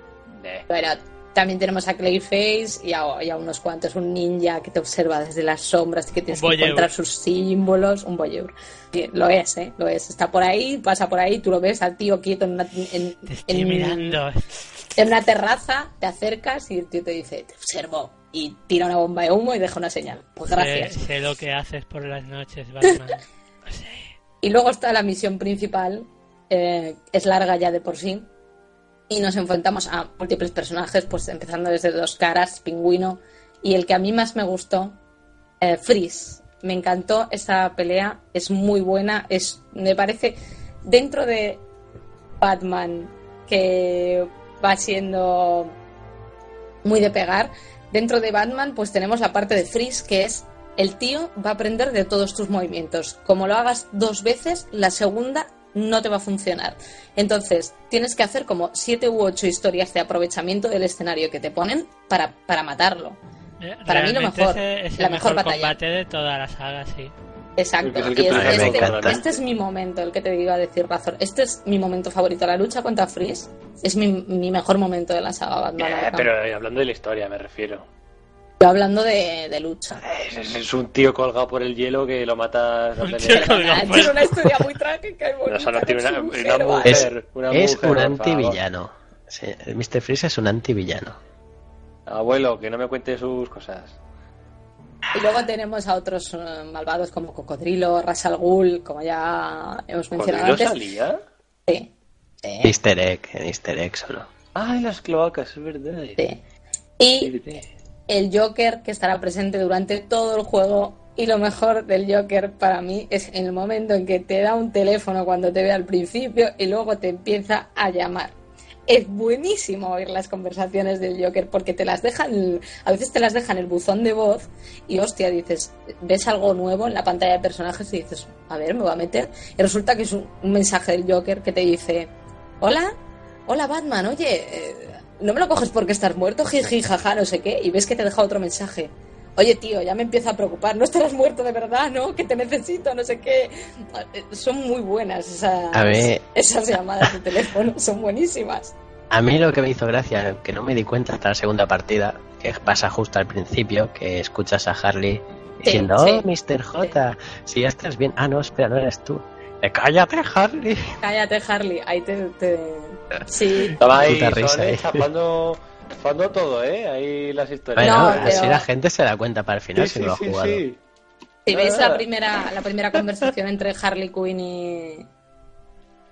ne. Pero también tenemos a Clayface y a, y a unos cuantos, un ninja que te observa desde las sombras y que tienes que encontrar sus símbolos, un voyeur. Lo es, ¿eh? Lo es. Está por ahí, pasa por ahí, tú lo ves al tío quieto en una, en, Te estoy en- mirando. en una terraza, te acercas y el tío te dice, te observo, y tira una bomba de humo y deja una señal. Pues Sé, gracias. sé lo que haces por las noches, Batman. Sé. [laughs] Y luego está la misión principal, eh, es larga ya de por sí, y nos enfrentamos a múltiples personajes, pues empezando desde dos caras, pingüino, y el que a mí más me gustó, eh, Freeze. Me encantó esa pelea, es muy buena, es, me parece, dentro de Batman, que va siendo muy de pegar, dentro de Batman pues tenemos la parte de Freeze, que es el tío va a aprender de todos tus movimientos. Como lo hagas dos veces, la segunda no te va a funcionar. Entonces, tienes que hacer como siete u ocho historias de aprovechamiento del escenario que te ponen para, para matarlo. Eh, Para mí lo mejor, ese Es la el mejor mejor batalla. combate de toda la saga, sí. Exacto. Es Y es- este, este es mi momento, el que te iba a decir razón. Este es mi momento favorito. La lucha contra Freeze es mi, mi mejor momento de la saga Batman. Eh, pero eh, hablando de la historia, me refiero. Yo hablando de, de lucha. Es, es- es un tío colgado por el hielo que lo mata... [laughs] Un tío colgado por Tiene una historia muy trágica y No, bonita. o sea, no tiene de una, su una mujer, mujer, Es- una es mujer, un antivillano. Sí, el Mr. Freeze es un antivillano. Abuelo, que no me cuente sus cosas. Y luego tenemos a otros eh, malvados como Cocodrilo, Ras al Ghul, como ya hemos mencionado ¿Cocodrilo antes. salía? Sí. Sí, Easter egg, en Easter egg solo. Ay, las cloacas, es verdad. sí. Y el Joker que estará presente durante todo el juego. Y lo mejor del Joker para mí es en el momento en que te da un teléfono cuando te ve al principio y luego te empieza a llamar. Es buenísimo oír las conversaciones del Joker porque te las dejan, a veces te las dejan el buzón de voz y hostia, dices, ves algo nuevo en la pantalla de personajes y dices, a ver, me voy a meter. Y resulta que es un, un mensaje del Joker que te dice, hola, hola Batman, oye, eh, no me lo coges porque estás muerto, jiji, jaja, no sé qué, y ves que te deja otro mensaje. Oye, tío, ya me empieza a preocupar, no estarás muerto de verdad, ¿no? Que te necesito, no sé qué. Son muy buenas esas, A ver. esas llamadas de teléfono, [laughs] son buenísimas. A mí lo que me hizo gracia, que no me di cuenta hasta la segunda partida, que pasa justo al principio, que escuchas a Harley diciendo, sí. oh, Mr. J, si ya estás bien. Ah, no, espera, no eres tú. Eh, Cállate, Harley. Cállate, Harley, ahí te... te- Sí, Estaba ahí, risa, eh. chapando, chapando todo, ¿eh? Ahí las historias. Bueno, No, así la gente se da cuenta para el final sí, si sí, no lo ha jugado. sí. si veis la primera, la primera conversación entre Harley Quinn y,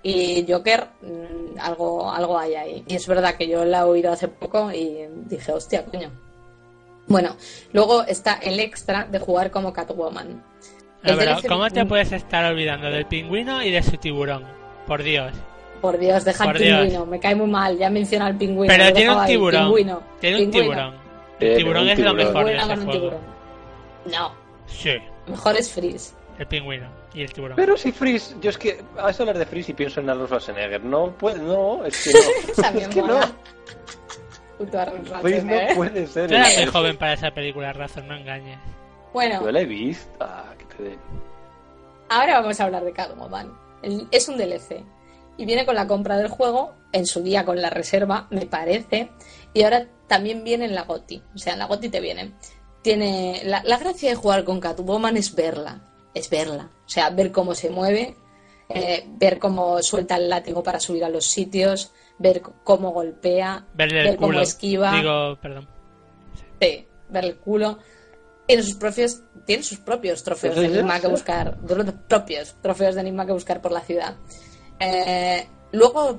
Y Joker, mm, algo, algo hay ahí. Y es verdad que yo la he oído hace poco y dije, hostia, coño. Bueno, luego está el extra de jugar como Catwoman. No, pero ¿cómo te puedes estar olvidando del pingüino y de su tiburón? Por Dios. Por Dios, deja Por el Dios. pingüino, me cae muy mal, ya menciona al pingüino. Pero tiene un tiburón. Pingüino, Tiene un pingüino. tiburón. El tiburón es lo mejor de ese juego. No, Sí, mejor es Freeze. el pingüino y el tiburón. Pero si Freeze, yo es que a eso hablar de Freeze y pienso en Arnold Schwarzenegger. No puede, no, es que no. [laughs] Es que no. Puto Arnold no Schwarzenegger. puede ser. El- muy joven para esa película, Razor, no engañes. Bueno, Yo la he visto. Ah, que te den. ahora vamos a hablar de Catwoman. El- Es un DLC. Y viene con la compra del juego, en su día con la reserva, me parece. Y ahora también viene en la GOTI. O sea, en la GOTI te viene. Tiene. La, la gracia de jugar con Catwoman es verla. Es verla. O sea, ver cómo se mueve, eh, ver cómo suelta el látigo para subir a los sitios, ver cómo golpea, Verle ver el cómo culo. esquiva. Digo, perdón. Sí, verle el culo. Tiene sus propios, tiene sus propios trofeos de enigma que buscar, de los propios trofeos de enigma que buscar por la ciudad. Eh, luego,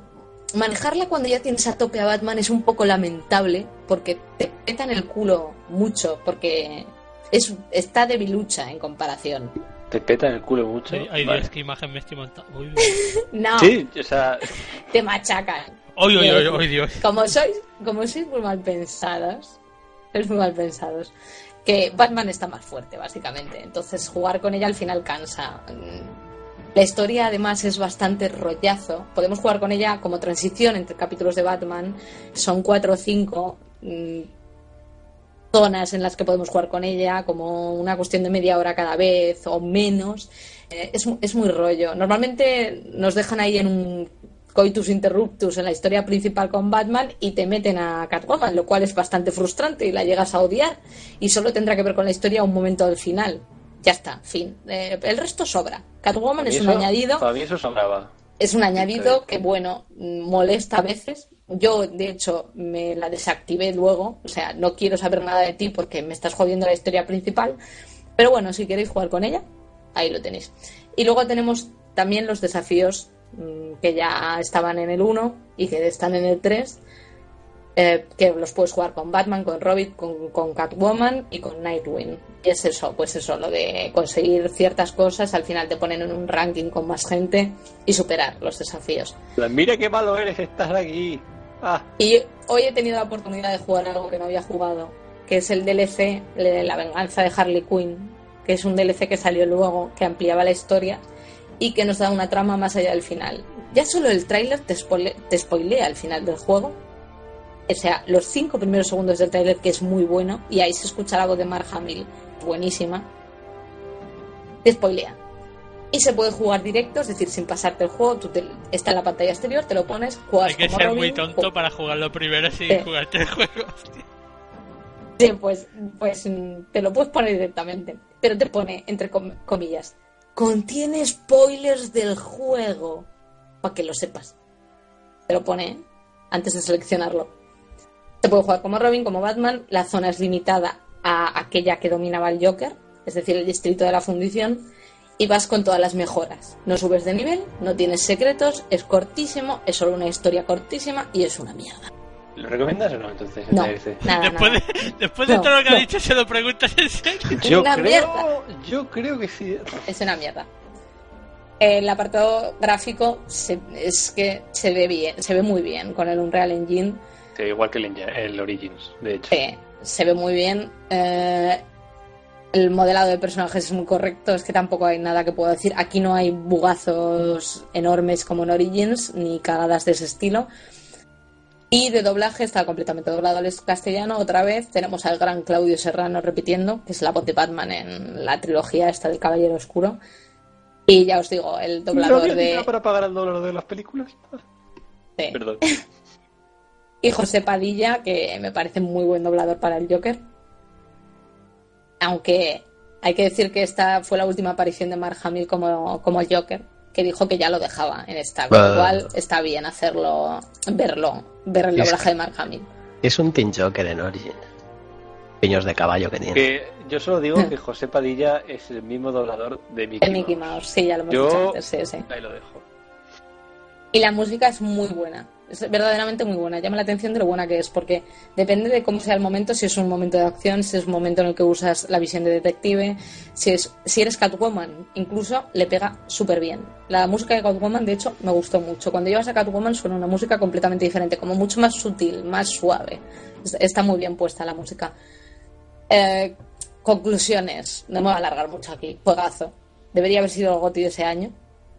manejarla cuando ya tienes a tope a Batman es un poco lamentable porque te petan el culo mucho, porque es, está debilucha en comparación. Te peta en el culo mucho. Ay, ay, Vale. Dios, qué imagen me estoy montando. Uy, [laughs] No, Sí, o sea, te machacan. uy, uy, uy, uy, Dios. Como sois, como sois muy mal pensados, sois muy mal pensados, que Batman está más fuerte, básicamente. Entonces jugar con ella al final cansa. La historia además es bastante rollazo. Podemos jugar con ella como transición entre capítulos de Batman. Son cuatro o cinco mm, zonas en las que podemos jugar con ella, como una cuestión de media hora cada vez o menos. Eh, es, es muy rollo. Normalmente nos dejan ahí en un coitus interruptus en la historia principal con Batman y te meten a Catwoman, lo cual es bastante frustrante y la llegas a odiar. Y solo tendrá que ver con la historia un momento al final. Ya está, fin. Eh, el resto sobra. Catwoman es un eso- añadido Para mí eso sobraba. es un añadido que, bueno, molesta a veces. Yo, de hecho, me la desactivé luego. O sea, no quiero saber nada de ti porque me estás jodiendo la historia principal. Pero bueno, si queréis jugar con ella, ahí lo tenéis. Y luego tenemos también los desafíos mm, que ya estaban en el 1 y que están en el 3. eh, que los puedes jugar con Batman, con Robin, con, con Catwoman y con Nightwing. Y es eso, pues eso, lo de conseguir ciertas cosas, al final te ponen en un ranking con más gente y superar los desafíos. Mira qué malo eres, estás aquí. Ah, Y hoy he tenido la oportunidad de jugar algo que no había jugado, que es el DLC de La venganza de Harley Quinn, que es un DLC que salió luego, que ampliaba la historia y que nos da una trama más allá del final. Ya solo el tráiler te, spoile- te spoilea el final del juego. O sea, los cinco primeros segundos del tráiler, que es muy bueno, y ahí se escucha la voz de Mark Hamill, buenísima, te spoilea. Y se puede jugar directo, es decir, sin pasarte el juego, tú te- está en la pantalla exterior, te lo pones, juegas Hay que como ser Robin, muy ju- tonto para jugarlo primero sin Sí. jugarte el juego. hostia. Sí, pues, pues te lo puedes poner directamente. Pero te pone, entre com- comillas, contiene spoilers del juego. Para que lo sepas. Te lo pone ¿eh? antes de seleccionarlo. Se puede jugar como Robin, como Batman. La zona es limitada a aquella que dominaba el Joker, es decir, el distrito de la fundición. Y vas con todas las mejoras. No subes de nivel, no tienes secretos, es cortísimo, es solo una historia cortísima y es una mierda. ¿lo recomiendas o no entonces? No, nada, Después nada. de, después de No, todo lo que no. ha dicho, se lo preguntas en serio. Yo Una creo, mierda. yo creo que sí. es una mierda. El apartado gráfico se- es que se ve bien, se ve muy bien con el Unreal Engine, Sí, igual que el, Origins, de hecho. se, se ve muy bien. Eh, el modelado de personajes es muy correcto, es que tampoco hay nada que puedo decir. Aquí no hay bugazos enormes como en Origins, ni cagadas de ese estilo. Y de doblaje está completamente doblado al castellano. Otra vez tenemos al gran Claudio Serrano repitiendo, que es la voz de Batman en la trilogía esta del Caballero Oscuro. Y ya os digo, el ¿No doblador había de... para pagar el dólar de las películas? Sí. Perdón. [laughs] Y José Padilla, que me parece muy buen doblador para el Joker. Aunque hay que decir que esta fue la última aparición de Mark Hamill como, como el Joker, que dijo que ya lo dejaba en esta. Con lo cual está bien hacerlo, verlo, ver el doblaje de Mark Hamill. Es un Team Joker en Origin. Piños de caballo que tiene. Que yo solo digo que José Padilla es el mismo doblador de Mickey, El Mickey Mouse. Mouse, sí, ya lo hemos Yo- dicho antes, sí, sí. Ahí lo dejo. Y la música es muy buena. Es verdaderamente muy buena. Llama la atención de lo buena que es, porque depende de cómo sea el momento, si es un momento de acción, si es un momento en el que usas la visión de detective, si, es, si eres Catwoman, incluso le pega súper bien. La música de Catwoman, de hecho, me gustó mucho. Cuando llevas a Catwoman suena una música completamente diferente, como mucho más sutil, más suave. Es- Está muy bien puesta la música. Eh, conclusiones. No me voy a alargar mucho aquí. Juegazo. Debería haber sido el GOTY de ese año.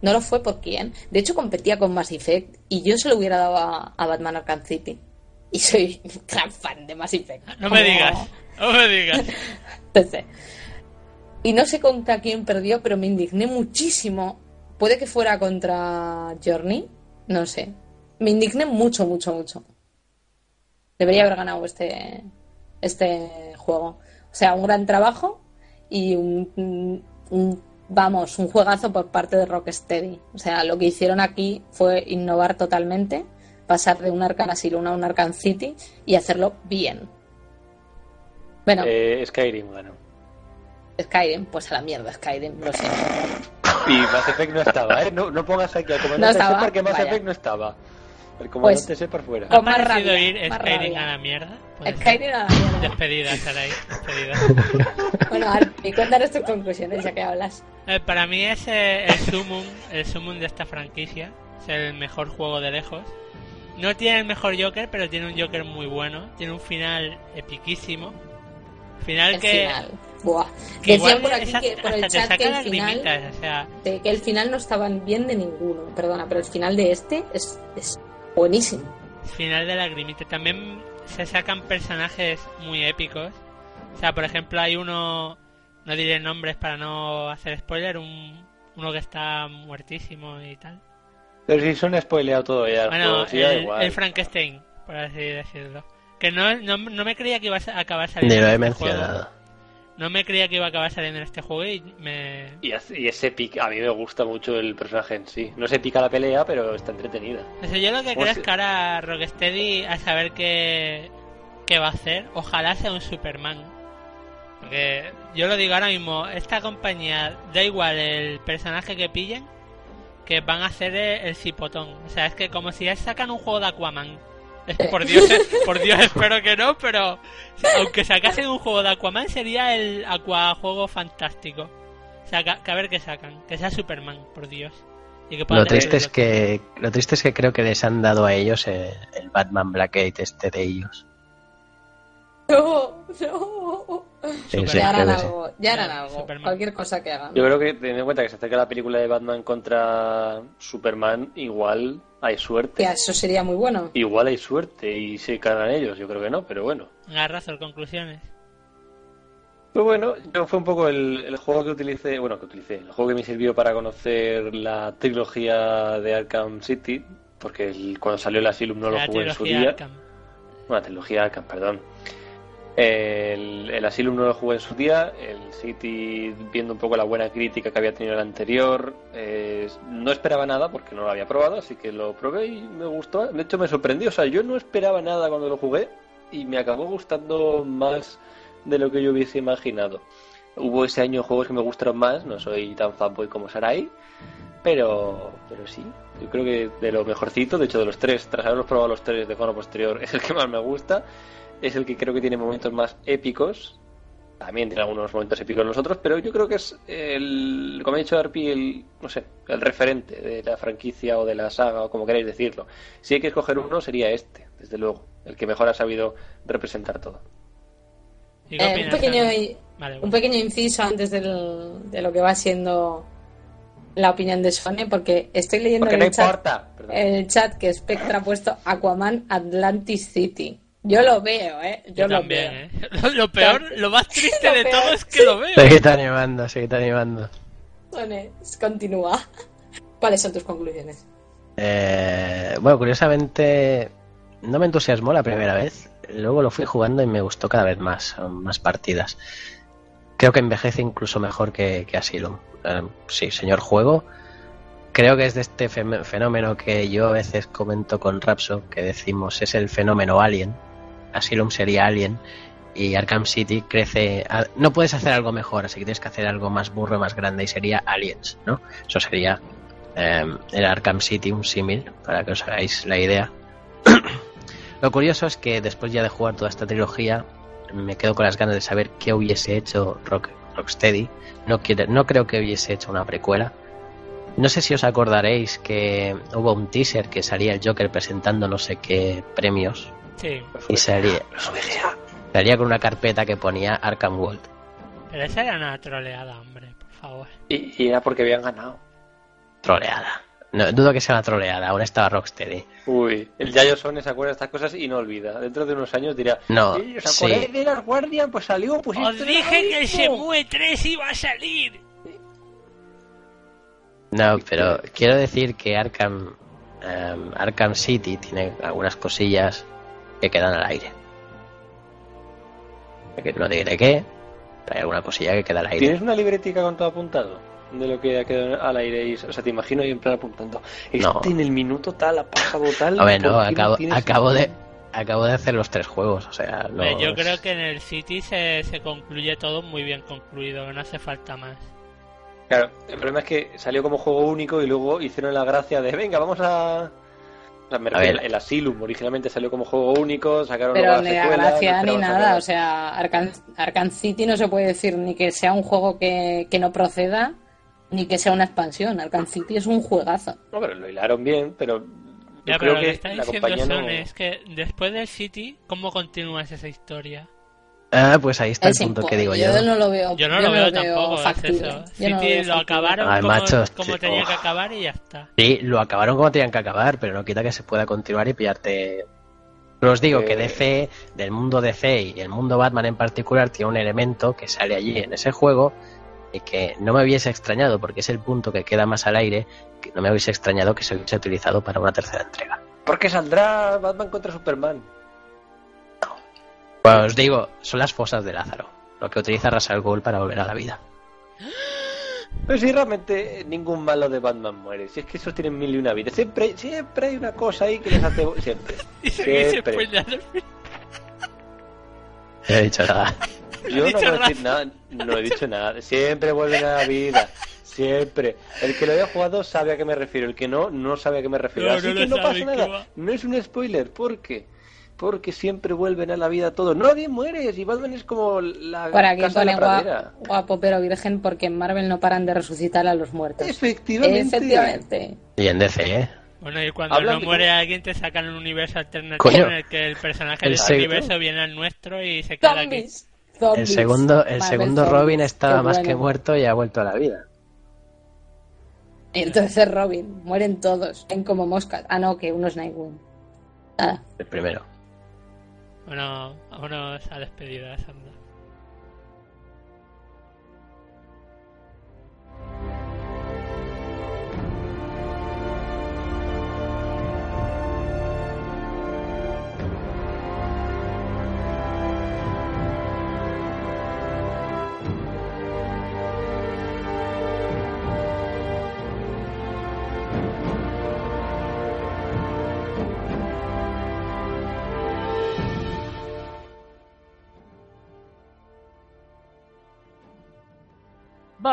No lo fue por quién. De hecho, competía con Mass Effect y yo se lo hubiera dado a, a Batman Arkham City. Y soy [laughs] gran fan de Mass Effect. No me digas, no me digas. [laughs] Entonces, y no sé contra quién perdió, pero me indigné muchísimo. Puede que fuera contra Journey, no sé. Me indigné mucho, mucho, mucho. Debería haber ganado este, este juego. O sea, un gran trabajo y un- vamos, un juegazo por parte de Rocksteady. O sea, lo que hicieron aquí fue innovar totalmente, pasar de un Arkham Asylum a un Arkham City y hacerlo bien. Bueno, Eh, Skyrim ganó. Skyrim, pues a la mierda Skyrim, lo siento. Y Mass Effect no estaba, ¿eh? No, no pongas aquí al No comandante estaba, Shepard que Mass vaya. Effect no estaba. El comandante Pues- Shepard fuera. Con ¿Ha más parecido ir Skyrim a la mierda? Skyrim a la mierda. Despedida, Sarai, despedida. [laughs] Bueno, Arpi, cuéntanos tus conclusiones ya que hablas. Eh, para mí es eh, el sumum, el sumum de esta franquicia. Es el mejor juego de lejos. No tiene el mejor Joker, pero tiene un Joker muy bueno. Tiene un final epiquísimo. Final El que, final. Buah. que Decían por aquí esa- que por el chat que el final, o sea, de- que el final no estaban bien de ninguno, perdona, pero el final de este es, es buenísimo. final de lagrimita. También se sacan personajes muy épicos. O sea, por ejemplo, hay uno, no diré nombres para no hacer spoiler, un, uno que está muertísimo y tal. Pero si son spoileado todo ya. el Bueno, juego, el, igual. el Frankenstein, por así decirlo. Que no, no, no me creía que iba a acabar saliendo Ni lo he en este juego. mencionado. No me creía que iba a acabar saliendo en este juego y me... Y, ese pic, a mí me gusta mucho el personaje en sí. No se pica la pelea, pero está entretenida. O sea, yo lo que ¿Cómo creo es que ahora Rocksteady a saber qué, qué va a hacer. Ojalá sea un Superman. Porque yo lo digo ahora mismo, esta compañía, da igual el personaje que pillen, que van a hacer el, el cipotón. O sea, es que como si ya sacan un juego de Aquaman. Eh, Por Dios, eh, por Dios, [laughs] espero que no, pero aunque sacasen un juego de Aquaman sería el Aquajuego fantástico. O sea, que, a ver qué sacan, que sea Superman, por Dios. Y que pueda Lo triste es el- que lo triste es que creo que les han dado a ellos eh, el Batman Blackgate este de ellos. No, no. Sí, ya harán algo, ya harán algo. Superman. Cualquier cosa que hagan. Yo creo que, teniendo en cuenta que se acerca la película de Batman contra Superman, igual hay suerte. Ya, eso sería muy bueno. Igual hay suerte y se cargan ellos. Yo creo que no, pero bueno. Garrazo, conclusiones. Pues bueno, yo fue un poco el, el juego que utilicé, bueno, que utilicé, el juego que me sirvió para conocer la trilogía de Arkham City, porque el- cuando salió el Asylum no lo la jugué en su día. Arkham. Bueno, la trilogía Arkham, perdón. El, el Asylum no lo jugué en su día, el City, viendo un poco la buena crítica que había tenido el anterior, eh, no esperaba nada porque no lo había probado, así que lo probé y me gustó. De hecho, me sorprendió, o sea, yo no esperaba nada cuando lo jugué y me acabó gustando más de lo que yo hubiese imaginado. Hubo ese año juegos que me gustaron más, no soy tan fanboy como Sarai, pero, pero sí, yo creo que de lo mejorcito, de hecho de los tres, tras haberlos probado los tres de forma posterior, [laughs] es el que más me gusta, es el que creo que tiene momentos más épicos, también tiene algunos momentos épicos los otros, pero yo creo que es el, como ha dicho Arpi, el, no sé, el referente de la franquicia o de la saga o como queráis decirlo. Si hay que escoger uno sería este, desde luego, el que mejor ha sabido representar todo. ¿Y qué Eh, un, pequeño, un inciso antes del- de lo que va siendo la opinión de Sony, porque estoy leyendo Porque en no el chat, importa. Perdón. el chat que Spectra ha puesto Aquaman Atlantis City. Yo lo veo, ¿eh? Yo, Yo lo también, veo. ¿eh? [laughs] Lo, peor, lo más triste [laughs] Lo de peor, todo es que lo veo. Seguid animando, seguid animando. Continúa. ¿Cuáles son tus conclusiones? Eh, bueno, curiosamente no me entusiasmó la primera vez. Luego lo fui jugando y me gustó cada vez más, más partidas. Creo que envejece incluso mejor que, que Asylum. Eh, sí, señor juego. Creo que es de este fenómeno que yo a veces comento con Rapso, que decimos es el fenómeno Alien. Asylum sería Alien y Arkham City crece. no puedes hacer algo mejor, así que tienes que hacer algo más burro, más grande y sería Aliens, ¿no? Eso sería eh, el Arkham City, un símil, para que os hagáis la idea. [clears throat] Lo curioso es que después ya de jugar toda esta trilogía, me quedo con las ganas de saber qué hubiese hecho Rock, Rocksteady. No, no creo que hubiese hecho una precuela. No sé si os acordaréis que hubo un teaser que salía el Joker presentando no sé qué premios Sí, y salía, salía con una carpeta que ponía Arkham World. pero esa era una troleada, hombre, por favor. Y, y era porque habían ganado. Troleada. No, dudo que sea una troleada, aún estaba Rocksteady. Uy, el Yayo se acuerda de estas cosas y no olvida. Dentro de unos años dirá, No, "Sí, ¿os sí. de las Guardian? Pues salió, pues Os dije que el esto". Shenmue 3 iba a salir. No, pero quiero decir que Arkham, em, Arkham City tiene algunas cosillas que quedan al aire. Que No diré qué, pero hay alguna cosilla que queda al aire. ¿Tienes una libretica con todo apuntado? De lo que ha quedado al aire. Y, o sea, te imagino ahí en plan apuntando. Este No. en el minuto tal ha pasado tal. A ver, no, ¿por qué acabo, acabo de acabo de hacer los tres juegos, o sea, Hombre, yo es- creo que en el City se, se concluye todo muy bien concluido, no hace falta más. Claro, el problema es que salió como juego único y luego hicieron la gracia de, venga, vamos a... O sea, me A refiero, ver. el Asylum originalmente salió como juego único, sacaron Pero ni la gracia no ni nada. sacar- O sea, Arkham, Arkham City no se puede decir ni que sea un juego que, que no proceda, ni que sea una expansión. Arkham City es un juegazo. No, pero lo hilaron bien, pero... yo Ya, creo pero lo que que está la diciendo Son no... es que después del City, ¿cómo continúas esa historia? Ah, pues ahí está el Es punto que impo- digo yo. yo no lo veo. Yo no lo veo tampoco, es factible. eso. Yo no lo veo lo acabaron Ay, como, macho, como sí, tenía oh. que acabar y ya está. Sí, lo acabaron como tenían que acabar, pero no quita que se pueda continuar y pillarte. Pero os digo que Eh. DC, del mundo DC y el mundo Batman en particular, tiene un elemento que sale allí en ese juego y que no me hubiese extrañado, porque es el punto que queda más al aire, que no me hubiese extrañado que se hubiese utilizado para una tercera entrega. Porque saldrá Batman contra Superman. Pues os digo, son las fosas de Lázaro, lo que utiliza Ra's al Ghul para volver a la vida. Pero si realmente ningún malo de Batman muere, si es que esos tienen mil y una vida. Siempre, siempre hay una cosa ahí que les hace... Siempre. [laughs] Siempre. No he dicho nada. Yo no Rafa. decir nada, no he dicho nada. Siempre vuelven a la vida. Siempre. El que lo haya jugado sabe a qué me refiero. El que no, no sabe a qué me refiero. No, Así no que no pasa ¿qué nada. va? No es un spoiler. ¿Por qué? Porque siempre vuelven a la vida todos. Nadie muere. Si Batman es como la aquí casa de pone la pradera. guapo pero virgen porque en Marvel no paran de resucitar a los muertos. Efectivamente. Efectivamente. Y en DC, ¿eh? Bueno, y cuando Hablan no de muere alguien te sacan un universo alternativo Coño. en el que el personaje El del seg- universo viene al nuestro y se queda aquí. Zombies. El segundo, el Marvel segundo zombies. Robin estaba Qué más bueno. que muerto y ha vuelto a la vida. Y entonces Robin, mueren todos, ven como moscas. Ah, no, que uno es Nightwing. Nada. El primero. Bueno, vámonos a despedidas, anda.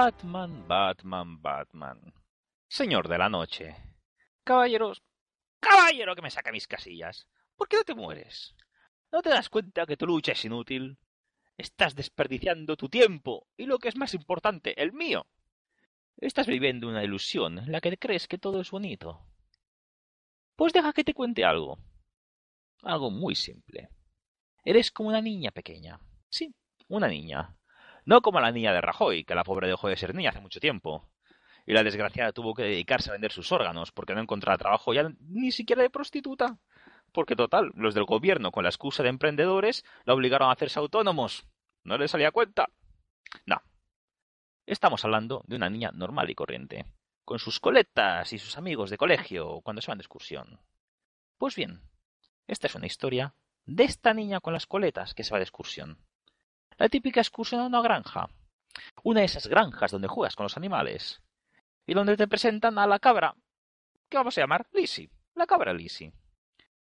Batman, Batman, Batman. Señor de la noche. Caballeros. Caballero que me saca mis casillas. ¿Por qué no te mueres? ¿No te das cuenta que tu lucha es inútil? Estás desperdiciando tu tiempo y lo que es más importante, el mío. Estás viviendo una ilusión en la que crees que todo es bonito. Pues deja que te cuente algo. Algo muy simple. Eres como una niña pequeña. Sí, una niña. No como la niña de Rajoy, que la pobre dejó de ser niña hace mucho tiempo. Y la desgraciada tuvo que dedicarse a vender sus órganos porque no encontraba trabajo ya ni siquiera de prostituta. Porque total, los del gobierno, con la excusa de emprendedores, la obligaron a hacerse autónomos. ¿No les salía cuenta? No. Estamos hablando de una niña normal y corriente, con sus coletas y sus amigos de colegio cuando se van de excursión. Pues bien, esta es una historia de esta niña con las coletas que se va de excursión. La típica excursión a una granja. Una de esas granjas donde juegas con los animales. Y donde te presentan a la cabra. ¿Qué vamos a llamar? Lizzie. La cabra Lizzie.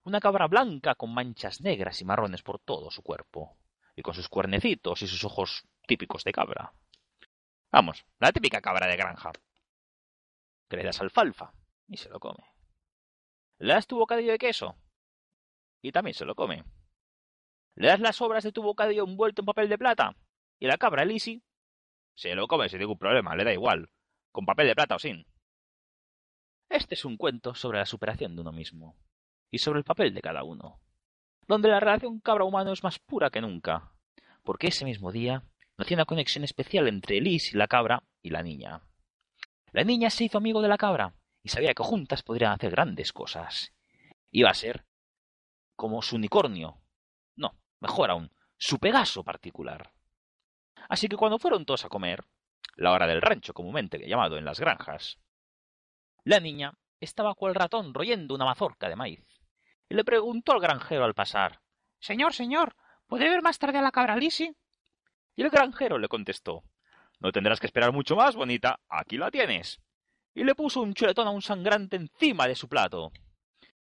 Una cabra blanca con manchas negras y marrones por todo su cuerpo. Y con sus cuernecitos y sus ojos típicos de cabra. Vamos, la típica cabra de granja. que le das alfalfa y se lo come. Le das tu bocadillo de queso y también se lo come. Le das las sobras de tu bocadillo envuelto en papel de plata y la cabra Lisi se lo come sin ningún problema, le da igual, con papel de plata o sin. Este es un cuento sobre la superación de uno mismo y sobre el papel de cada uno, donde la relación cabra-humano es más pura que nunca, porque ese mismo día nació una conexión especial entre Liz y la cabra y la niña. La niña se hizo amigo de la cabra y sabía que juntas podrían hacer grandes cosas. Iba a ser como su unicornio. Mejor aún, su Pegaso particular. Así que cuando fueron todos a comer, la hora del rancho comúnmente llamado en las granjas, la niña estaba cual ratón royendo una mazorca de maíz, y le preguntó al granjero al pasar Señor, señor, ¿puede ver más tarde a la cabra Lisi? Y el granjero le contestó No tendrás que esperar mucho más, bonita, aquí la tienes. Y le puso un chuletón a un sangrante encima de su plato.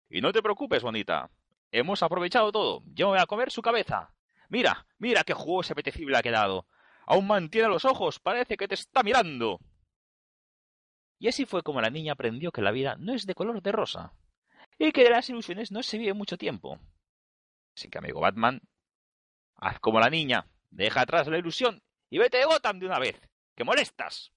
Y no te preocupes, bonita. Hemos aprovechado todo. Yo voy a comer su cabeza. Mira, mira qué jugoso y apetecible ha quedado. Aún mantiene los ojos, parece que te está mirando. Y así fue como la niña aprendió que la vida no es de color de rosa, y que de las ilusiones no se vive mucho tiempo. Así que, amigo Batman, haz como la niña, deja atrás la ilusión y vete de Gotham de una vez, que molestas.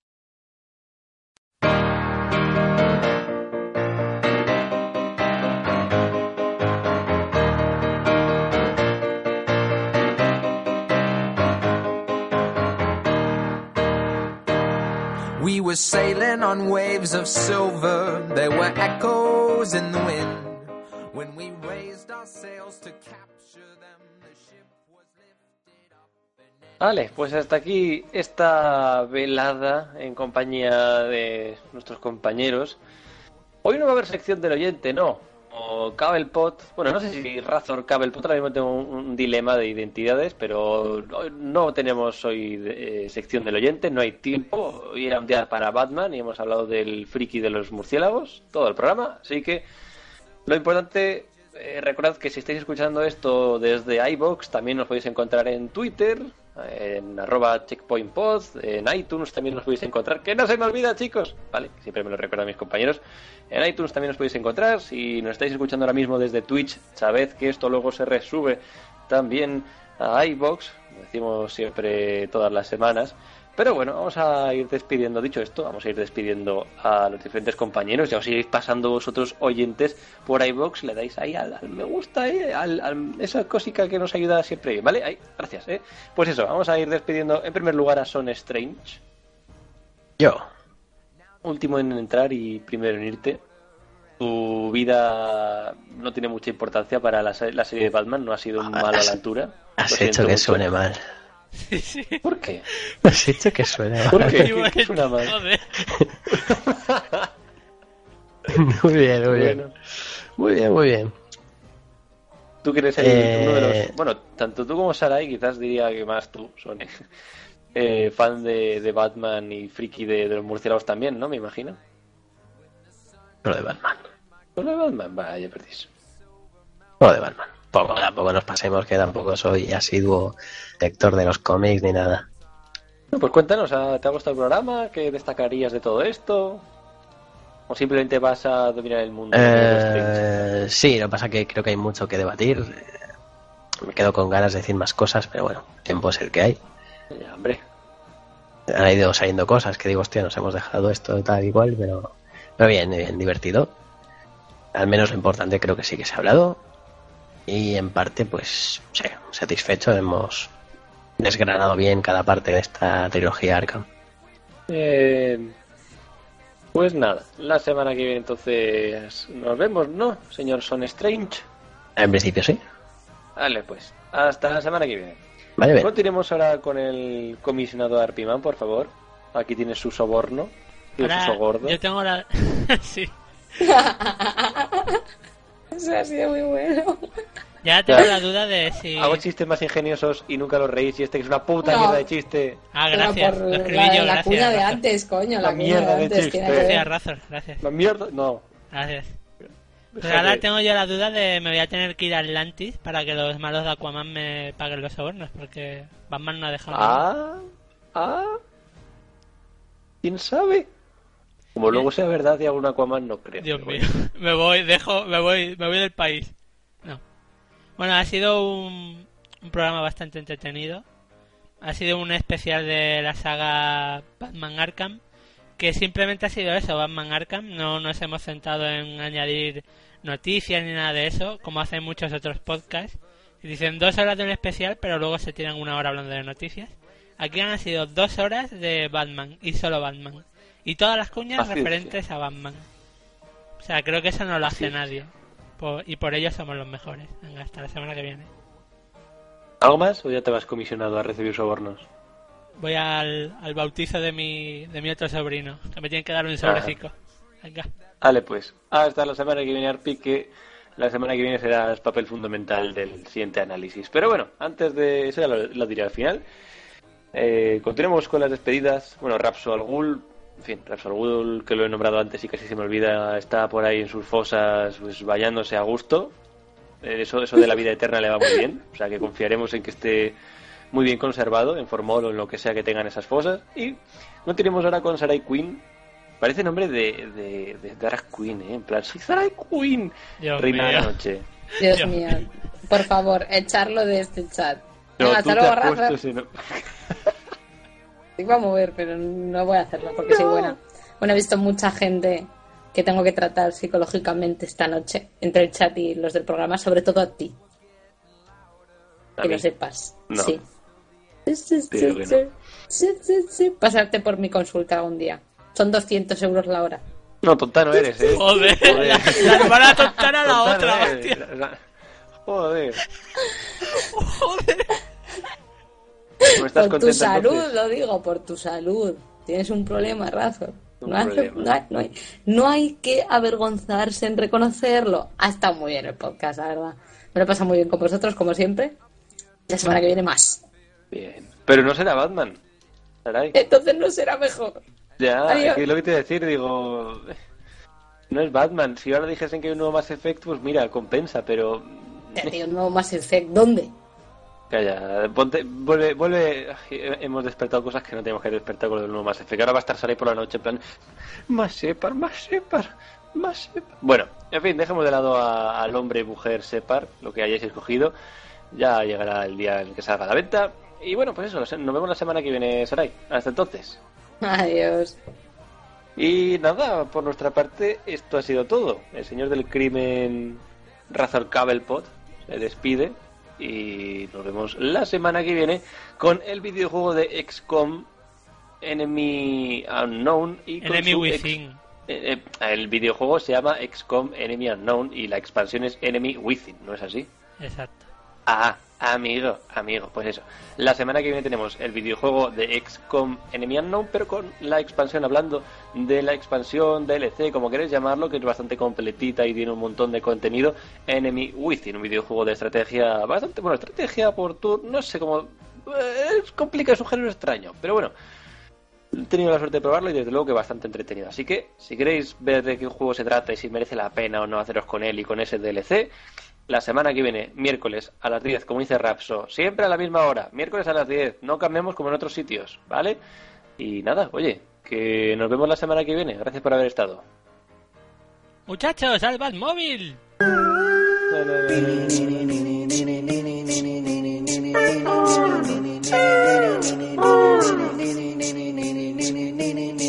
Sailing on waves of silver. There were echoes in the wind. Vale, pues hasta aquí esta velada en compañía de nuestros compañeros. Hoy no va a haber sección del oyente, no. Cablepot. Bueno, no sé si Razor Cablepot. Ahora mismo tengo un, dilema de identidades, pero hoy no tenemos hoy eh, sección del oyente, no hay tiempo. Hoy era un día para Batman y hemos hablado del friki de los murciélagos, todo el programa. Así que lo importante, eh, recordad que si estáis escuchando esto desde iBox, también nos podéis encontrar en Twitter, en arroba checkpointpod, en iTunes también nos podéis encontrar. Que no se me olvida, chicos. Vale, siempre me lo recuerdan mis compañeros. En iTunes también nos podéis encontrar. Si nos estáis escuchando ahora mismo desde Twitch, sabed que esto luego se resube también a iBox. Decimos siempre todas las semanas. Pero bueno, vamos a ir despidiendo. Dicho esto, vamos a ir despidiendo a los diferentes compañeros. Ya os iréis pasando vosotros oyentes por iBox. Le dais ahí al, al me gusta, eh, al, al- esa cosica que nos ayuda siempre. ¿Vale? Ahí, gracias. Eh. Pues eso, vamos a ir despidiendo en primer lugar a Son Strange. Yo. Último en entrar y primero en irte. Tu vida no tiene mucha importancia para la, se- la serie de Batman. No ha sido un malo a la altura. Has hecho que mucho. suene mal. Sí, sí. ¿Por qué? Has hecho que suene ¿Por qué? [laughs] Bueno, ¿Qué suena mal? joder. [laughs] Muy bien, muy bien. Bueno. Muy bien, muy bien. Tú que eres el, Eh, uno de los. Bueno, tanto tú como Sarai, quizás diría que más tú, son [laughs] eh, fan de, de Batman y friki de, de los murciélagos también, ¿no? Me imagino. Lo de Batman. Solo de Batman, vaya, perdís. Lo de Batman. Poco, tampoco nos pasemos que tampoco soy asiduo lector de los cómics ni nada. Pues cuéntanos, ¿ah, ¿te ha gustado el programa? ¿Qué destacarías de todo esto? ¿O simplemente vas a dominar el mundo? Eh, sí, lo que pasa que creo que hay mucho que debatir. Eh, Me quedo con ganas de decir más cosas, pero bueno, tiempo es el que hay. Ya, hombre. Han ido saliendo cosas que digo, hostia, nos hemos dejado esto tal y cual, pero, pero bien, bien, divertido. Al menos lo importante creo que sí que se ha hablado. Y en parte, pues, sí, satisfecho. Hemos desgranado bien cada parte de esta trilogía Arkham. Eh, pues nada, la semana que viene entonces nos vemos, ¿no, señor Son Strange? En principio sí. Vale, pues, hasta la semana que viene. Vale, bien. Continuemos ahora con el comisionado Arpiman, por favor. Aquí tiene su soborno. Tiene su sogordo. yo tengo la... [laughs] sí. [laughs] Eso ha sido muy bueno. Ya [laughs] tengo la duda de si... Hago chistes más ingeniosos y nunca los reís y este que es una puta No. mierda de chiste. Ah, gracias. por [laughs] Lo escribí la, yo, la gracias. cuña de antes, coño, la, La mierda de de antes. chiste. Gracias, Razor, gracias. La mierda... No. Gracias. Pues ahora tengo yo la duda de me voy a tener que ir a Atlantis para que los malos de Aquaman me paguen los sobornos, porque Batman no ha dejado. Ah, ah. ¿Quién sabe? Como luego sea verdad y algún Aquaman, no creo. Dios mío, [laughs] me voy, dejo, me voy, me voy del país. No. Bueno, ha sido un, un programa bastante entretenido. Ha sido un especial de la saga Batman Arkham, que simplemente ha sido eso, Batman Arkham. No nos hemos centrado en añadir noticias ni nada de eso, como hacen muchos otros podcasts. Dicen dos horas de un especial, pero luego se tiran una hora hablando de noticias. Aquí han sido dos horas de Batman y solo Batman. Y todas las cuñas Paciencia. referentes a Batman. O sea, creo que eso no lo hace Paciencia. nadie. Por- y por ello somos los mejores. Venga, hasta la semana que viene. ¿Algo más o ya te vas comisionado a recibir sobornos? Voy al, al bautizo de mi, de mi otro sobrino, que me tienen que dar un sobrecico. Venga. Vale, pues. Hasta la semana que viene, Arpi, que la semana que viene será el papel fundamental del siguiente análisis. Pero bueno, antes de eso ya lo, lo diré al final. Eh, continuemos con las despedidas. Bueno, Rapso al Ghul, en fin, Ghul, que lo he nombrado antes y casi se me olvida, está por ahí en sus fosas, pues vayándose a gusto. Eh, Eso, eso de la vida eterna le va muy bien. O sea que confiaremos en que esté muy bien conservado, en formol o en lo que sea que tengan esas fosas. Y continuemos ahora con Sarai Queen. Parece nombre de, de, de queen, ¿eh? En plan, soy Sarai Queen. Dios Reina de la noche. Dios Dios mío, por favor, echarlo de este chat. No, Venga, tú te has puesto ese no- iba a mover, pero no voy a hacerlo porque soy buena. Bueno, he visto mucha gente que tengo que tratar psicológicamente esta noche entre el chat y los del programa, sobre todo a ti, A que mí. lo sepas. No. Sí. Sí, sí, sí, no. Pasarte por mi consulta algún día. Son 200 euros la hora. No, tonta no eres, ¿eh? Joder, Joder. la, la hermana tontara a la Tonta otra, no hostia. Joder. Joder. ¿No estás por tu salud, entonces? lo digo, por tu salud. Tienes un problema, Razo. Un No, hace- [laughs] no hay, no hay- no hay que avergonzarse en reconocerlo. Ha estado muy bien el podcast, la verdad. Me lo he pasado muy bien con vosotros, como siempre. La semana que viene más. Bien. Pero no será Batman. Sarai. Entonces no será mejor. Ya, Adiós. es lo que te iba a decir, digo... [laughs] No es Batman. Si ahora dijesen que hay un nuevo Mass Effect, pues mira, compensa, pero... Te digo, no más Effect. ¿Dónde? Calla, ponte, vuelve, vuelve. Hemos despertado cosas que no tenemos que despertar con lo del nuevo Mass Effect. Ahora va a estar Sarai por la noche en plan. Más Separ, más Separ, más Separ. Bueno, en fin, dejemos de lado a- al hombre, mujer, Separ, lo que hayáis escogido. Ya llegará el día en que salga a la venta. Y bueno, pues eso, nos vemos la semana que viene, Sarai. Hasta entonces. Adiós. Y nada, por nuestra parte, esto ha sido todo. El señor del crimen, Razor Cabelpot, se despide. Y nos vemos la semana que viene con el videojuego de XCOM Enemy Unknown. Y con Enemy Within. eh, eh, el videojuego se llama XCOM Enemy Unknown y la expansión es Enemy Within, ¿no es así? Exacto. Ah, amigo, amigo, pues eso. La semana que viene tenemos el videojuego de XCOM Enemy Unknown, pero con la expansión, hablando de la expansión DLC, como queréis llamarlo, que es bastante completita y tiene un montón de contenido. Enemy Within, un videojuego de estrategia bastante, bueno, estrategia por turno, no sé cómo. eh, Es complicado, es un género extraño, pero bueno. He tenido la suerte de probarlo y desde luego que bastante entretenido. Así que, si queréis ver de qué juego se trata y si merece la pena o no haceros con él y con ese DLC, la semana que viene, miércoles a las 10, como dice Rapso, siempre a la misma hora, miércoles a las 10, no cambiemos como en otros sitios, ¿vale? Y nada, oye, que nos vemos la semana que viene, gracias por haber estado. Muchachos, salva el móvil. [laughs]